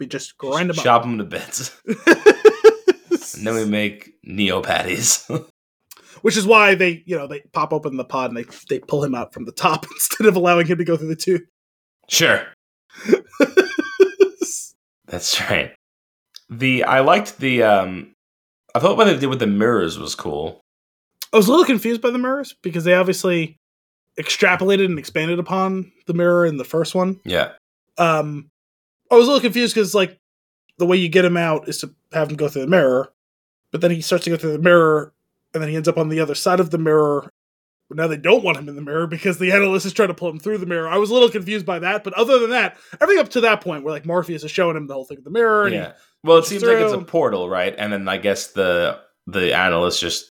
We just grind them up. Chop them to bits, and then we make neo patties. Which is why they, you know, they pop open the pod and they they pull him out from the top instead of allowing him to go through the tube. sure, that's right. The I liked the. um I thought what they did with the mirrors was cool. I was a little confused by the mirrors because they obviously extrapolated and expanded upon the mirror in the first one. Yeah, Um, I was a little confused because like the way you get him out is to have him go through the mirror, but then he starts to go through the mirror, and then he ends up on the other side of the mirror. But now they don't want him in the mirror because the analyst is trying to pull him through the mirror. I was a little confused by that, but other than that, everything up to that point where like Morpheus is showing him the whole thing with the mirror, and yeah. Well, it seems like it's a portal, right? And then I guess the the analyst just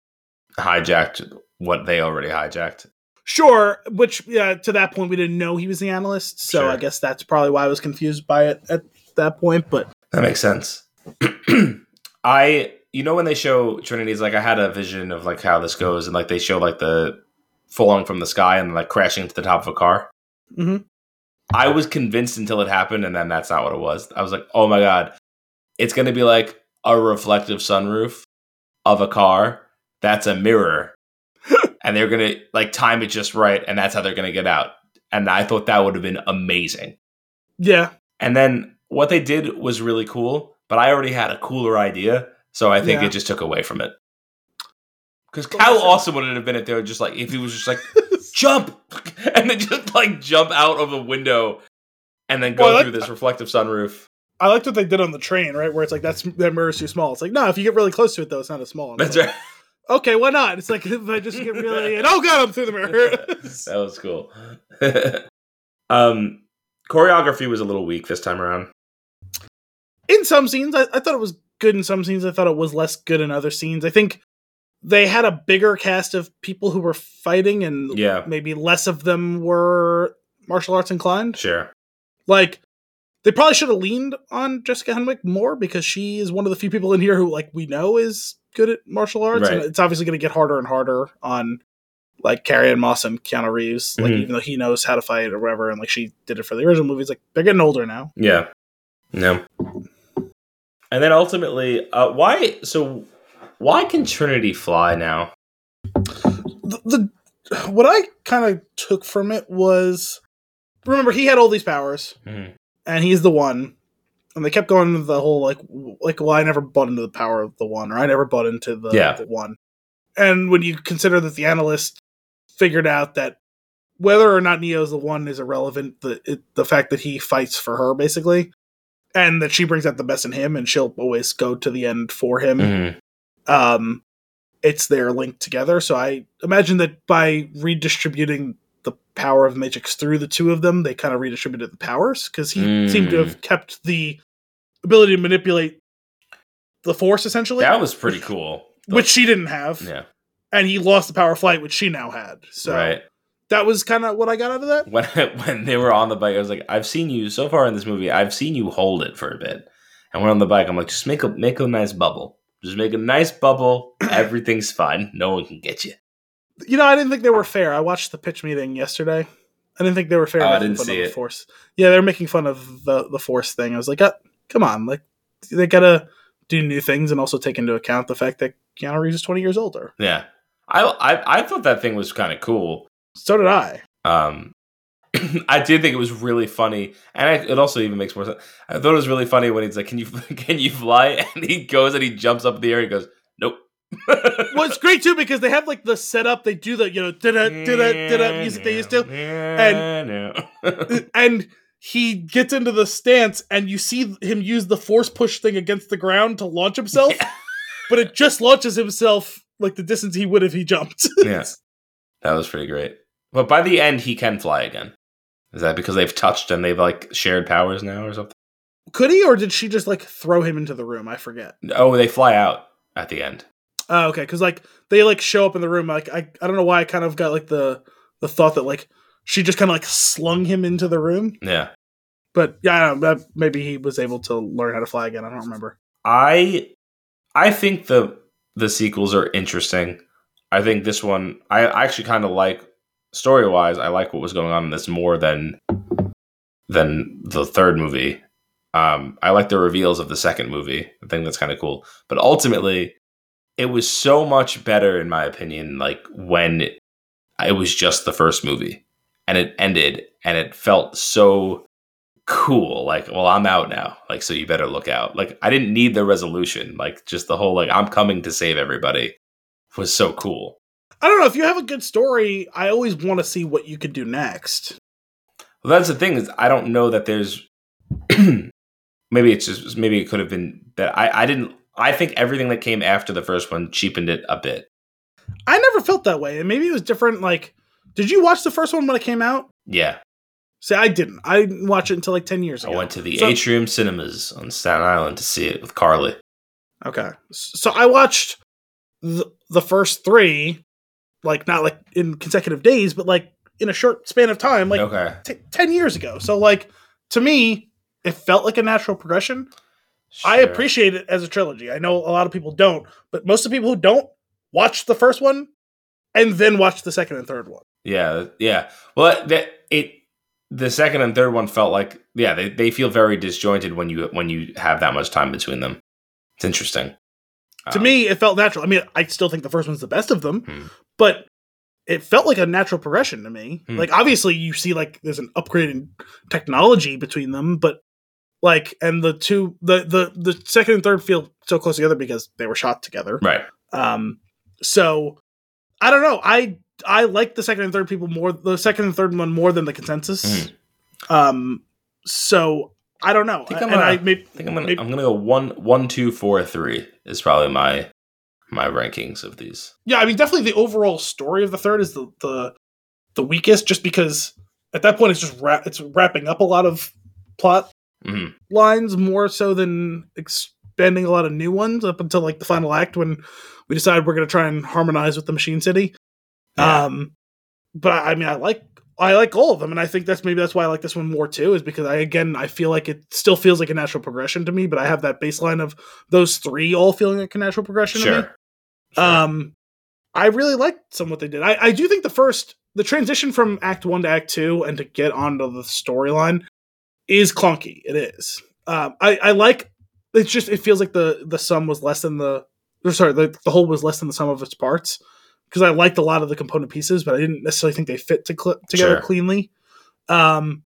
hijacked what they already hijacked. Sure, which yeah, to that point we didn't know he was the analyst, so Sure. I guess that's probably why I was confused by it at that point. But That makes sense. I, you know, when they show Trinity's like, I had a vision of like how this goes, and like they show like the falling from the sky and like crashing into the top of a car. Mhm. I was convinced until it happened, and then that's not what it was. I was like, oh my god, it's gonna be like a reflective sunroof of a car that's a mirror, and they're gonna like time it just right, and that's how they're gonna get out. And I thought that would have been amazing. yeah, And then what they did was really cool, but I already had a cooler idea, so I think Yeah. it just took away from it. Because how awesome would it have been if they were just like, if he was just like, jump, and then just like jump out of the window, and then go Well, I like through this reflective sunroof. I liked what they did on the train, right? Where it's like that's that mirror's too small. It's like no, if you get really close to it though, it's not as small. That's right. Okay, why not? It's like if I just get really and oh god, I'm through the mirror. that was cool. um, choreography was a little weak this time around. in some scenes, I, I thought it was good. In some scenes, I thought it was less good in other scenes. I think they had a bigger cast of people who were fighting, and Yeah, maybe less of them were martial arts inclined. sure. Like they probably should have leaned on Jessica Henwick more because she is one of the few people in here who like we know is good at martial arts, and it's obviously going to get harder and harder on like Carrie-Anne Moss and Keanu Reeves. Like Mhm. even though he knows how to fight or whatever, and like she did it for the original movies, like they're getting older now. Yeah. No. And then ultimately, uh, why? So, why can Trinity fly now? the, the what I kind of took from it was remember he had all these powers Mhm. and he's the one and they kept going the whole like like well I never bought into the power of the one or I never bought into the, Yeah. the one and when you consider that the analyst figured out that whether or not Neo's the one is irrelevant the it, the fact that he fights for her basically and that she brings out the best in him and she'll always go to the end for him Mhm. um it's they're linked together so i imagine that by redistributing power of the matrix through the two of them they kind of redistributed the powers because he Mm. seemed to have kept the ability to manipulate the force essentially That was pretty cool. which she didn't have yeah, and he lost the power of flight which she now had so right. that was kind of what i got out of that When when they were on the bike, I was like, I've seen you so far in this movie. I've seen you hold it for a bit, and we're on the bike. I'm like, just make a make a nice bubble. Just make a nice bubble. Everything's fine. No one can get you. You know i didn't think they were fair i watched the pitch meeting yesterday i didn't think they were fair Oh, I didn't see it. force yeah they're making fun of the the force thing i was like uh, come on like they gotta do new things and also take into account the fact that keanu reeves is 20 years older Yeah, I I, I thought that thing was kind of cool. so did i Um, I did think it was really funny, and I, it also even makes more sense. I thought it was really funny when he's like, "Can you can you fly?" And he goes and he jumps up in the air. And He goes, "Nope." well, it's great too because they have like the setup. They do the you know da da da da da music they used to, and and he gets into the stance, and you see him use the force push thing against the ground to launch himself, Yeah. but it just launches himself like the distance he would if he jumped. yeah, that was pretty great. But by the end, he can fly again. Is that because they've touched and they've like shared powers now or something? Could he, or did she just like throw him into the room? I forget. Oh, they fly out at the end. Oh, okay, because like they like show up in the room. Like I, I don't know why I kind of got like the the thought that like she just kind of like slung him into the room. Yeah. But yeah, I don't know, maybe he was able to learn how to fly again. I don't remember. I I think the the sequels are interesting. I think this one I I actually kind of like story wise. I like what was going on in this more than than the third movie. Um, I like the reveals of the second movie. I think that's kind of cool. But ultimately, it was so much better in my opinion. Like when it, was just the first movie and it ended, and it felt so cool like well i'm out now like so you better look out like i didn't need the resolution like just the whole like i'm coming to save everybody was so cool I don't know if you have a good story. I always want to see what you could do next. well that's the thing is i don't know that there's maybe it's just maybe it could have been that i i didn't i think everything that came after the first one cheapened it a bit I never felt that way, and maybe it was different. Like, did you watch the first one when it came out? yeah See, I didn't. I didn't watch it until like ten years ago. i went to the So- atrium cinemas on staten island to see it with carly Okay. So I watched the, the first three, like not like in consecutive days, but like in a short span of time, like okay t- 10 years ago. So, like, to me, it felt like a natural progression. I appreciate it as a trilogy. I know a lot of people don't, but most of the people who don't watch the first one and then watch the second and third one. Yeah, yeah. Well, that it the second and third one felt like yeah, they, they feel very disjointed when you when you have that much time between them. It's interesting. To Um, me, it felt natural. I mean, I still think the first one's the best of them, Hmm. but it felt like a natural progression to me. Hmm. Like, obviously, you see, like, there's an upgrade in technology between them, but like, and the two, the the the second and third feel so close together because they were shot together. right. Um, so I don't know. I I like the second and third people more. The second and third one more than the consensus. Mhm. Um, so I don't know. I think I'm gonna- I maybe, I think I'm gonna maybe- I'm gonna go one one two four three is probably my my rankings of these. yeah. I mean, definitely the overall story of the third is the the the weakest, just because at that point it's just wrap, it's wrapping up a lot of plot hmm lines more so than expanding a lot of new ones up until like the final act when we decide we're going to try and harmonize with the Machine City. Yeah. Um, but I mean, I like I like all of them, and I think that's maybe that's why I like this one more too, is because I again I feel like it still feels like a natural progression to me, but I have that baseline of those three all feeling like a natural progression to me. Sure. Sure. Um, I really liked some what they did. I, I do think the first, the transition from Act One to Act Two, and to get onto the storyline is clunky. It is. Um, I I like. It's just it feels like the the sum was less than the. Or sorry, the, the whole was less than the sum of its parts. Because I liked a lot of the component pieces, but I didn't necessarily think they fit to cl- together Sure. cleanly. Um,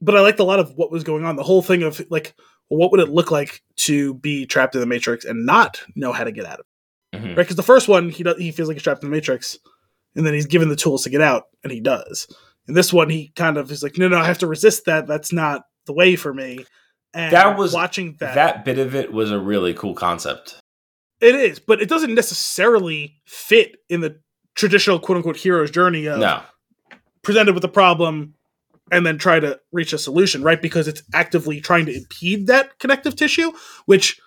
but I liked a lot of what was going on. The whole thing of like, what would it look like to be trapped in the Matrix and not know how to get out of it? Mhm. right? Because the first one, he does, he feels like he's trapped in the matrix, and then he's given the tools to get out, and he does. And this one, he kind of is like, no, no, I have to resist that. That's not the way for me. And That was- watching that. That bit of it was a really cool concept. It is, but it doesn't necessarily fit in the traditional quote unquote hero's journey of No. presented with a problem and then try to reach a solution, right? Because it's actively trying to impede that connective tissue, which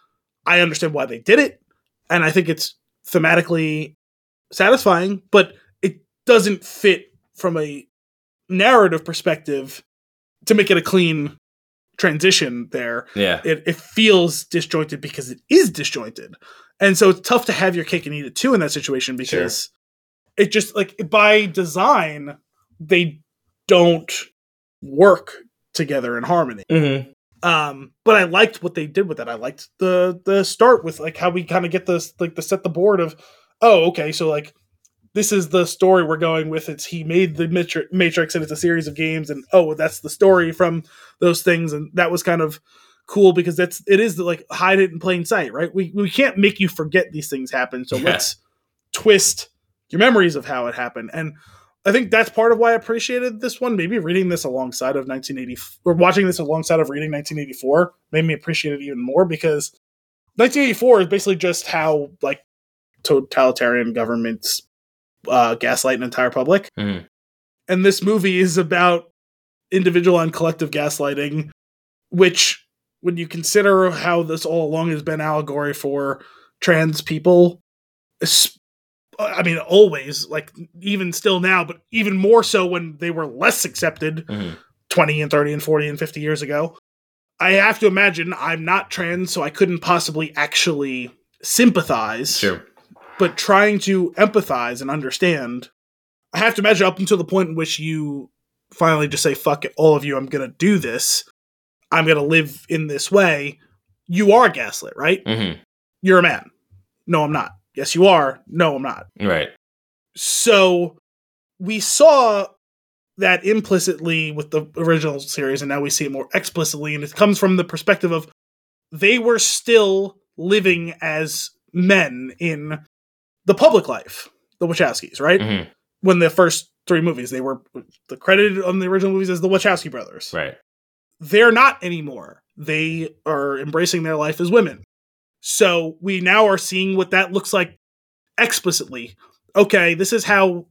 I understand why they did it. And I think it's thematically satisfying, but it doesn't fit from a narrative perspective to make it a clean transition there Yeah. it, it feels disjointed because it is disjointed and so it's tough to have your cake and eat it too in that situation because it just like by design they don't work together in harmony Mm-hmm. um but i liked what they did with it i liked the the start with like how we kind of get this like the set the board of oh okay so like this is the story we're going with it's he made the matrix and it's a series of games and oh that's the story from those things and that was kind of cool because that's it is like hide it in plain sight, right? We we can't make you forget these things happen, so Yeah. let's twist your memories of how it happened. And I think that's part of why I appreciated this one. Maybe reading this alongside of 1980 or watching this alongside of reading 1984 made me appreciate it even more because 1984 is basically just how like totalitarian governments uh, gaslight an entire public. Mhm. And this movie is about individual and collective gaslighting, which, when you consider how this all along has been allegory for trans people, I mean, always, like, even still now, but even more so when they were less accepted Mhm. 20 and 30 and 40 and 50 years ago. I have to imagine I'm not trans, so I couldn't possibly actually sympathize Sure. But trying to empathize and understand, I have to imagine up until the point in which you finally just say, fuck it, all of you, I'm going to do this. I'm going to live in this way. You are gaslit, right? hmm You're a man. No, I'm not. Yes, you are. No, I'm not. Right. So we saw that implicitly with the original series, and now we see it more explicitly, and it comes from the perspective of they were still living as men in the public life, the Wachowskis, right? hmm When the first three movies, they were the credited on the original movies as the Wachowski brothers. Right. They're not anymore. They are embracing their life as women. So we now are seeing what that looks like explicitly. Okay, this is how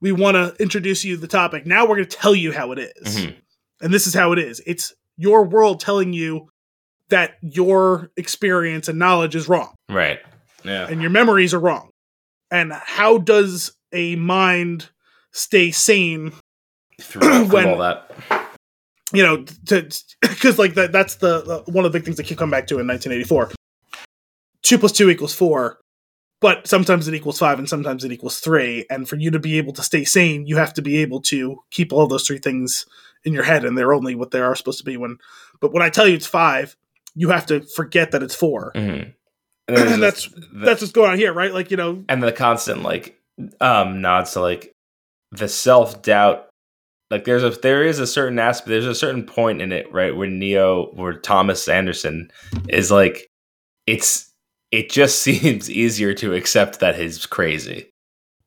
we want to introduce you to the topic. Now we're going to tell you how it is. Mhm. And this is how it is. It's your world telling you that your experience and knowledge is wrong Right. Yeah. and your memories are wrong. And how does a mind stay sane Through when- all that. you know, to because like that that's the, the one of the big things that keep coming back to in 1984. Two plus two equals four, but sometimes it equals five and sometimes it equals three. And for you to be able to stay sane, you have to be able to keep all those three things in your head, and they're only what they are supposed to be. When, but when I tell you it's five, you have to forget that it's 4 hmm And, that's- That's what's going on here, right? Like you know, and the constant like um nods to like the self doubt. Like there's a there is a certain aspect. There's a certain point in it, right, where Neo, where Thomas Anderson is like, it's it just seems easier to accept that he's crazy.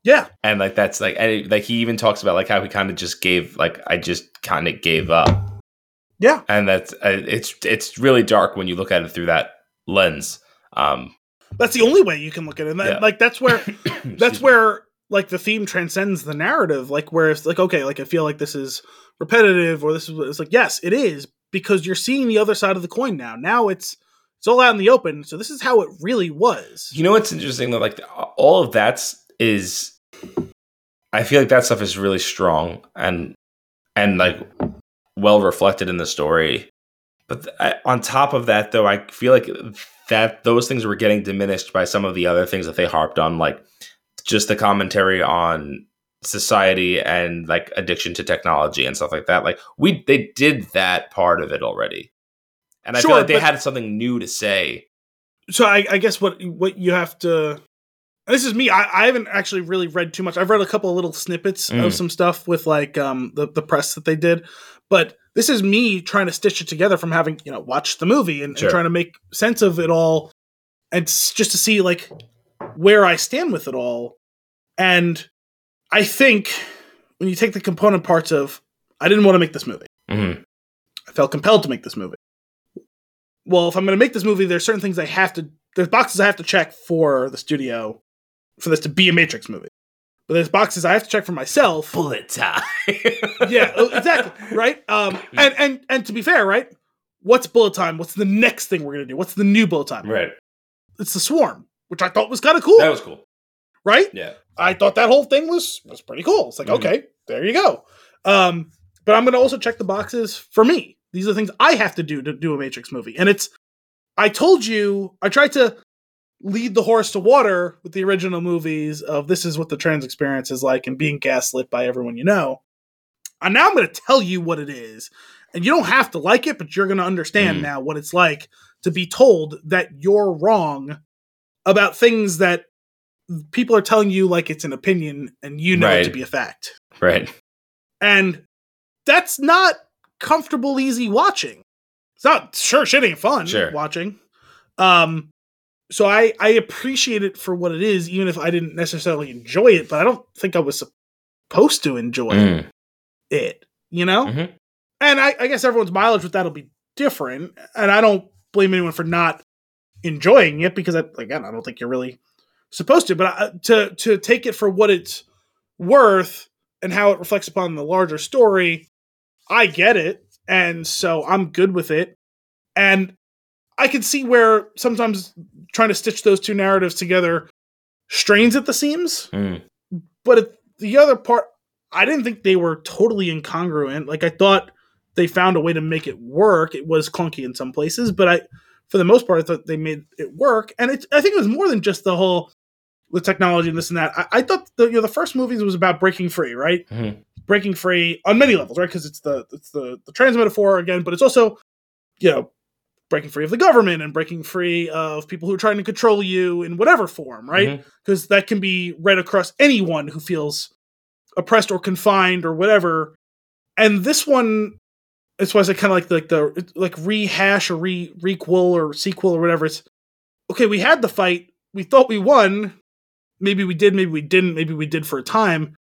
yeah, and like that's like and it- like he even talks about like how he kind of just gave like I just kind of gave up, yeah. and that's uh, it's it's really dark when you look at it through that lens. Um, That's the only way you can look at it. And that, Yeah. Like that's where that's me. where like the theme transcends the narrative like where it's like okay like i feel like this is repetitive or this is it's like yes it is because you're seeing the other side of the coin now now it's it's all out in the open so this is how it really was you know what's interesting though, like all of that's is I feel like that stuff is really strong and and like well reflected in the story. But th- I, on top of that, though, I feel like that those things were getting diminished by some of the other things that they harped on, like just the commentary on society and like addiction to technology and stuff like that. Like we, they did that part of it already, and I Sure, feel like they had something new to say. so I, I guess what what you have to this is me I, I haven't actually really read too much i've read a couple of little snippets Mm. of some stuff with like um the, the press that they did but this is me trying to stitch it together from having you know watched the movie and, and trying to make sense of it all and just to see like where i stand with it all and i think when you take the component parts of i didn't want to make this movie Mhm. I felt compelled to make this movie. Well, if I'm going to make this movie, there's certain things I have to, there's boxes I have to check for the studio for this to be a Matrix movie. But there's boxes I have to check for myself. Bullet time. yeah, uh, exactly, right? Um, and and and to be fair, right? What's bullet time? What's the next thing we're going to do? What's the new bullet time? Right. It's the swarm, which I thought was kind of cool, That was cool. right? Yeah. I thought that whole thing was was pretty cool. It's like, Mhm. okay, there you go. Um, but I'm gonna also check the boxes for me. These are the things I have to do to do a Matrix movie. And it's I told you I tried to lead the horse to water with the original movies of this is what the trans experience is like and being gaslit by everyone you know. And now I'm gonna tell you what it is. And you don't have to like it, but you're gonna understand Mhm. now what it's like to be told that you're wrong about things that people are telling you like it's an opinion and you know it to be a fact. Right. And that's not comfortable, easy watching. It's not sure shit ain't fun Sure. watching. Um, so I I appreciate it for what it is, even if I didn't necessarily enjoy it. But I don't think I was supposed to enjoy Mm. it. You know, Mhm. and I, I guess everyone's mileage with that'll be different. And I don't blame anyone for not enjoying it because I, again, I don't think you're really supposed to. But I, to to take it for what it's worth and how it reflects upon the larger story, I get it, and so I'm good with it. And I can see where sometimes trying to stitch those two narratives together strains at the seams. Mm. But the other part, I didn't think they were totally incongruent. Like I thought they found a way to make it work. It was clunky in some places, but I, for the most part, I thought they made it work. And it, I think it was more than just the whole the technology and this and that. I, I thought the you know the first movies was about breaking free, right? Mhm. Breaking free on many levels, right? Because it's the it's the the trans metaphor again, but it's also you know breaking free of the government and breaking free of people who are trying to control you in whatever form, right? Mm-hmm. Because that can be read across anyone who feels oppressed or confined or whatever. And this one, it's why I kind of like the, like the like rehash or re requel or sequel or whatever. It's okay. We had the fight. We thought we won. Maybe we did. Maybe we didn't. Maybe we did for a time.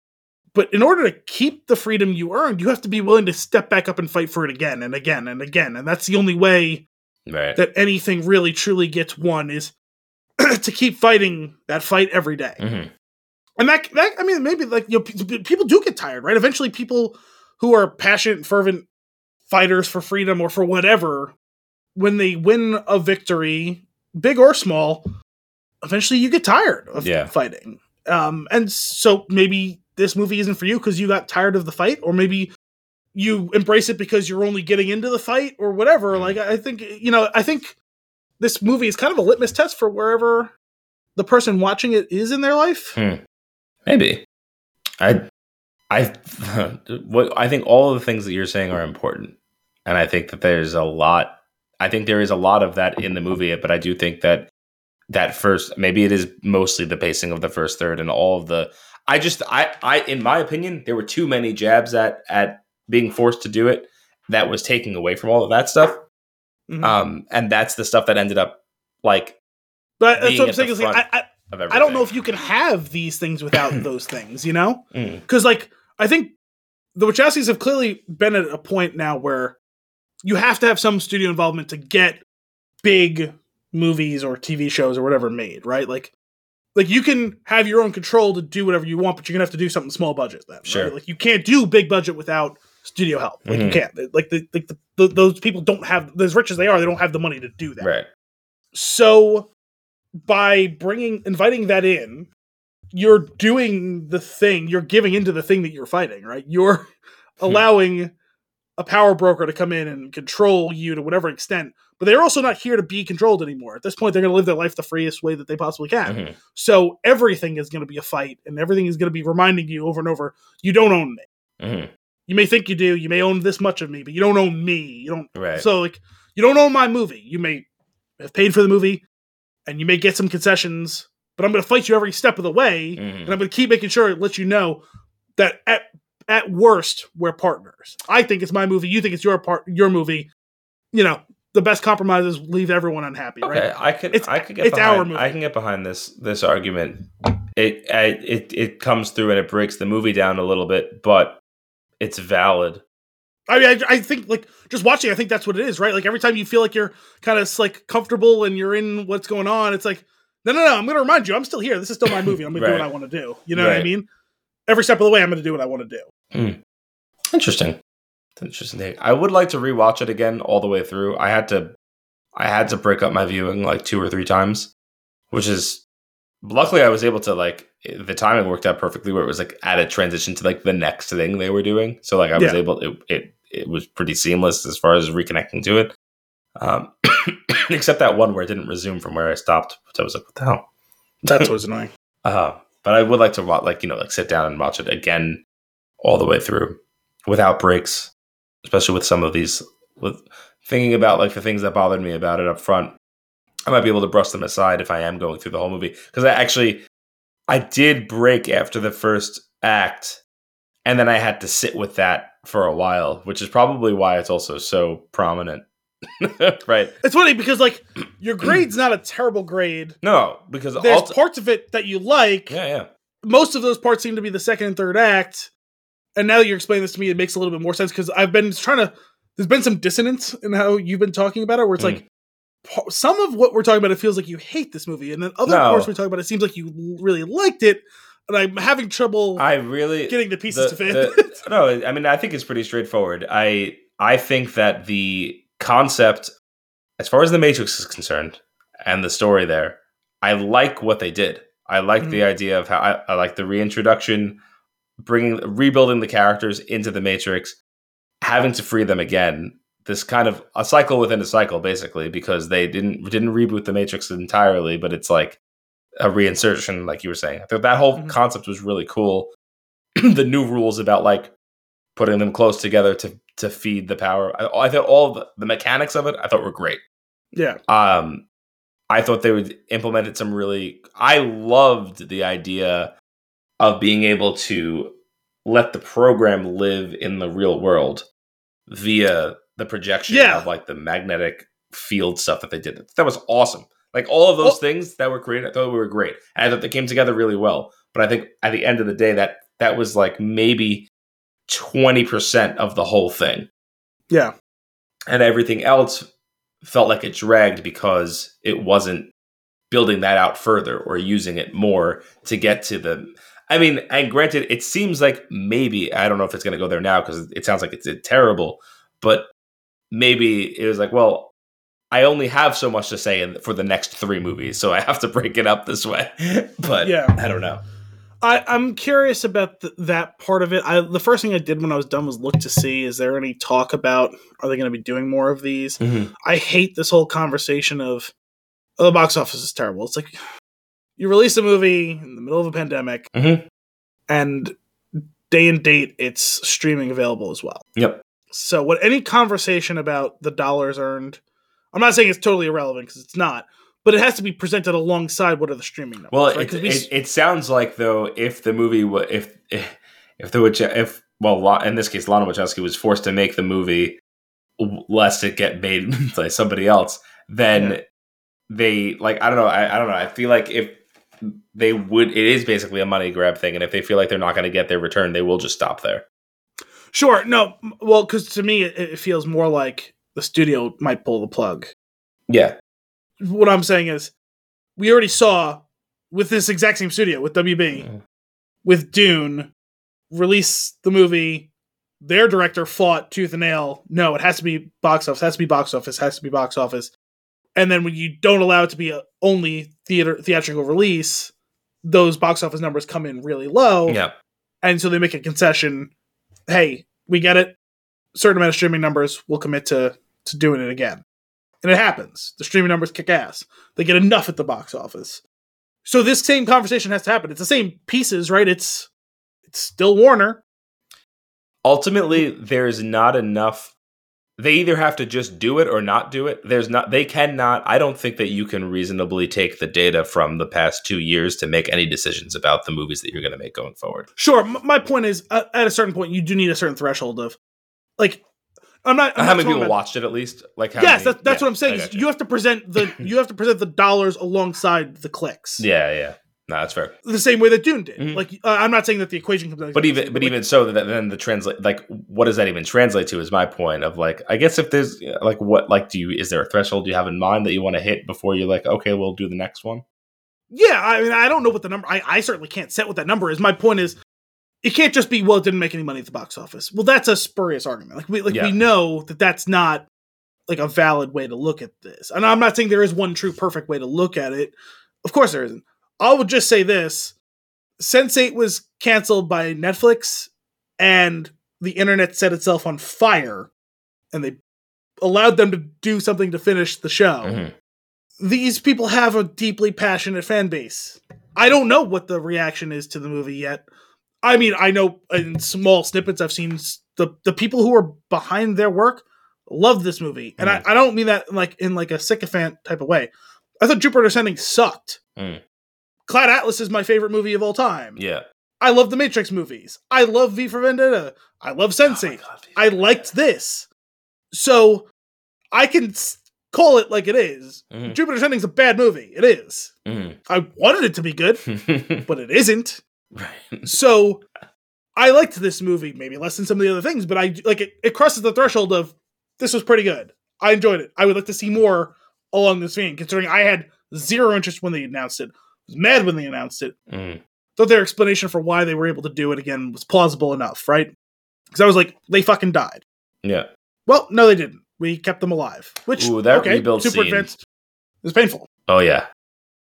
But in order to keep the freedom you earned, you have to be willing to step back up and fight for it again and again and again. And that's the only way Right. that anything really truly gets won is to keep fighting that fight every day Mhm. and that, that I mean, maybe like you know, p- people do get tired, right? Eventually, people who are passionate, fervent fighters for freedom or for whatever, when they win a victory, big or small, eventually you get tired of Yeah. fighting. Um, and so maybe this movie isn't for you because you got tired of the fight, or maybe you embrace it because you're only getting into the fight, or whatever. Mm. Like I think you know, I think this movie is kind of a litmus test for wherever the person watching it is in their life. Hmm. Maybe. I I what I think all of the things that you're saying are important. And I think that there's a lot I think there is a lot of that in the movie, but I do think that that first maybe it is mostly the pacing of the first third and all of the I just I I in my opinion there were too many jabs at at being forced to do it that was taking away from all of that stuff. Mhm. Um and that's the stuff that ended up like But that's what I'm saying is like, I, I. I don't know if you can have these things without those things, you know? Mm. Because like I think the Wachowskis have clearly been at a point now where you have to have some studio involvement to get big movies or TV shows or whatever made, right? Like like you can have your own control to do whatever you want, but you're gonna have to do something small budget then. right? Sure. Like you can't do big budget without studio help. Like you Mhm. can't. Like the, like the, the, those people don't have as rich as they are, they don't have the money to do that. Right. So by bringing inviting that in, you're doing the thing, you're giving into the thing that you're fighting, right? You're Hmm. allowing a power broker to come in and control you to whatever extent, but they're also not here to be controlled anymore. At this point, they're going to live their life the freest way that they possibly can. Mhm. So everything is going to be a fight, and everything is going to be reminding you over and over, you don't own me. Mhm. You may think you do, you may own this much of me, but you don't own me. You don't Right. so like you don't own my movie. You may have paid for the movie and you may get some concessions, but I'm going to fight you every step of the way Mhm. and I'm going to keep making sure it lets you know that at at worst we're partners. I think it's my movie, you think it's your part your movie. You know, the best compromises leave everyone unhappy, Okay, right? I could It's- I could get it's behind, our movie. I can get behind this this argument. It I, it it comes through and it breaks the movie down a little bit, but it's valid. I mean, I, I think like just watching, I think that's what it is, right? Like every time you feel like you're kind of like comfortable and you're in what's going on, it's like, no, no, no, I'm going to remind you, I'm still here. This is still my movie. I'm going to do what I want to do. You know what I mean? Every step of the way, I'm going to do what I want to do. Hmm. Interesting. Interesting thing. I would like to rewatch it again all the way through. I had to I had to break up my viewing like two or three times, which is luckily I was able to like the timing worked out perfectly where it was like at a transition to like the next thing they were doing. So like I was Yeah. able it it it was pretty seamless as far as reconnecting to it. Um except that one where it didn't resume from where I stopped, which I was like, what the hell? That's what's annoying. Uh, but I would like to wa- like you know like sit down and watch it again all the way through without breaks, especially with some of these with thinking about like the things that bothered me about it up front. I might be able to brush them aside if I am going through the whole movie because I actually I did break after the first act, and then I had to sit with that for a while, which is probably why it's also so prominent right. It's funny because like your grade's not a terrible grade. No, because There's parts of it that you like. yeah, yeah. Most of those parts seem to be the second and third act. And now that you're explaining this to me, it makes a little bit more sense because I've been trying to. There's been some dissonance in how you've been talking about it, where it's Mm. like some of what we're talking about, it feels like you hate this movie, and then other No. parts we're talking about, it seems like you really liked it. And I'm having trouble I really getting the pieces to fit. the- no, I mean I think it's pretty straightforward. I I think that the concept, as far as the Matrix is concerned, and the story there, I like what they did. I like the mm-hmm. idea of how I, I like the reintroduction, bringing rebuilding the characters into the Matrix, having to free them again. This kind of a cycle within a cycle, basically, because they didn't didn't reboot the Matrix entirely, but it's like a reinsertion, like you were saying. I thought that whole Mhm. concept was really cool. the new rules about like putting them close together to to feed the power. I, I thought all the, the mechanics of it I thought were great. yeah, Um, I thought they would implemented some really. I loved the idea of being able to let the program live in the real world via the projection Yeah. of like the magnetic field stuff that they did. That was awesome. Like all of those Well- things that were created, I thought were great. And I thought they came together really well. But I think at the end of the day, that that was like maybe twenty percent of the whole thing yeah, and everything else felt like it dragged because it wasn't building that out further or using it more to get to the I mean, and granted, it seems like maybe I don't know if it's going to go there now because it sounds like it's terrible, but maybe it was like, well, I only have so much to say in, for the next three movies, so I have to break it up this way. but Yeah. I don't know. I, I'm curious about th- that part of it. I the first thing I did when I was done was look to see is there any talk about are they going to be doing more of these? I hate this whole conversation of oh, the box office is terrible. It's like you release a movie in the middle of a pandemic, Mhm. and day and date it's streaming available as well. Yep. So, what any conversation about the dollars earned, I'm not saying it's totally irrelevant because it's not, but it has to be presented alongside what are the streaming numbers. Well, right? it, we it, it sounds like though if the movie wa- if if if the Wach- if well in this case Lana Wachowski was forced to make the movie lest it get made by somebody else, then Yeah. they like I don't know I, I don't know I feel like if they would it is basically a money grab thing, and if they feel like they're not going to get their return, they will just stop there. Sure. No. Well, because to me, it, it feels more like the studio might pull the plug. Yeah, What I'm saying is, we already saw with this exact same studio with WB, Mhm. with Dune, release the movie. Their director fought tooth and nail. No, it has to be box office. Has to be box office. Has to be box office. And then when you don't allow it to be a only theater theatrical release, those box office numbers come in really low. yeah, and so they make a concession. Hey, we get it. Certain amount of streaming numbers, we'll commit to to doing it again, and it happens. The streaming numbers kick ass. They get enough at the box office. So this same conversation has to happen. It's the same pieces, right? It's it's still Warner. ultimately there's not enough they either have to just do it or not do it there's not they cannot i don't think that you can reasonably take the data from the past two years to make any decisions about the movies that you're going to make going forward Sure. M- my point is, at a certain point, you do need a certain threshold of, like, I'm not. I'm how not many people about- watched it at least like how Yes, many- that's, that's yeah, what I'm saying. I is got you. you have to present the you have to present the dollars alongside the clicks. yeah yeah no that's fair the same way that Dune did. Mhm. Like, uh, I'm not saying that the equation comes out. but even but like, even so that then the translate like what does that even translate to is my point of like i guess if there's like what like do you is there a threshold you have in mind that you want to hit before you're like okay we'll do the next one Yeah, I mean, I don't know what the number. I, I certainly can't set what that number is. My point is, it can't just be well, it didn't make any money at the box office. Well, that's a spurious argument. Like we like Yeah. we know that that's not like a valid way to look at this. And I'm not saying there is one true perfect way to look at it. Of course, there isn't. I will just say this: Sense8 was canceled by Netflix, and the internet set itself on fire, and they allowed them to do something to finish the show Mhm. these people have a deeply passionate fan base. I don't know what the reaction is to the movie yet. I mean, I know in small snippets I've seen the the people who are behind their work love this movie, and I, I don't mean that like in like a sycophant type of way. I thought Jupiter Ascending sucked. Mm. Cloud Atlas is my favorite movie of all time. yeah I love the Matrix movies. I love V for Vendetta. I love Oh Sense8. God, I liked this. So I can call it like it is. Mhm. Jupiter Ascending's a bad movie. It is. Mhm. I wanted it to be good, but it isn't. right. So I liked this movie, maybe less than some of the other things, but I like it. It crosses the threshold of this was pretty good. I enjoyed it. I would like to see more along this vein, considering I had zero interest when they announced it. Was mad when they announced it. Mhm. Thought their explanation for why they were able to do it again was plausible enough, right? Because I was like, they fucking died. Yeah. Well, no, they didn't. We kept them alive, which Ooh, that okay, rebuild super scene. advanced. It was painful. Oh yeah,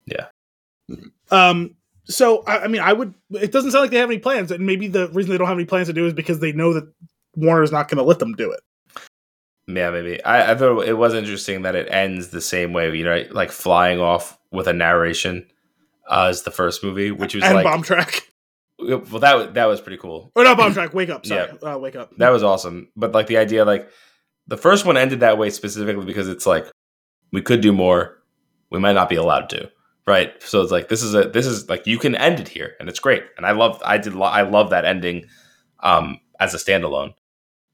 yeah. Um, so I, I mean, I would. It doesn't sound like they have any plans, and maybe the reason they don't have any plans to do is because they know that Warner's not going to let them do it. Yeah, maybe. I, I thought it was interesting that it ends the same way, you know, like flying off with a narration uh, as the first movie, which was and like, bomb track, well, that was that was pretty cool. or not bomb track. Wake up! Sorry, uh, wake up. That was awesome. But like the idea, like the first one ended that way specifically because it's like we could do more, we might not be allowed to, right? So it's like this is a this is like you can end it here, and it's great. And I love I did lo- I love that ending um as a standalone.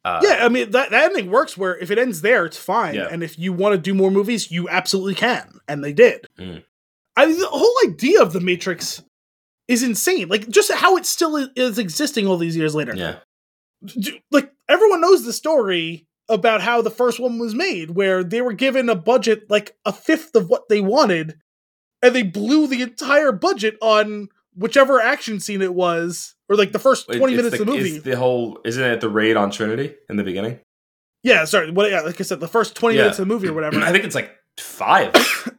Uh, yeah, I mean that, that ending works. Where if it ends there, it's fine, Yeah. and if you want to do more movies, you absolutely can, and they did. Mm. I mean, the whole idea of the Matrix is insane. Like just how it still is, is existing all these years later. yeah, like everyone knows the story about how the first one was made where they were given a budget like a fifth of what they wanted and they blew the entire budget on whichever action scene it was or like the first 20 it's minutes the, of the movie the whole isn't it the raid on Trinity in the beginning? yeah sorry what yeah like i said the first 20 Yeah. minutes of the movie or whatever I think it's like five.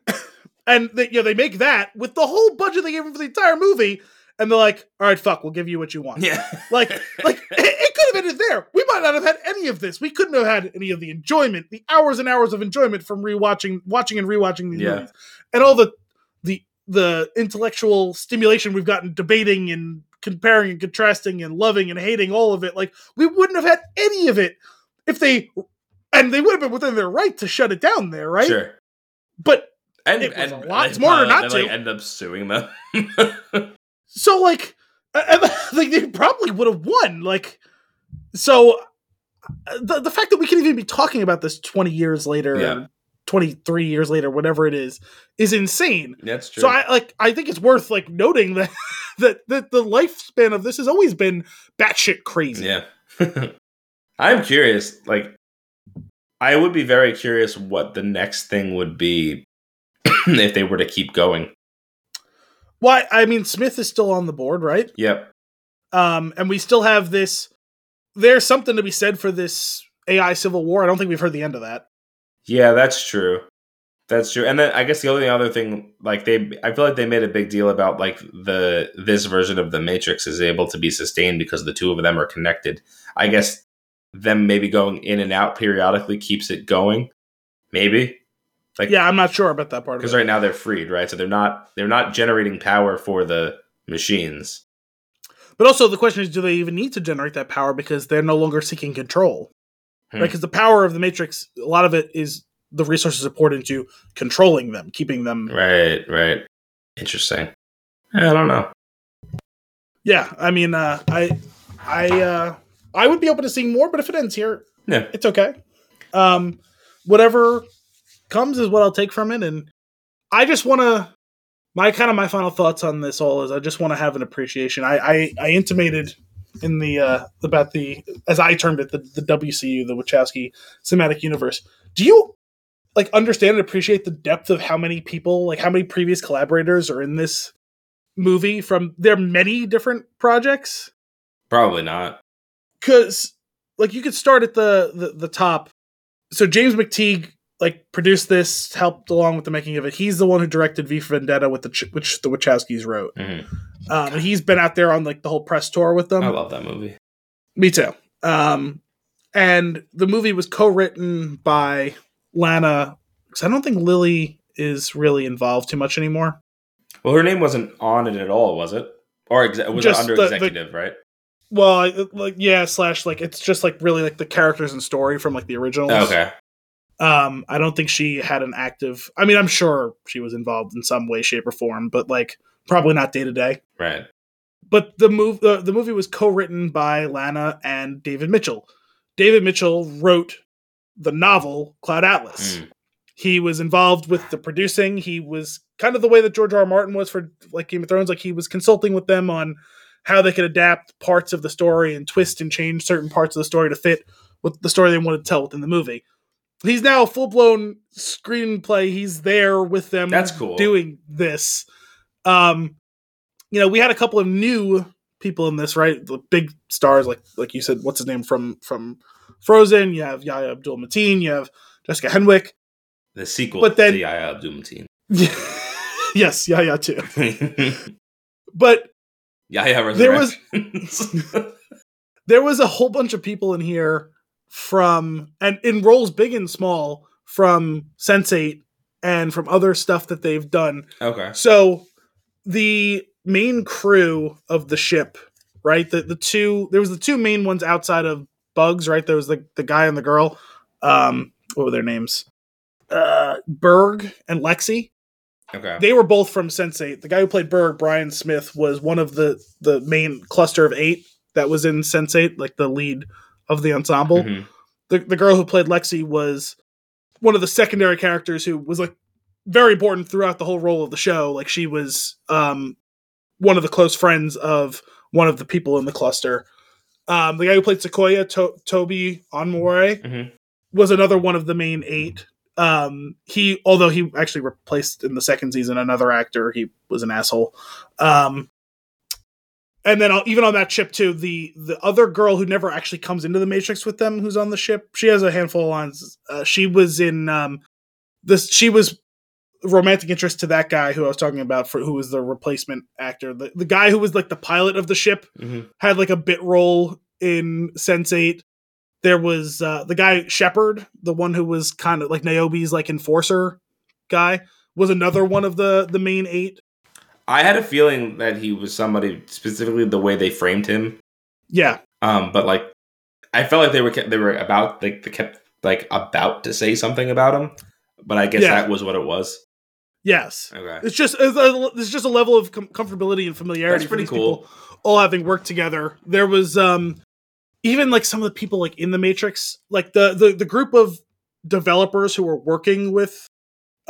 and they, yeah they make that with the whole budget they gave them for the entire movie and they're like all right fuck we'll give you what you want yeah, Like, like it, it could have ended there. We might not have had any of this. We couldn't have had any of the enjoyment, the hours and hours of enjoyment from rewatching, watching and rewatching these Yeah. movies, and all the the the intellectual stimulation we've gotten debating and comparing and contrasting and loving and hating all of it. Like, we wouldn't have had any of it if they, and they would have been within their right to shut it down there, right? sure. But And It was and a lot smarter probably- not they, to. Like, end up suing them. so like uh, like they probably would have won like so uh, the, the fact that we can even be talking about this 20 years later Yeah. 23 years later whatever it is is insane That's true. so i like i think it's worth like noting that that, that the lifespan of this has always been batshit crazy Yeah. I'm curious. Like, I would be very curious what the next thing would be if they were to keep going. why i mean smith is still on the board right Yep. um and we still have this there's something to be said for this ai civil war i don't think we've heard the end of that Yeah, that's true. That's true. And then I guess the only other thing, like they, I feel like they made a big deal about like the this version of the Matrix is able to be sustained because the two of them are connected. I guess them maybe going in and out periodically keeps it going. Maybe. Like yeah i'm not sure about that part because right now they're freed, right? So they're not they're not generating power for the machines. But also, the question is, do they even need to generate that power because they're no longer seeking control? Hmm. Right? Because the power of the Matrix, a lot of it is the resources are poured into controlling them, keeping them. Right, right. Interesting. I don't know. Yeah, I mean, uh, I, I, uh, I would be open to seeing more, but if it ends here, Yeah. it's okay. Um, whatever comes is what I'll take from it, and I just want to. My kind of my final thoughts on this all is I just want to have an appreciation. I I, I intimated in the uh about the as I termed it the the WCU the Wachowski cinematic universe. Do you like understand and appreciate the depth of how many people like how many previous collaborators are in this movie from their many different projects? Probably not. because like you could start at the, the the top so james mcteigue like produced this helped along with the making of it he's the one who directed v for vendetta with the Ch- which the wachowskis wrote Mhm. um and he's been out there on like the whole press tour with them I love that movie. me too um and the movie was co-written by lana because i don't think lily is really involved too much anymore Well, her name wasn't on it at all, was it? Or was Just it under the- the- executive, right? well like yeah slash like it's just like really like the characters and story from like the original. Okay. Um, I don't think she had an active. I mean, I'm sure she was involved in some way, shape, or form, but like probably not day to day. Right. But the move, the, the movie was co-written by Lana and David Mitchell. David Mitchell wrote the novel Cloud Atlas. Mm. He was involved with the producing. He was kind of the way that George R. R. Martin was for like Game of Thrones. Like he was consulting with them on how they could adapt parts of the story and twist and change certain parts of the story to fit with the story they wanted to tell within the movie. He's now full blown screenplay. He's there with them. That's cool. Doing this. Um, you know, we had a couple of new people in this, right? The big stars, like like you said, what's his name from from Frozen? You have Yahya Abdul Mateen. You have Jessica Henwick. The sequel But then- to Yahya Abdul Mateen. yes, Yahya too. But Yahya There was- there was a whole bunch of people in here from and in roles big and small from Sense8 and from other stuff that they've done. okay. So the main crew of the ship, right? The the two there was the two main ones outside of Bugs, right? There was the the guy and the girl. Um what were their names? Uh Berg and Lexi. Okay. They were both from Sense8. The guy who played Berg, Brian Smith, was one of the the main cluster of 8 that was in Sense8, like the lead of the ensemble Mhm. the the girl who played Lexi was one of the secondary characters who was like very important throughout the whole role of the show. Like she was um one of the close friends of one of the people in the cluster. Um, the guy who played Sequoia, to- Toby Onwumere, Mhm. was another one of the main eight. Um, he, although he actually replaced in the second season another actor, he was an asshole. Um, and then I'll, even on that ship too, the the other girl who never actually comes into the Matrix with them, who's on the ship, she has a handful of lines. Uh, she was in um, this. She was romantic interest to that guy who I was talking about, for who was the replacement actor. The the guy who was like the pilot of the ship Mhm. had like a bit role in Sense Eight. There was uh, the guy Shepard, the one who was kind of like Niobe's like enforcer guy, was another one of the the main eight. I had a feeling that he was somebody specifically the way they framed him. Yeah, Um, but like, I felt like they were they were about like they kept like about to say something about him, but I guess Yeah. that was what it was. yes. Okay. It's just it's a, it's just a level of com- comfortability and familiarity. That's pretty for these cool. people all having worked together. There was um even like some of the people like in the Matrix, like the the the group of developers who were working with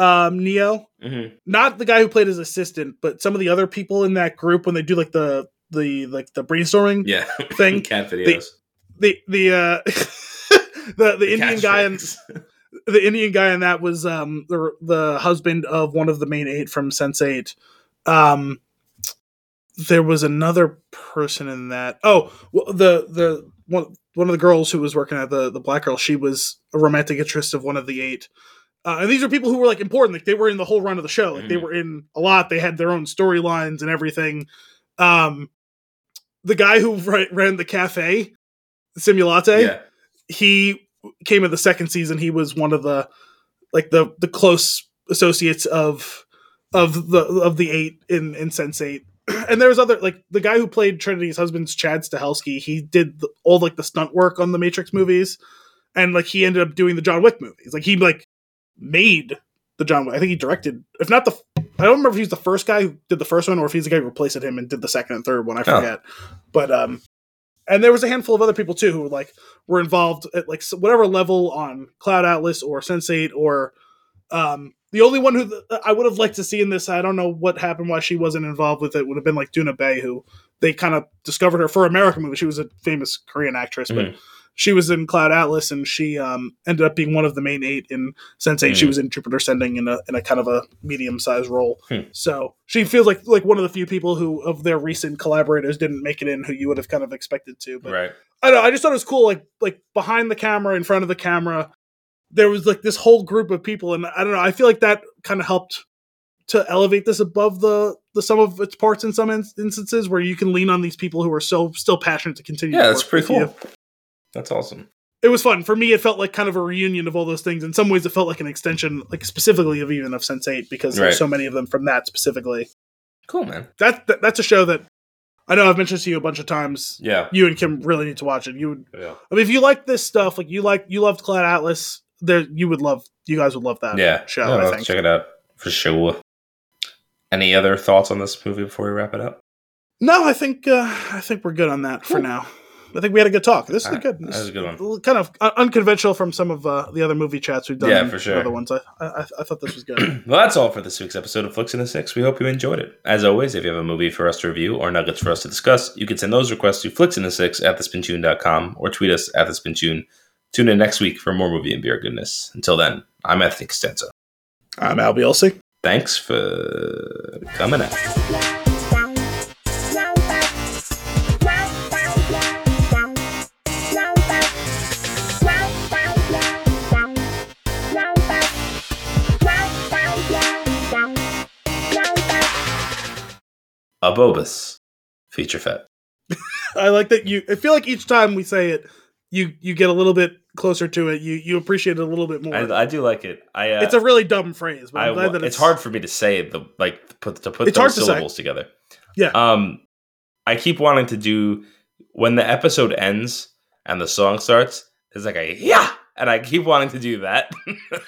um Neo. hmm Not the guy who played his assistant, but some of the other people in that group when they do like the the like the brainstorming Yeah. thing. Cat videos. The the uh the the Indian guy and the Indian guy in that was um the the husband of one of the main eight from Sense Eight. Um, there was another person in that. Oh, well, the the one one of the girls who was working at the the black girl. She was a romantic interest of one of the eight. Uh, and these are people who were like important. Like they were in the whole run of the show. Like they Mhm. were in a lot. They had their own storylines and everything. Um, the guy who ran the cafe, Simulatte yeah. he came in the second season. He was one of the like the the close associates of of the of the eight in in Sense Eight. And there was other like the guy who played Trinity's husband's Chad Stahelski. He did the, all like the stunt work on the Matrix movies, and like he ended up doing the John Wick movies. Like he like made the John Wick. I think he directed, if not the. I don't remember if he's the first guy who did the first one, or if he's the guy who replaced him and did the second and third one. I Oh. forget. But um, and there was a handful of other people too who like were involved at like whatever level on Cloud Atlas or Sense8 or um the only one who th- I would have liked to see in this I don't know what happened why she wasn't involved with it would have been like Doona Bae who they kind of discovered her for American movie she was a famous Korean actress but Mhm. She was in Cloud Atlas and she um ended up being one of the main eight in Sense8 she Mhm. was in Jupiter Ascending in a in a kind of a medium sized role Hmm. so she feels like like one of the few people who of their recent collaborators didn't make it in who you would have kind of expected to but Right. I don't know. I just thought it was cool, like like behind the camera, in front of the camera, there was like this whole group of people, and I don't know. I feel like that kind of helped to elevate this above the the sum of its parts in some in- instances, where you can lean on these people who are so still passionate to continue. Yeah, to that's pretty cool. you. That's awesome. It was fun for me. It felt like kind of a reunion of all those things. In some ways, it felt like an extension, like specifically of even of Sense Eight, because Right. there's so many of them from that specifically. Cool, man. That, that that's a show that I know I've mentioned to you a bunch of times. Yeah. You and Kim really need to watch it. You would Yeah. I mean, if you like this stuff, like you like you loved Cloud Atlas, there you would love you guys would love that Yeah. show. No, I think. check it out for sure. Any other thoughts on this movie before we wrap it up? No, I think uh, I think we're good on that for now. I think we had a good talk. This is Alright, good. that This was a good one. Kind of unconventional from some of uh, the other movie chats we've done. Yeah, for sure. Other ones. I, I I thought this was good. Well, that's all for this week's episode of Flicks in the Six. We hope you enjoyed it. As always, if you have a movie for us to review or nuggets for us to discuss, you can send those requests to flicksinthesix at thespintune.com or tweet us at thespintune. Tune in next week for more movie and beer goodness. Until then, I'm Anthony Costanzo. I'm Al Bielsi. Thanks for coming out. A Bobus feature fet. I like that you. I feel like each time we say it, you you get a little bit closer to it. You you appreciate it a little bit more. I, I do like it. I uh, it's a really dumb phrase, but I'm I, glad that it's, hard for me to say the like to put to put It's those hard to syllables together. Yeah. Um, I keep wanting to do when the episode ends and the song starts. There's like a yeah, and I keep wanting to do that.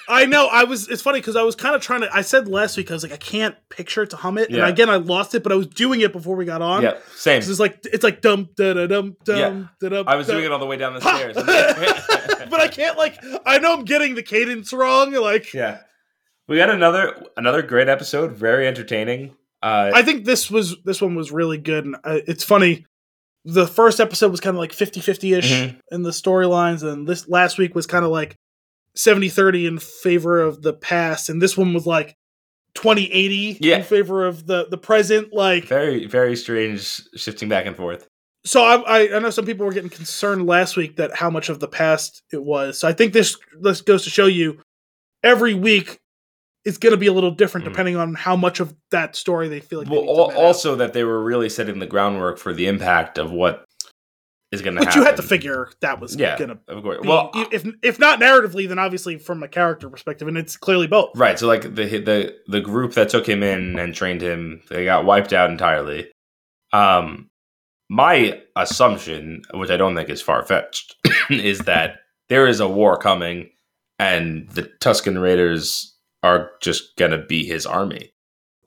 I know. I was. It's funny because I was kind of trying to. I said last week I was like I can't picture it to hum it, Yeah. and again I lost it. But I was doing it before we got on. yeah, same. it's like it's like dum da da dum dum Yeah. da dum. I was doing it all the way down the stairs. but I can't like. I know I'm getting the cadence wrong. Like yeah, we got another another great episode. Very entertaining. Uh, I think this was this one was really good, and uh, it's funny. The first episode was kind of like 50-50 ish Mhm. in the storylines, and this last week was kind of like 70-30 in favor of the past, and this one was like 20-80 Yeah. in favor of the the present. Like, very very strange shifting back and forth. so I, I I know some people were getting concerned last week that how much of the past it was. So I think this this goes to show you every week it's going to be a little different Mm. depending on how much of that story they feel like. Well, need to al- out. also that they were really setting the groundwork for the impact of what is going to Which happen. you had to figure that was Yeah, gonna of course. be, Well, if if not narratively, then obviously from a character perspective, and it's clearly both. right. So like the the the group that took him in and trained him, they got wiped out entirely. Um, my assumption, which I don't think is far fetched, is that there is a war coming, and the Tusken Raiders are just gonna be his army.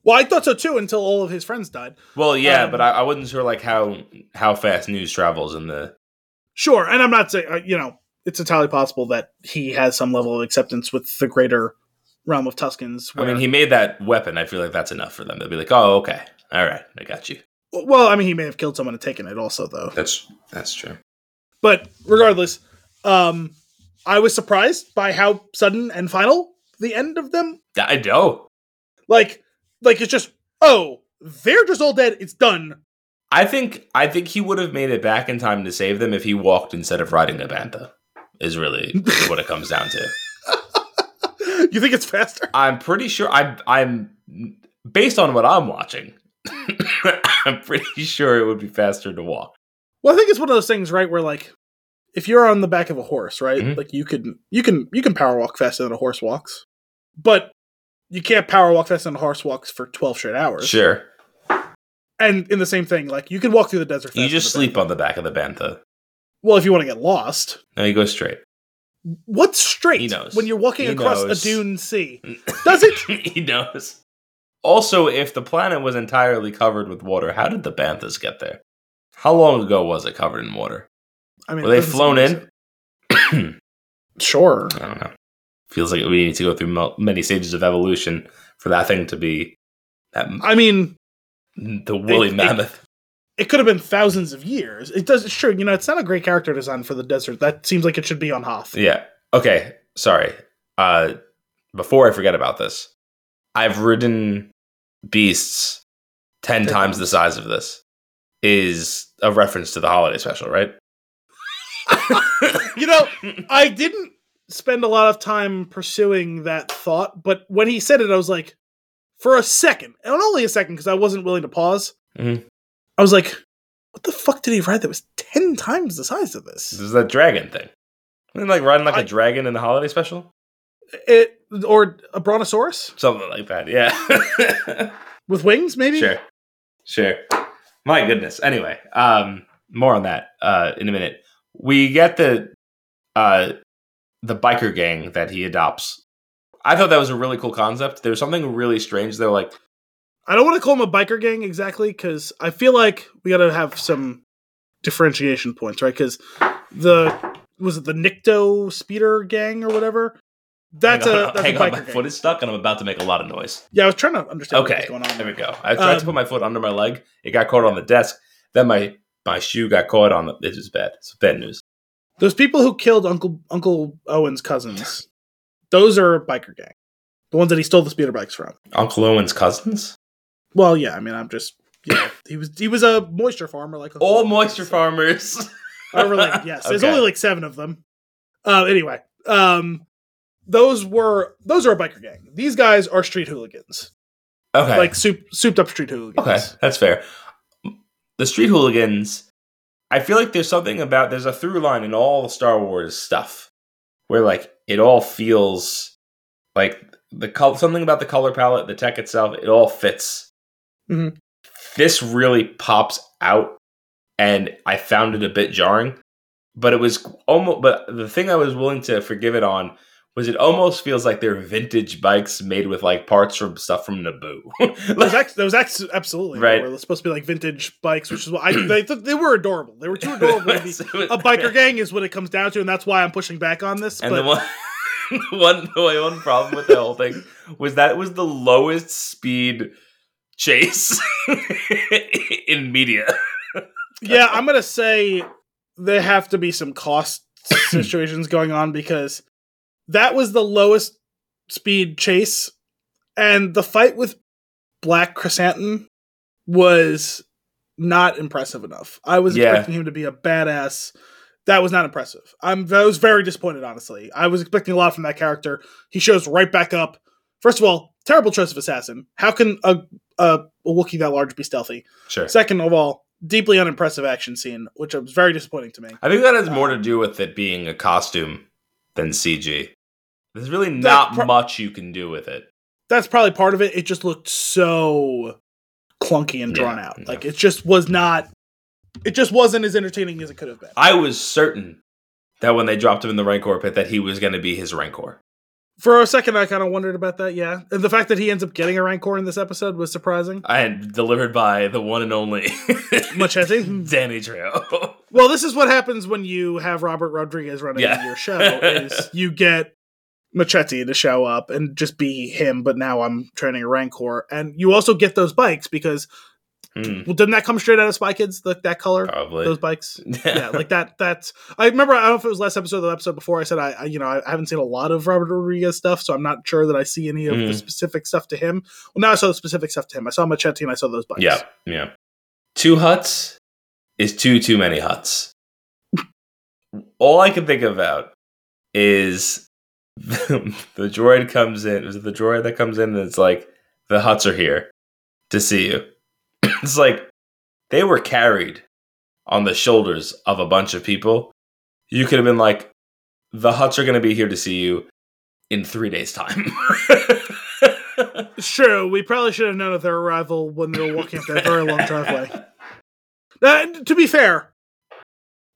Well, I thought so too until all of his friends died. Well, yeah, Um, but I, I wasn't sure like how how fast news travels in the Sure, and I'm not saying uh, you know it's entirely possible that he has some level of acceptance with the greater realm of Tuskens. I mean, he made that weapon. I feel like that's enough for them. They'll be like, "Oh, okay, all right, I got you." well, I mean, he may have killed someone and taken it also, though. That's that's true. But regardless, um, I was surprised by how sudden and final the end of them. I know. Like, like it's just oh, they're just all dead. It's done. I think I think he would have made it back in time to save them if he walked instead of riding a bantha. Is really what it comes down to. you think it's faster? I'm pretty sure. I'm I'm based on what I'm watching. I'm pretty sure it would be faster to walk. Well, I think it's one of those things, right? Where like, if you're on the back of a horse, right? Mhm. Like you can you can you can power walk faster than a horse walks, but you can't power walk faster than a horse walks for twelve straight hours. Sure, And in the same thing, like you can walk through the desert. you just sleep on the back of the bantha. Well, if you want to get lost, No, you go straight. what's straight He knows. when you're walking He across knows. a dune sea? Does it? he knows. Also, if the planet was entirely covered with water, how did the banthas get there? How long ago was it covered in water? I mean, Were they it flown in? Sure. I don't know. Feels like we need to go through many stages of evolution for that thing to be that I mean, the woolly it- mammoth. it could have been thousands of years. It does. Sure, you know, it's not a great character design for the desert. That seems like it should be on Hoth. yeah. Okay. Sorry. Uh, before I forget about this, I've ridden beasts ten times the size of this. Is a reference to the holiday special, right? You know, I didn't spend a lot of time pursuing that thought, but when he said it, I was like, for a second, and only a second, because I wasn't willing to pause. Mhm. I was like, what the fuck did he ride that was ten times the size of this? This is that dragon thing. Wasn't like riding like a I- dragon in the holiday special? It or a brontosaurus Something like that, yeah. with wings, maybe. sure. Sure. My goodness. Anyway, um, more on that uh, in a minute. We get the uh, the biker gang that he adopts. I thought that was a really cool concept. There's something really strange. They're like, I don't want to call him a biker gang exactly because I feel like we got to have some differentiation points, right? Because the was it the Nikto speeder gang or whatever? That's hang a on, that's hang a on, my gang. foot is stuck and I'm about to make a lot of noise. Yeah, I was trying to understand Okay, going on. there we go. I tried to Um, put my foot under my leg. It got caught on the desk. Then my my shoe got caught on the. This is bad. It's bad news. Those people who killed Uncle Uncle Owen's cousins, those are a biker gang. The ones that he stole the speeder bikes from. Uncle Owen's cousins. Well, yeah, I mean, I'm just yeah. He was he was a moisture farmer, like All moisture farmers. However, like yes, there's only like seven of them. Uh, anyway, um, those were those are a biker gang. These guys are street hooligans, Okay. like soup, souped up street hooligans. Okay, that's fair. The street hooligans, I feel like there's something about there's a through line in all the Star Wars stuff where like it all feels like the color something about the color palette, the tech itself, it all fits. Mhm. This really pops out, and I found it a bit jarring. But it was almost. But the thing I was willing to forgive it on was it almost feels like they're vintage bikes made with like parts from stuff from Naboo. Was, ex- was ex- absolutely Right. They were supposed to be like vintage bikes, which is what I they, they were adorable. They were too adorable to be a biker gang is what it comes down to, and that's why I'm pushing back on this. And but the one, the one, the one problem with the whole thing was that it was the lowest speed chase in media. yeah, I'm gonna say there have to be some cost situations going on because that was the lowest speed chase, and the fight with Black Chrysanthemum was not impressive enough. I was Yeah. expecting him to be a badass. That was not impressive. I'm I was very disappointed, honestly. I was expecting a lot from that character. He shows right back up. First of all, terrible choice of assassin. How can a a, a Wookiee that large be stealthy? Sure. Second of all, deeply unimpressive action scene, which was very disappointing to me. I think that has more uh, to do with it being a costume than CG. There's really not pro- much you can do with it. That's probably part of it. It just looked so clunky and drawn Yeah, out. yeah. Like it just was not. It just wasn't as entertaining as it could have been. I was certain that when they dropped him in the Rancor pit, that he was going to be his Rancor. For a second, I kind of wondered about that. Yeah, and the fact that he ends up getting a rancor in this episode was surprising. And delivered by the one and only Machete. Danny Trejo. Well, this is what happens when you have Robert Rodriguez running Yeah. your show. Is you get Machete to show up and just be him, but now I'm training a Rancor, and you also get those bikes because Hmm, well, didn't that come straight out of Spy Kids? The, that color, probably. those bikes. yeah, like that. That's I remember. I don't know if it was last episode or the episode before. I said I, I you know, I haven't seen a lot of Robert Rodriguez stuff, so I'm not sure that I see any of the Mhm. specific stuff to him. Well, now I saw the specific stuff to him. I saw Machete and I saw those bikes. Yeah, yeah. Two huts is too too many huts. All I can think about is the, the droid comes in. Is it the droid that comes in and it's like the huts are here to see you? it's like they were carried on the shoulders of a bunch of people. You could have been like, the huts are going to be here to see you in three days' time. It's true. We probably should have known of their arrival when they were walking up that very long driveway. Uh, to be fair,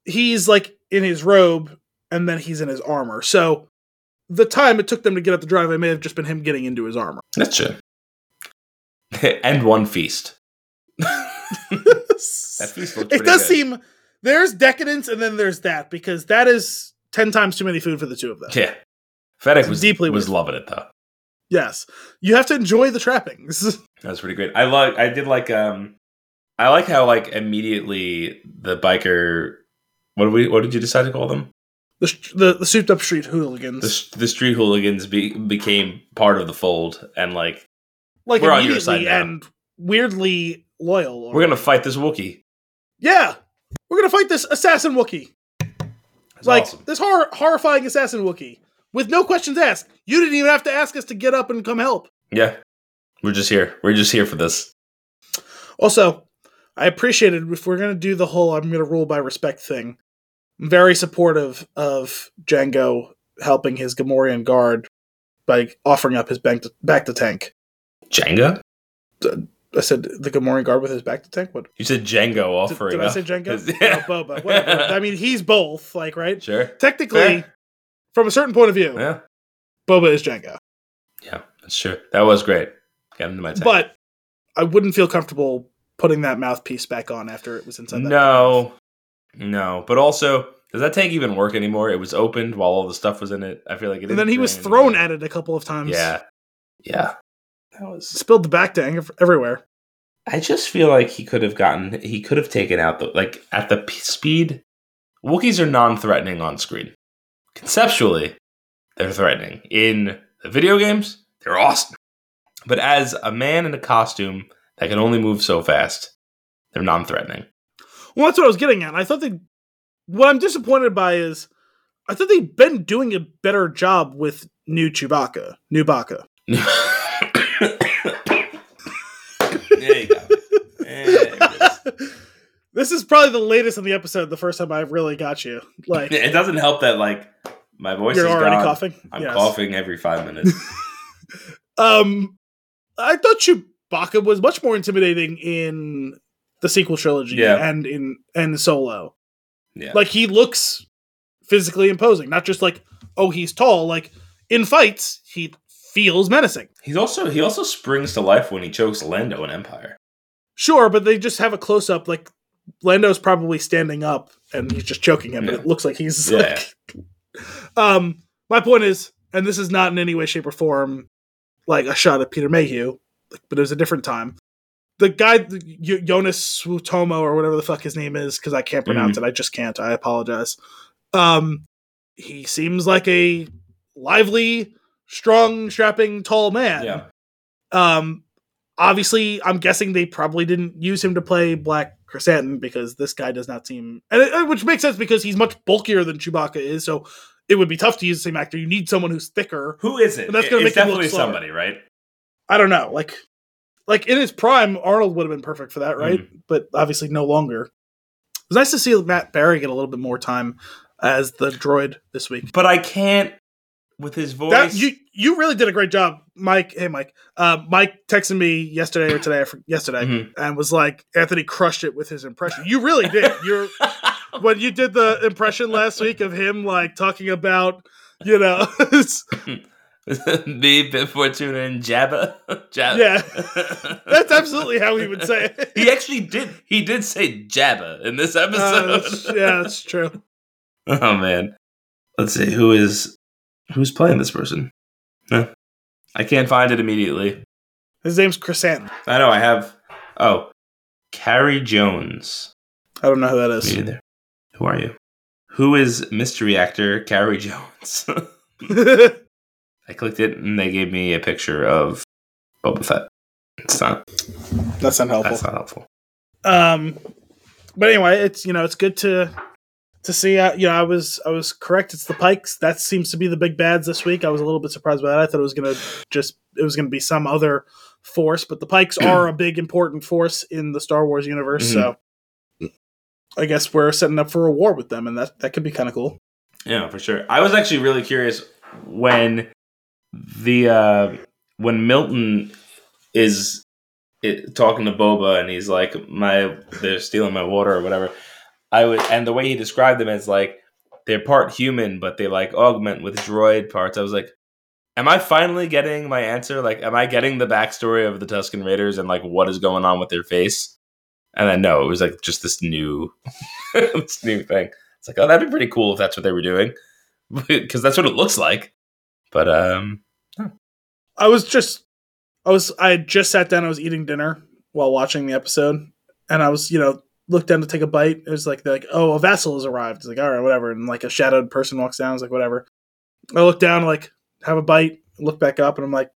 he's like in his robe and then he's in his armor. So the time it took them to get up the driveway may have just been him getting into his armor. That's true. and one feast. That feast looked it does good. seem there's decadence and then there's that because that is 10 times too many food for the two of them. Yeah. Fennec was deeply was weird. loving it though. Yes. You have to enjoy the trappings. That's pretty great. I like I did like um I like how like immediately the biker what did we what did you decide to call them? The, the the souped up street hooligans. The, the street hooligans be, became part of the fold and like like we're on your side now. and weirdly loyal. we're gonna fight this Wookiee. Yeah. We're gonna fight this assassin Wookiee. It's like awesome. this hor- horrifying assassin Wookiee With no questions asked. You didn't even have to ask us to get up and come help. Yeah. We're just here. We're just here for this. Also, I appreciated if we're gonna do the whole I'm gonna rule by respect thing. Very supportive of Jango helping his Gamorrean guard by offering up his back to, back to tank. Jango? I said the Gamorrean guard with his back to tank. What You said Jango did, offering did I say Jango? His- No, Boba. Whatever. I mean, he's both. Like, right? Sure. Technically, Fair. from a certain point of view, Yeah. Boba is Jango. Yeah, that's true. That was great. Get into my tank. But I wouldn't feel comfortable putting that mouthpiece back on after it was inside. That no, No, but also, does that tank even work anymore? It was opened while all the stuff was in it. I feel like it. And then he was thrown at it a couple of times. Yeah, yeah. That was. Spilled the back tank everywhere. I just feel like he could have gotten. He could have taken out the like at the p- speed. Wookiees are non-threatening on screen. Conceptually, they're threatening. In the video games, they're awesome. But as a man in a costume that can only move so fast, they're non-threatening. Well, that's what I was getting at. I thought they. What I'm disappointed by is, I thought they've been doing a better job with new Chewbacca, new Baka. there you go. This is probably the latest in the episode. The first time I really got you. Like It doesn't help that like my voice you're is already gone. coughing. I'm Yes. coughing every five minutes. Um, I thought Chewbacca was much more intimidating in the sequel trilogy Yeah. and in and Solo. Yeah. Like he looks physically imposing, not just like oh he's tall. Like in fights, he feels menacing. He's also he also springs to life when he chokes Lando in Empire. Sure, but they just have a close up. Like Lando's probably standing up and he's just choking him. But it looks like he's Yeah. like. Um, my point is, and this is not in any way, shape, or form like a shot at Peter Mayhew, but it was a different time. The guy, Joonas Suotamo or whatever the fuck his name is, because I can't pronounce Mm-hmm. it. I just can't. I apologize. Um, he seems like a lively, strong, strapping, tall man. Yeah. Um, obviously, I'm guessing they probably didn't use him to play Black Chrysanthemum because this guy does not seem, and it, which makes sense because he's much bulkier than Chewbacca is. So it would be tough to use the same actor. You need someone who's thicker. Who is it? And that's gonna it's make definitely somebody, right? I don't know, like, like in his prime, Arnold would have been perfect for that, right? Mm-hmm. But obviously, no longer. It was nice to see Matt Berry get a little bit more time as the droid this week. But I can't with his voice. That, you you really did a great job, Mike. Hey, Mike. Uh, Mike texted me yesterday or today, yesterday, Mhm. and was like, "Anthony crushed it with his impression." You really did. You're when you did the impression last week of him like talking about, you know, Me, Bib Fortuna, and Jabba. Jabba. yeah, that's absolutely how he would say it. he actually did. He did say Jabba in this Uh, episode. that's- yeah, that's true. oh man. Let's see who is who's playing this person. Huh. I can't find it immediately. His name's Chrysanthemum. I know I have. Oh, Carey Jones. I don't know who that is. Me is. neither. Who are you? Who is mystery actor Carey Jones? I clicked it and they gave me a picture of Boba Fett. It's not. that's not helpful. That's not helpful. Um, but anyway, it's you know it's good to to see. Uh, you know, I was I was correct. It's the Pikes. That seems to be the big bads this week. I was a little bit surprised by that. I thought it was gonna just it was gonna be some other force, but the Pikes are a big important force in the Star Wars universe. So I guess we're setting up for a war with them, and that that could be kind of cool. Yeah, for sure. I was actually really curious when the uh when Milton is it, talking to Boba and he's like, "My, they're stealing my water or whatever." I would, and the way he described them as like they're part human, but they like augment with droid parts. I was like, "Am I finally getting my answer? Like, am I getting the backstory of the Tusken Raiders and like what is going on with their face?" And then no, it was like just this new, this new thing. It's like, oh, that'd be pretty cool if that's what they were doing, because that's what it looks like. But um, I was just, I was, I just sat down. I was eating dinner while watching the episode, and I was, you know, looked down to take a bite. It was like, like, oh, a vassal has arrived. It's like, all right, whatever. And like a shadowed person walks down. It's like, whatever. I look down, like, have a bite, look back up, and I'm like,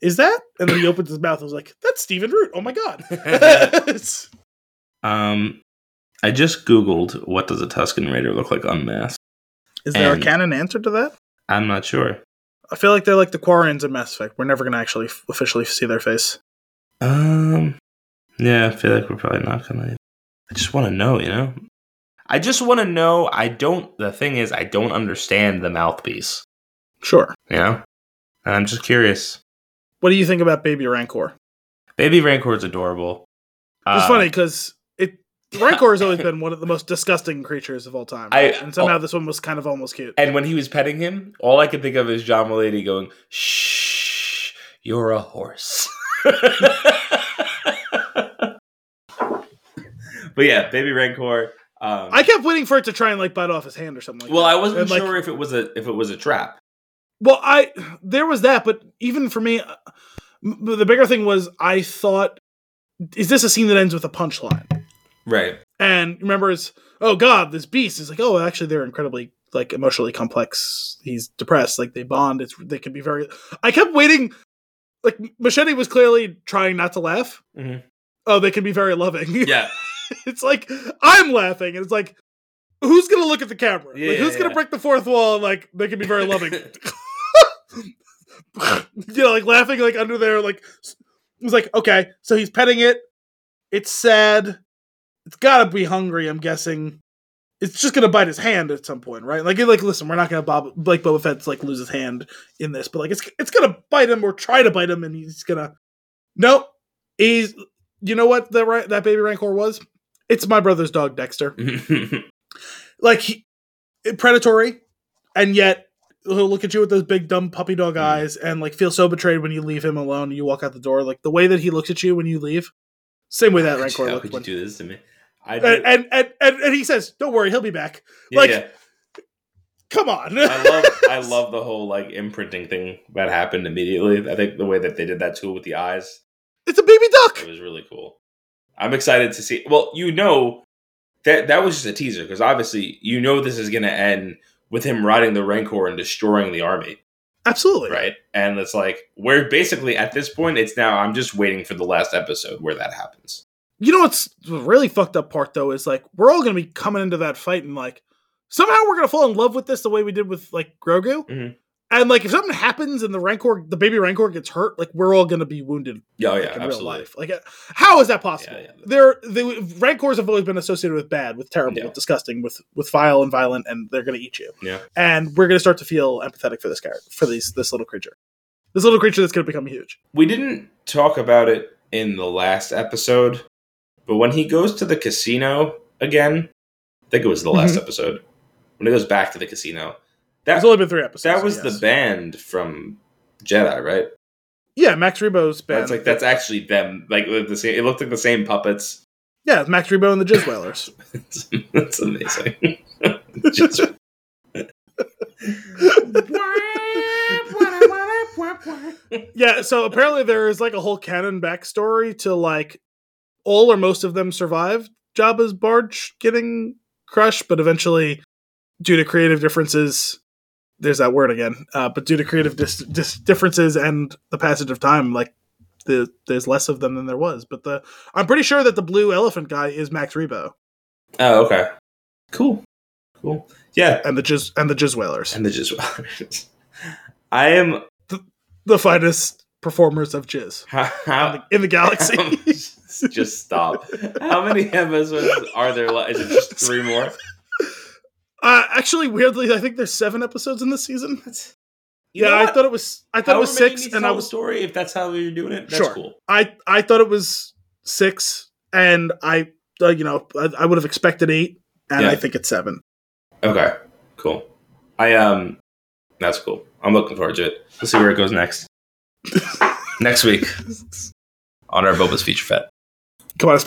is that? And then he opens his mouth. I was like, that's Stephen Root. Oh my god. Um, I just googled what does a Tusken Raider look like unmasked. is there And- a canon answer to that? I'm not sure. I feel like they're like the Quarians in Mass Effect. We're never gonna actually f- officially see their face. Um, yeah, I feel like we're probably not gonna. I just want to know, you know. I just want to know. I don't. The thing is, I don't understand the mouthpiece. Sure. You know, and I'm just curious. What do you think about Baby Rancor? Baby Rancor is adorable. It's Uh, funny because Rancor has always been one of the most disgusting creatures of all time, I- and somehow this one was kind of almost cute. And when he was petting him, all I could think of is John Mulaney going, "Shh, you're a horse." but yeah, Baby Rancor. Um, I kept waiting for it to try and like bite off his hand or something. like well, that. I wasn't And, like, sure if it was a if it was a trap. Well, I there was that, but even for me, uh, m- the bigger thing was I thought, is this a scene that ends with a punchline? Right. And remember, it's oh god, this beast is like oh actually they're incredibly like emotionally complex. He's depressed, like they bond. It's they can be very. I kept waiting, like Machete was clearly trying not to laugh. Mhm. Oh, they can be very loving. Yeah. it's like I'm laughing, and it's like. Who's gonna look at the camera? Yeah, like, who's yeah, gonna yeah. break the fourth wall? And, like they can be very loving. you know, like laughing like under there, like it was like, okay, so he's petting it. It's sad. It's gotta be hungry, I'm guessing. It's just gonna bite his hand at some point, right? Like, like, listen, we're not gonna Bob like Boba Fett's like lose his hand in this, but like it's it's gonna bite him or try to bite him, and he's gonna Nope. He's you know what that right that baby rancor was? It's my brother's dog, Dexter like he, predatory, and yet he'll look at you with those big dumb puppy dog Mm. eyes and like feel so betrayed when you leave him alone and you walk out the door. Like the way that he looks at you when you leave, same way that Rancor How looked. could you When, do this to me? I and, did, and, and and and he says, "Don't worry, he'll be back." yeah, like- yeah. Come on, I love I love the whole like imprinting thing that happened immediately. I think the way that they did that too with the eyes, it's a baby duck. it was really cool. I'm excited to see. Well, you know that that was just a teaser because obviously you know this is going to end with him riding the Rancor and destroying the army, Absolutely, right? And it's like we're basically at this point. It's now I'm just waiting for the last episode where that happens. You know what's the really fucked up part though is like we're all gonna be coming into that fight and like somehow we're gonna fall in love with this the way we did with like Grogu. Mhm. And like if something happens and the Rancor, the baby Rancor gets hurt, like we're all gonna be wounded Yeah, oh, like, yeah, in absolutely. real life. Like, uh, how is that possible? Yeah, yeah. They're the rancors have always been associated with bad, with terrible, Yeah. with disgusting, with with vile and violent, and they're going to eat you. Yeah. and we're going to start to feel empathetic for this character, for these this little creature, this little creature that's going to become huge. We didn't talk about it in the last episode, but when he goes to the casino again, I think it was the last Mhm. episode. When he goes back to the casino, There's that only been three episodes. that was yes. the band from Jedi, right? yeah Max Rebo's band. That's like that's actually them. Like the same. It looked like the same puppets. yeah it's Max Rebo and the Jizz Whalers. It's, it's amazing. Just- yeah, so apparently there is like a whole canon backstory to like all or most of them survived Jabba's barge getting crushed, but eventually, due to creative differences, there's that word again. Uh, but due to creative dis- dis- differences and the passage of time, like the there's less of them than there was. But the I'm pretty sure that the blue elephant guy is Max Rebo oh, okay. Cool. Cool. Yeah. and the Jizz and the Jizz Whalers, And the just. I am. the finest performers of Jizz How, in the, in the galaxy. just, stop. How many episodes are there? Is it just three more? Uh, actually, weirdly, I think there's seven episodes in this season. You yeah, I thought it was. I thought it was However six, and I was. story. If that's how you're doing it, that's Sure. cool. I I thought it was six, and I, uh, you know, I, I would have expected eight, and Yeah. I think it's seven. Okay, cool. I um, that's cool. I'm looking forward to it. We'll see where it goes next. next week on our Boba's feature fet. Come on,